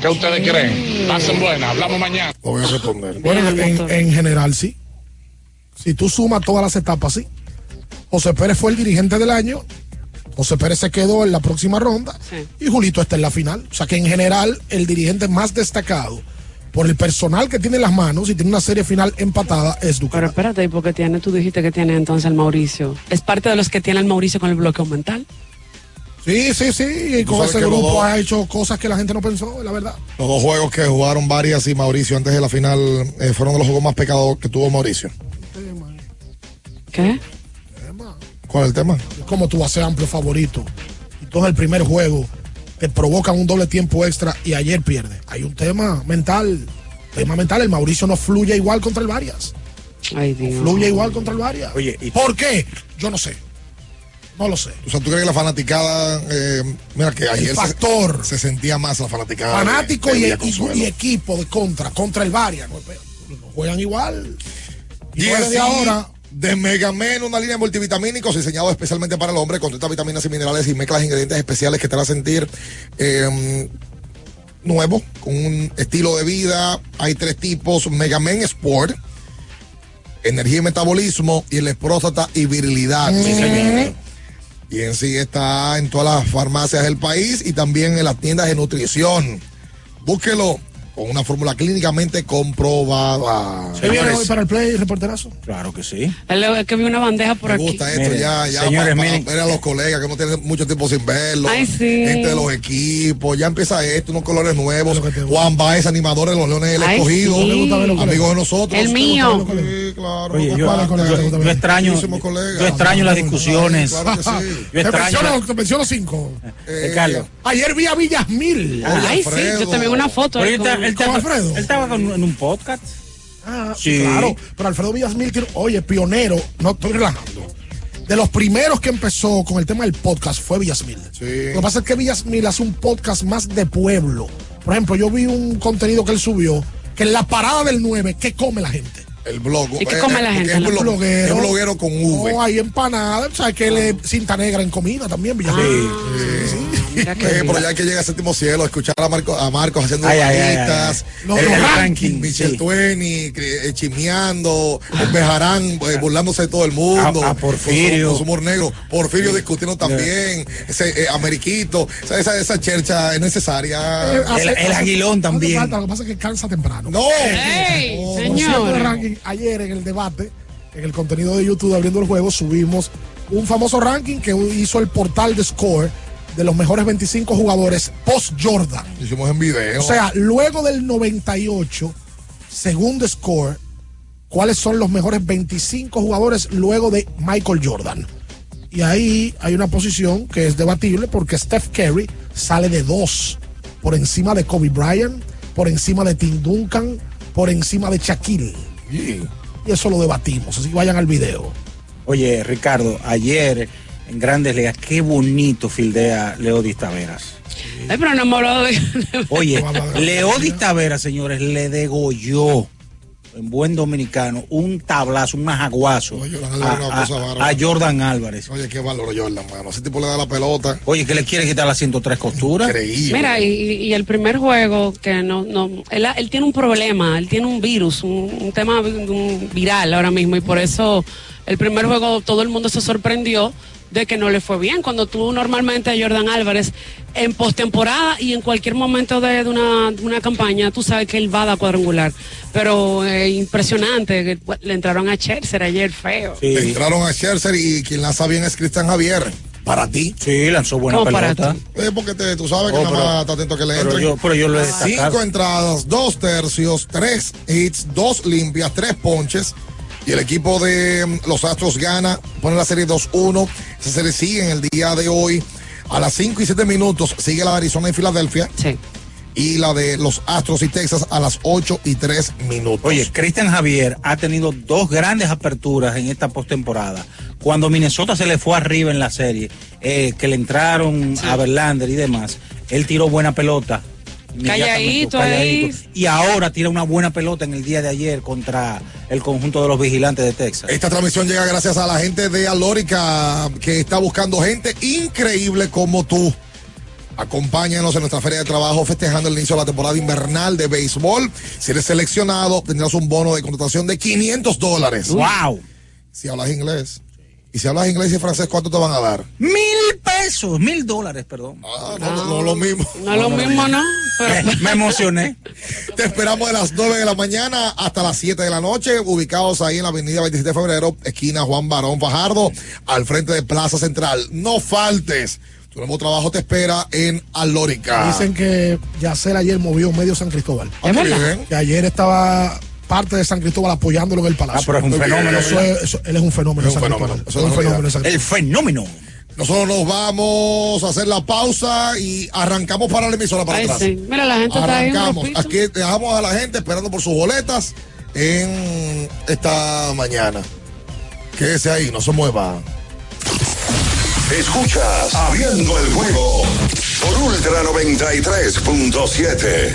¿Qué ustedes creen? Pasen buenas, hablamos mañana. voy a responder. Bueno, en, en general sí. Si tú sumas todas las etapas, sí. José Pérez fue el dirigente del año. José Pérez se quedó en la próxima ronda y Julito está en la final. O sea que en general el dirigente más destacado por el personal que tiene en las manos y tiene una serie final empatada es Duque. Pero espérate, ¿y por qué tiene? Tú dijiste que tiene entonces el Mauricio. ¿Es parte de los que tiene el Mauricio con el bloqueo mental? Sí, sí, sí. Y con ese grupo dos- ha hecho cosas que la gente no pensó, la verdad. Los dos juegos que jugaron varias y Mauricio antes de la final eh, fueron de los juegos más pecados que tuvo Mauricio. ¿Qué? ¿Cuál es el tema? Como tú vas a ser amplio favorito. Y todo el primer juego te provocan un doble tiempo extra y ayer pierde. Hay un tema mental. Tema mental. El Mauricio no fluye igual contra el Varias. Ay, Dios. Fluye igual contra el Varias. Oye, y- ¿Por qué? Yo no sé. No lo sé. O sea, ¿tú crees que la fanaticada, eh, mira que ayer se- factor. Se, sentía más la fanaticada. Fanático de y, equipo de contra, contra el Varia. No, pero no juegan igual. Y Y no desde ahora. De Megamen, una línea de multivitamínicos especialmente para el hombre, con tantas vitaminas y minerales y mezclas de ingredientes especiales que te hará sentir eh, nuevo, con un estilo de vida. Hay tres tipos: Megamen Sport, energía y metabolismo, y el próstata y virilidad. Sí, señor. Y en sí está en todas las farmacias del país y también en las tiendas de nutrición. Búsquelo con una fórmula clínicamente comprobada. ¿Se viene hoy para el play, reporterazo? Claro que sí. Es que vi una bandeja por Me aquí. gusta esto Miren, ya, ya señores, para, miren. ver a los colegas que no tienen mucho tiempo sin verlos. Ay, sí. Gente de los equipos, ya empieza esto, unos colores nuevos. Juan Baez, animador de los Leones del Escogido, sí. Me gusta ver los amigos de nosotros. El mío. Sí, claro. Oye, yo, ¿Cuáles colegas te extraño, yo extraño las discusiones. Claro que sí. Yo Te extraño. menciono, te menciono cinco. Eh, Carlos. Ayer vi a Villasmil. Ay, sí, yo también una foto. Él, está- con- él ¿Con estaba, Alfredo? él estaba con- en un podcast. Ah, Sí. claro. Pero Alfredo Villasmil, tiene- oye, pionero, no estoy relajando. De los primeros que empezó con el tema del podcast fue Villasmil. Lo que pasa es que Villasmil hace un podcast más de pueblo. Por ejemplo, yo vi un contenido que él subió que en la parada del 9, ¿qué come la gente? El blog. ¿Y qué come la gente? Es, blo- bloguero. es bloguero con V. No, hay empanadas, o sea, que él es cinta negra en comida también, Eh, bien. pero ya hay que llegar a séptimo cielo, escuchar a, Marco, a Marcos haciendo el, Los rankings, ranking, Michelle sí. Tueni, eh, chimeando, el Bejarán, eh, burlándose de todo el mundo, A- a Porfirio. con su, con su humor negro, Porfirio discutiendo también, ese eh, Ameriquito, esa, esa, esa chercha es necesaria. Eh, hace- El- el aguilón hace también. falta, lo que pasa es que cansa temprano. no, ¡Ey, Por cierto, el señor! Ranking, ayer en el debate, en el contenido de YouTube de Abriendo el Juego, subimos un famoso ranking que hizo el portal de Score de los mejores 25 jugadores post-Jordan. hicimos en video. O sea, luego del 98, según The Score, ¿cuáles son los mejores 25 jugadores luego de Michael Jordan? Y ahí hay una posición que es debatible porque Steph Curry sale de dos, por encima de Kobe Bryant, por encima de Tim Duncan, por encima de Shaquille. Sí. Y eso lo debatimos, así que vayan al video. Oye, Ricardo, ayer en Grandes Ligas, qué bonito fildea Leodis Taveras. Ay, pero no hemos hablado de. Oye, Leodis Taveras, señores, le degolló en buen dominicano un tablazo, un majaguazo Oye, a, Jordan Álvarez. Oye, qué valor Jordan, mano. Ese tipo le da la pelota. Oye, que le quiere quitar las 103 costuras. Increíble. Mira, y, y el primer juego que no, no, él, él tiene un problema, él tiene un virus, un, un tema un viral ahora mismo y por eso el primer juego todo el mundo se sorprendió de que no le fue bien. Cuando tú normalmente a Jordan Álvarez en postemporada y en cualquier momento de, de una, de una campaña, tú sabes que él va a dar cuadrangular. Pero eh, impresionante, le entraron a Scherzer ayer feo. Le entraron a Scherzer y quien lanza bien es Cristian Javier. Para ti. Sí, lanzó buena ¿Cómo para pelota. Eh, porque te- tú sabes que Oh, nada más está atento a que le pero entren. yo- pero yo lo he. Cinco entradas, dos tercios, tres hits, dos limpias, tres ponches. Y el equipo de mm, los Astros gana, pone la serie 2-1. Esa serie sigue en el día de hoy. A las 5 y 7 minutos sigue la de Arizona y Filadelfia. Sí. Y la de los Astros y Texas a las 8 y 3 minutos. Oye, Cristian Javier ha tenido dos grandes aperturas en esta postemporada. Cuando Minnesota se le fue arriba en la serie, eh, que le entraron a Verlander y demás, él tiró buena pelota. Calladito ahí. Y ahora tira una buena pelota en el día de ayer contra el conjunto de los vigilantes de Texas. Esta transmisión llega gracias a la gente de Alórica que está buscando gente increíble como tú. Acompáñanos en nuestra feria de trabajo festejando el inicio de la temporada invernal de béisbol. Si eres seleccionado, tendrás un bono de contratación de 500 dólares. ¡Wow! Si hablas inglés. Y si hablas inglés y francés, ¿cuánto te van a dar? Mil pesos, mil dólares, perdón. Ah, no, no, no lo mismo. No es lo mismo, ¿no? Pero- Me emocioné. Te esperamos de las 9 de la mañana hasta las 7 de la noche, ubicados ahí en la avenida 27 de febrero, esquina Juan Barón Fajardo, al frente de Plaza Central. No faltes. Tu nuevo trabajo te espera en Alórica. Dicen que Yacer ayer movió medio San Cristóbal. Ah, qué bien. Que ayer estaba parte de San Cristóbal apoyándolo en el palacio. Ah, pero es un fenómeno. Eso es- eso- él es un fenómeno. Es un fenómeno. Cristóbal. Eso Es un es la fenómeno. en San El fenómeno. Nosotros nos vamos a hacer la pausa y arrancamos para la emisora para Ay, atrás. sí. Mira, la gente está ahí Arrancamos. Aquí dejamos a la gente esperando por sus boletas en esta mañana. Quédese ahí, no se mueva. Escuchas Abriendo el juego por Ultra 93.7.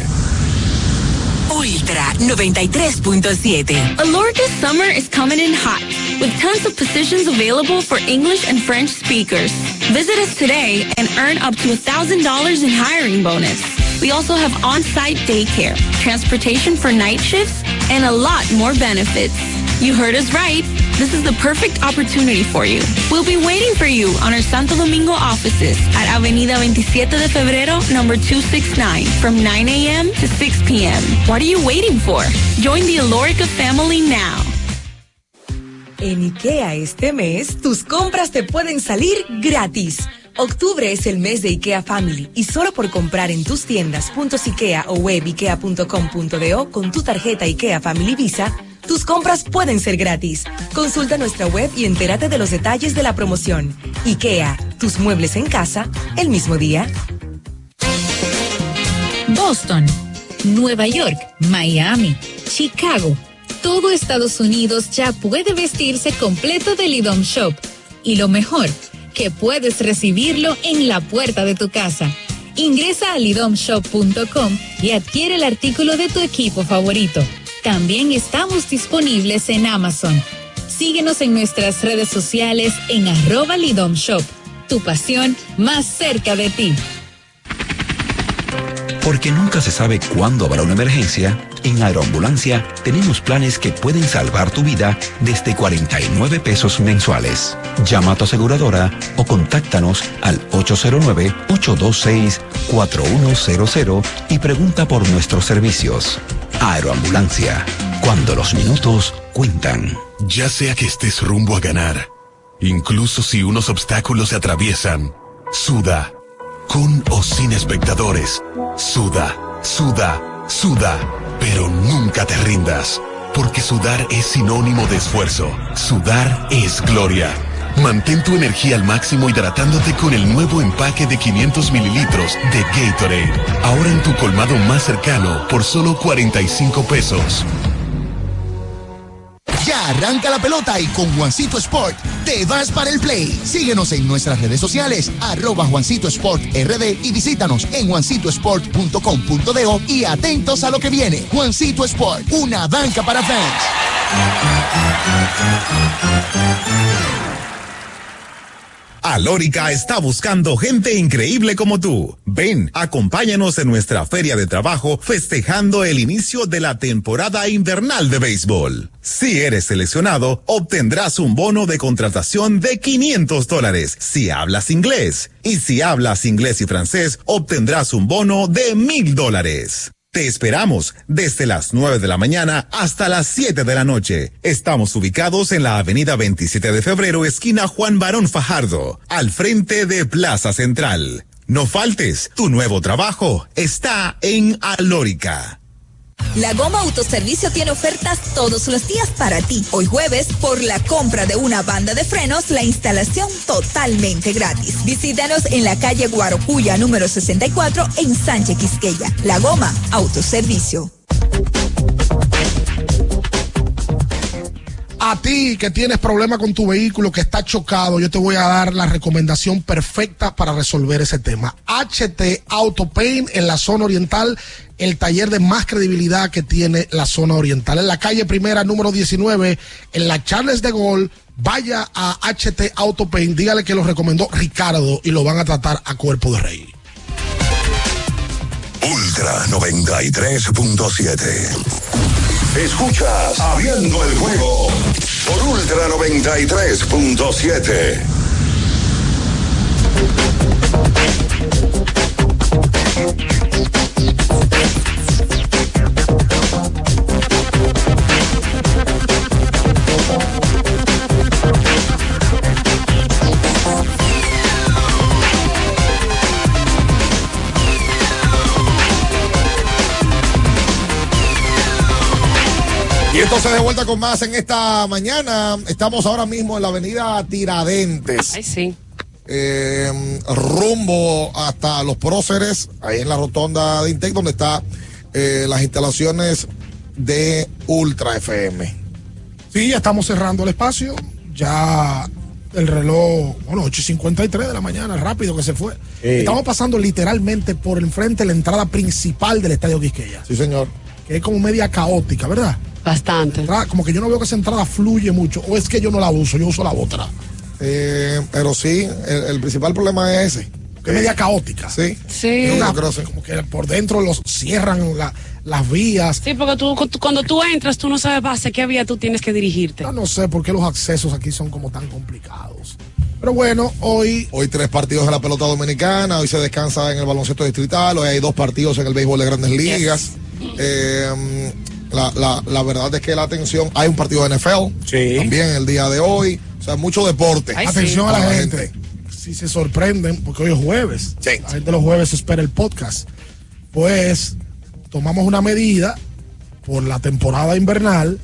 Ultra 93.7. Alorca's summer is coming in hot, with tons of positions available for English and French speakers. Visit us today and earn up to $1,000 in hiring bonus. We also have on-site daycare, transportation for night shifts, and a lot more benefits. You heard us right. This is the perfect opportunity for you. We'll be waiting for you on our Santo Domingo offices at Avenida 27 de Febrero, number 269, from 9 a.m. to 6 p.m. What are you waiting for? Join the Alorica family now. En IKEA este mes, tus compras te pueden salir gratis. Octubre es el mes de IKEA Family y solo por comprar en tus tiendas .ikea o web ikea.com.do con tu tarjeta IKEA Family Visa, tus compras pueden ser gratis. Consulta nuestra web y entérate de los detalles de la promoción. IKEA, tus muebles en casa, el mismo día. Boston, Nueva York, Miami, Chicago. Todo Estados Unidos ya puede vestirse completo del IDOM Shop. Y lo mejor, que puedes recibirlo en la puerta de tu casa. Ingresa a lidomshop.com y adquiere el artículo de tu equipo favorito. También estamos disponibles en Amazon. Síguenos en nuestras redes sociales en arroba lidomshop. Tu pasión más cerca de ti. Porque nunca se sabe cuándo habrá una emergencia, en Aeroambulancia tenemos planes que pueden salvar tu vida desde 49 pesos mensuales. Llama a tu aseguradora o contáctanos al 809-826-4100 y pregunta por nuestros servicios. Aeroambulancia, cuando los minutos cuentan. Ya sea que estés rumbo a ganar, incluso si unos obstáculos se atraviesan, suda, con o sin espectadores, suda, suda, suda, pero nunca te rindas, porque sudar es sinónimo de esfuerzo, sudar es gloria. Mantén tu energía al máximo hidratándote con el nuevo empaque de 500 mililitros de Gatorade. Ahora en tu colmado más cercano por solo 45 pesos. Ya arranca la pelota y con Juancito Sport te vas para el play. Síguenos en nuestras redes sociales, arroba Juancito Sport RD y visítanos en juancitosport.com.do y atentos a lo que viene. Juancito Sport, una banca para fans. Alórica está buscando gente increíble como tú. Ven, acompáñanos en nuestra feria de trabajo festejando el inicio de la temporada invernal de béisbol. Si eres seleccionado, obtendrás un bono de contratación de 500 dólares si hablas inglés. Y si hablas inglés y francés, obtendrás un bono de mil dólares. Te esperamos desde las 9 de la mañana hasta las 7 de la noche. Estamos ubicados en la avenida 27 de febrero, esquina Juan Barón Fajardo, al frente de Plaza Central. No faltes, tu nuevo trabajo está en Alórica. La Goma Autoservicio tiene ofertas todos los días para ti. Hoy jueves, por la compra de una banda de frenos, la instalación totalmente gratis. Visítanos en la calle Guarocuya número 64 en Sánchez Quisqueya. La Goma Autoservicio. A ti que tienes problema con tu vehículo, que está chocado, yo te voy a dar la recomendación perfecta para resolver ese tema. HT Auto Paint en la zona oriental, el taller de más credibilidad que tiene la zona oriental. En la calle primera, número 19, en la Charles de Gaulle, vaya a HT Auto Paint, dígale que lo recomendó Ricardo y lo van a tratar a cuerpo de rey. Ultra 93.7. Escuchas Abriendo el juego por Ultra 93.7. entonces de vuelta con más en esta mañana. Estamos ahora mismo en la avenida Tiradentes. Ay, sí. Eh, rumbo hasta los próceres, ahí en la rotonda de Intec, donde está eh, las instalaciones de Ultra FM. Sí, ya estamos cerrando el espacio. Ya El reloj, bueno, 8 y 53 de la mañana, rápido que se fue. Estamos pasando literalmente por enfrente de la entrada principal del Estadio Quisqueya. Sí, señor. Que es como media caótica, ¿verdad? Bastante. Como que yo no veo que esa entrada fluye mucho. O es que yo no la uso, yo uso la otra. Eh, pero sí, el, el principal problema es ese. Que es media caótica. Sí. Sí. Una- como que por dentro los cierran la- las vías. Sí, porque tú, cu- cuando tú entras, tú no sabes hacia qué vía tú tienes que dirigirte. Yo no sé por qué los accesos aquí son como tan complicados. Pero bueno, hoy. Hoy tres partidos en la pelota dominicana, hoy se descansa en el baloncesto distrital, hoy hay dos partidos en el béisbol de grandes ligas. Eh, la, la- la verdad es que la atención, hay un partido de NFL también el día de hoy, o sea, mucho deporte. Atención a la gente. Si se sorprenden, porque hoy es jueves. La gente los jueves espera el podcast. Pues tomamos una medida por la temporada invernal.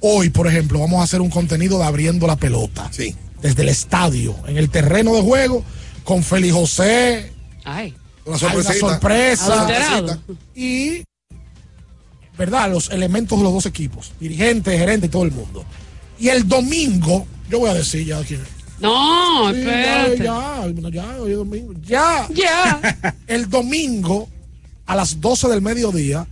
Hoy, por ejemplo, vamos a hacer un contenido de abriendo la pelota. Sí. Desde el estadio, en el terreno de juego, con Félix José. Ay. Una Hay una sorpresita. sorpresa. Y, ¿verdad? Los elementos de los dos equipos. Dirigente, gerente y todo el mundo. Y el domingo, yo voy a decir ya quién. No, Sí, espérate. Ya, ya, ya, hoy es domingo. Ya. Ya. El domingo, a las 12 del mediodía,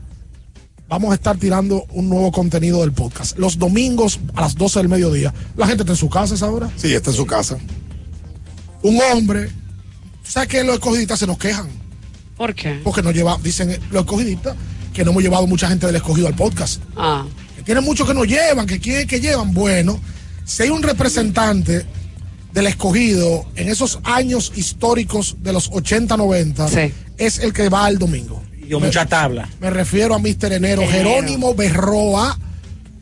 vamos a estar tirando un nuevo contenido del podcast. Los domingos, a las 12 del mediodía, la gente está en su casa esa hora. Sí, está en su casa. Un hombre. ¿Sabes que los escogidistas se nos quejan? ¿Por qué? Porque nos lleva, dicen los escogidistas, que no hemos llevado mucha gente del escogido al podcast. Ah. Que tienen muchos que nos llevan, que quieren que llevan. Bueno, si hay un representante del escogido en esos años históricos de los 80, 90, es el que va el domingo. Dio mucha tabla. Me refiero a Mr. Enero, Enero. Jerónimo Berroa,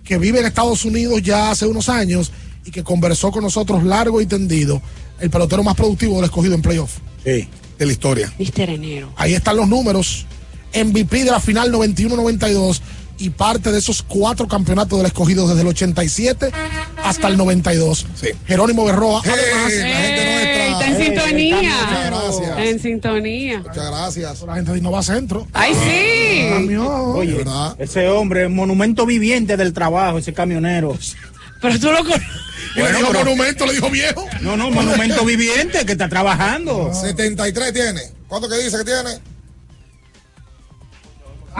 que vive en Estados Unidos ya hace unos años y que conversó con nosotros largo y tendido, el pelotero más productivo del escogido en playoff. Sí. De la historia. Mister Enero. Ahí están los números. MVP de la final 91-92 y parte de esos cuatro campeonatos del escogido desde el 87 hasta el 92. Jerónimo Berroa. además, Ey, está en sintonía. Muchas gracias. En sintonía. Muchas gracias. La gente de Innova Centro. ¡Ay, sí! Camión. Oye, ese hombre, monumento viviente del trabajo, ese camionero. Pero tú lo conoces. le dijo monumento, le dijo viejo. No, no, monumento viviente que está trabajando. 73 tiene. ¿Cuánto que dice que tiene?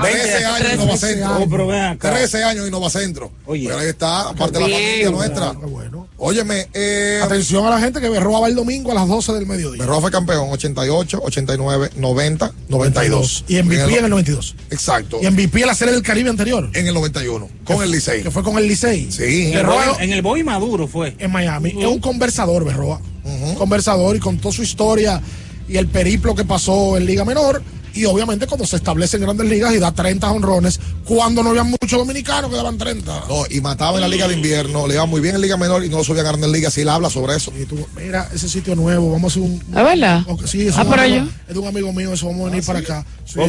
20 13 años en 13 Novacentro. años. Oh, pero ven acá. 13 años en Novacentro. Oye. Pero ahí está, aparte de la familia nuestra. bueno. Óyeme, eh, Atención a la gente que Berroa va el domingo a las 12 del mediodía. Berroa fue campeón 88, 89, 90, 92. Y MVP en el 92. Exacto. Y MVP en la serie del Caribe anterior. En el 91, con el Licey. Que fue con el Licey. Sí. En el, Boy, en el Boy Maduro fue. en Miami. Es un conversador, Berroa. Un conversador y con toda su historia y el periplo que pasó en Liga Menor. Y obviamente cuando se establece en grandes ligas y da 30 honrones, cuando no había muchos dominicanos que daban 30. No, y mataba en la Liga de Invierno, le iba muy bien en Liga Menor y no lo subía a Grandes Ligas. Si él habla sobre eso. Y tú, mira, ese sitio nuevo, vamos a hacer un. ¿Es verdad? Ok, Sí, eso Ah, es, pero un yo- amigo- es de un amigo mío, eso vamos a venir para acá. Sí, a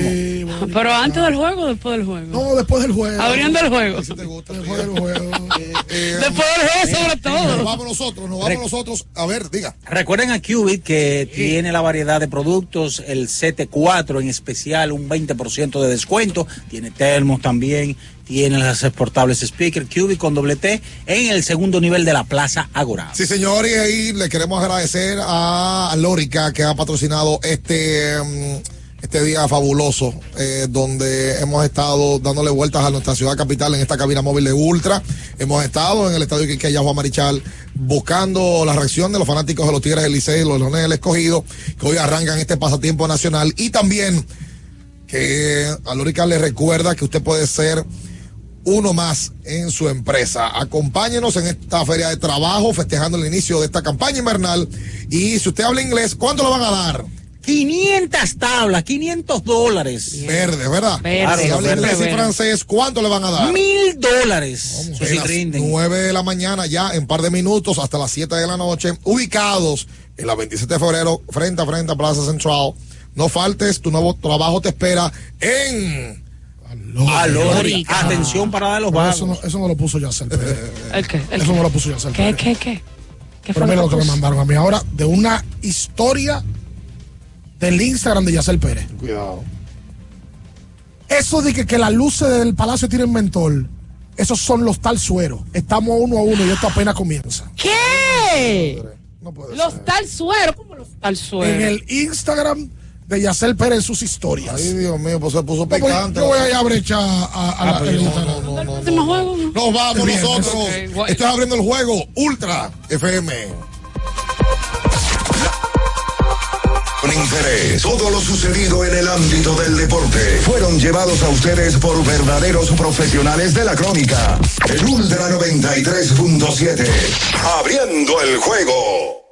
Pero para antes acá. del juego o después del juego. No, después del juego. Abriendo el juego. Después del juego. Después del juego, sobre Nos vamos nosotros, nos vamos nosotros. A ver, diga. Recuerden a Cubit que tiene la variedad de productos, el CT4 en especial, un 20% de descuento, tiene termos también, tiene las exportables speaker Cubit con doble T en el segundo nivel de la Plaza Agora. Sí, señor, y ahí le queremos agradecer a Lórica que ha patrocinado este, mm, este día fabuloso, eh, donde hemos estado dándole vueltas a nuestra ciudad capital en esta cabina móvil de Ultra. Hemos estado en el estadio Quiqueya Juan Marichal buscando la reacción de los fanáticos de los Tigres del Licey los Leones del Escogido, que hoy arrancan este pasatiempo nacional. Y también que a Lórica le recuerda que usted puede ser uno más en su empresa. Acompáñenos en esta feria de trabajo, festejando el inicio de esta campaña invernal. Y si usted habla inglés, ¿cuánto le van a dar? 500 tablas, 500 dólares. Verde, ¿verdad? Verde, si habla inglés y francés, ¿cuánto le van a dar? Mil dólares. En sí las rinden. 9 de la mañana, ya en par de minutos, hasta las 7 de la noche, ubicados en la 27 de febrero, frente a frente a Plaza Central. No faltes, tu nuevo trabajo te espera en... Alori. Atención para de los Pero vagos. Eso no, eso no lo puso Yacel Pérez. ¿El qué? ¿El Eso no lo puso Yacel ¿Qué, Pérez. qué, qué? ¿Qué Pero fue mira lo lo que me mandaron a mí ahora de una historia del Instagram de Yacel Pérez. Cuidado. Eso de que, que las luces del palacio tienen mentol, esos son los tal sueros. Estamos uno a uno y esto apenas comienza. ¿Qué? Los tal suero, ¿cómo los tal suero? En el Instagram de Yacel Pérez en sus historias. Ay, Dios mío, pues se puso No, pues, picante. yo voy a ir a brechar a, a Ah, la- el no, Instagram. no, no, no, ¿Último juego? Nos vamos Bien, nosotros. ok, guay. Estás abriendo el juego Ultra FM. Interés, todo lo sucedido en el ámbito del deporte fueron llevados a ustedes por verdaderos profesionales de la crónica. El Ultra 93.7. Abriendo el juego.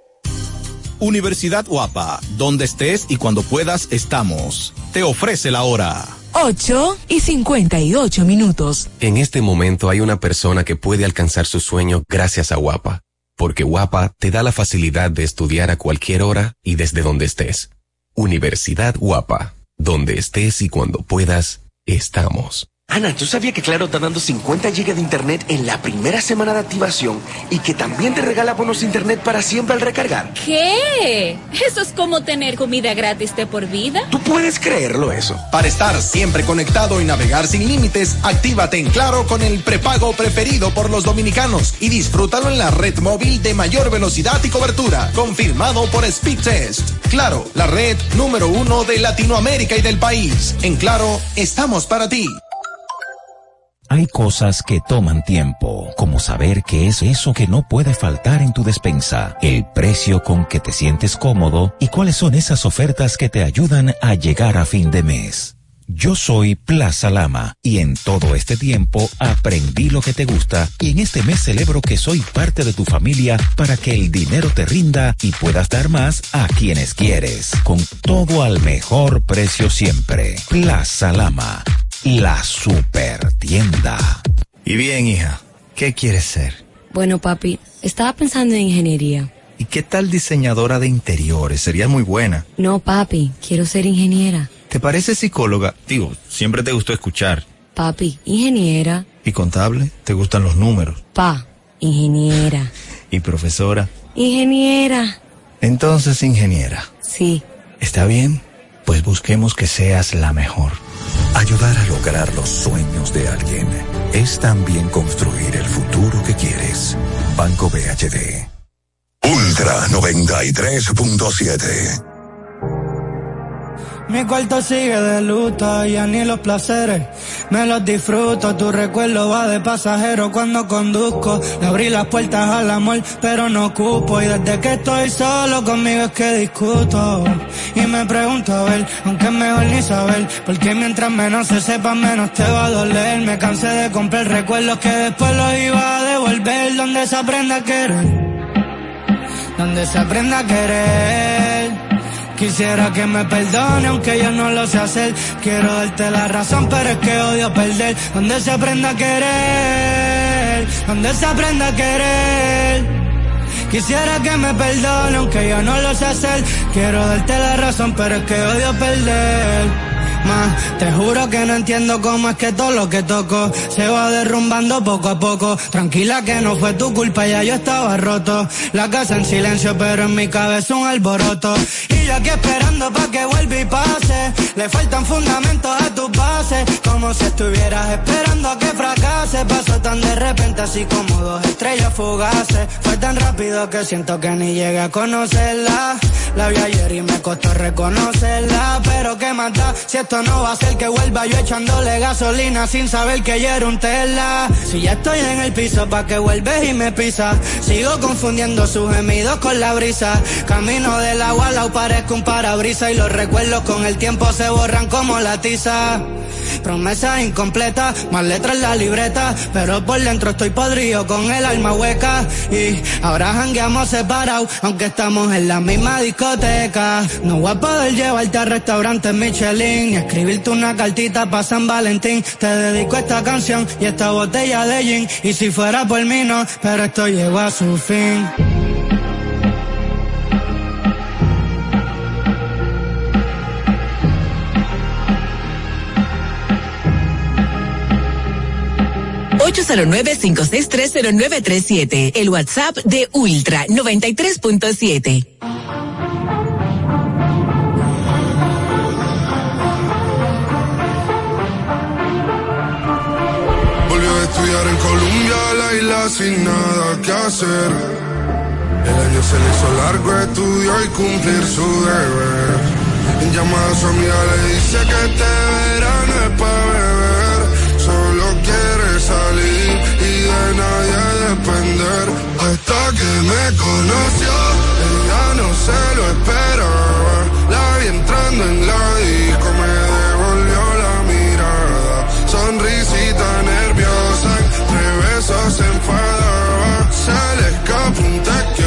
Universidad Guapa, donde estés y cuando puedas estamos. Te ofrece la hora. 8 y 58 minutos. En este momento hay una persona que puede alcanzar su sueño gracias a Guapa, porque Guapa te da la facilidad de estudiar a cualquier hora y desde donde estés. Universidad Guapa, donde estés y cuando puedas, estamos. Ana, ¿tú sabías que Claro está dando 50 GB de internet en la primera semana de activación y que también te regala bonos de internet para siempre al recargar? ¿Qué? Eso es como tener comida gratis de por vida. ¿Tú puedes creerlo eso? Para estar siempre conectado y navegar sin límites, actívate en Claro con el prepago preferido por los dominicanos y disfrútalo en la red móvil de mayor velocidad y cobertura, confirmado por Speedtest. Claro, la red número uno de Latinoamérica y del país. En Claro, estamos para ti. Hay cosas que toman tiempo, como saber qué es eso que no puede faltar en tu despensa, el precio con que te sientes cómodo y cuáles son esas ofertas que te ayudan a llegar a fin de mes. Yo soy Plaza Lama y en todo este tiempo aprendí lo que te gusta y en este mes celebro que soy parte de tu familia para que el dinero te rinda y puedas dar más a quienes quieres, con todo al mejor precio siempre. Plaza Lama, la super tienda. Y bien, hija, ¿qué quieres ser? Bueno, papi, estaba pensando en ingeniería. ¿Y qué tal diseñadora de interiores? Sería muy buena. No, papi, quiero ser ingeniera. ¿Te parece psicóloga? Digo, siempre te gustó escuchar. Papi, ingeniera. ¿Y contable? ¿Te gustan los números? Pa, ingeniera. ¿Y profesora? Ingeniera. Entonces, ingeniera. Sí. ¿Está bien? Pues busquemos que seas la mejor. Ayudar a lograr los sueños de alguien es también construir el futuro que quieres. Banco BHD. Ultra 93.7. Mi cuarto sigue de luto, ya ni los placeres me los disfruto. Tu recuerdo va de pasajero cuando conduzco. Le abrí las puertas al amor, pero no ocupo. Y desde que estoy solo conmigo es que discuto. Y me pregunto a ver, aunque es mejor ni saber. Porque mientras menos se sepa, menos te va a doler. Me cansé de comprar recuerdos que después los iba a devolver. Donde se aprenda a querer. Donde se aprenda a querer. Quisiera que me perdone aunque yo no lo sé hacer. Quiero darte la razón, pero es que odio perder. Donde se aprenda a querer, donde se aprenda a querer. Quisiera que me perdone aunque yo no lo sé hacer. Quiero darte la razón, pero es que odio perder. Te juro que no entiendo cómo es que todo lo que toco se va derrumbando poco a poco. Tranquila que no fue tu culpa, ya yo estaba roto. La casa en silencio, pero en mi cabeza un alboroto. Y yo aquí esperando pa' que vuelva y pase. Le faltan fundamentos a tus bases. Como si estuvieras esperando a que fracase. Pasó tan de repente, así como dos estrellas fugaces. Fue tan rápido que siento que ni llegué a conocerla. La vi ayer y me costó reconocerla. Pero qué mata, si esto no va a ser que vuelva yo echándole gasolina sin saber que yo era un tela. Si ya estoy en el piso pa' que vuelves y me pisas. Sigo confundiendo sus gemidos con la brisa. Camino del agua al parezco un parabrisa y los recuerdos con el tiempo se borran como la tiza. Promesas incompletas, más letras en la libreta, pero por dentro estoy podrido con el alma hueca y ahora jangueamos separados, aunque estamos en la misma discoteca. No voy a poder llevarte a restaurantes Michelin escribirte una cartita para San Valentín. Te dedico esta canción y esta botella de gin y si fuera por mí no, pero esto llegó a su fin. siete el WhatsApp de Ultra 93.7. sin nada que hacer. El año se le hizo largo, estudió y cumplir su deber. En llamada a su amiga le dice que este verano es para beber. Solo quiere salir y de nadie depender. Hasta que me conoció, ella no se lo esperaba. La vi entrando en la disco, se enfadaba. Se le escapó un te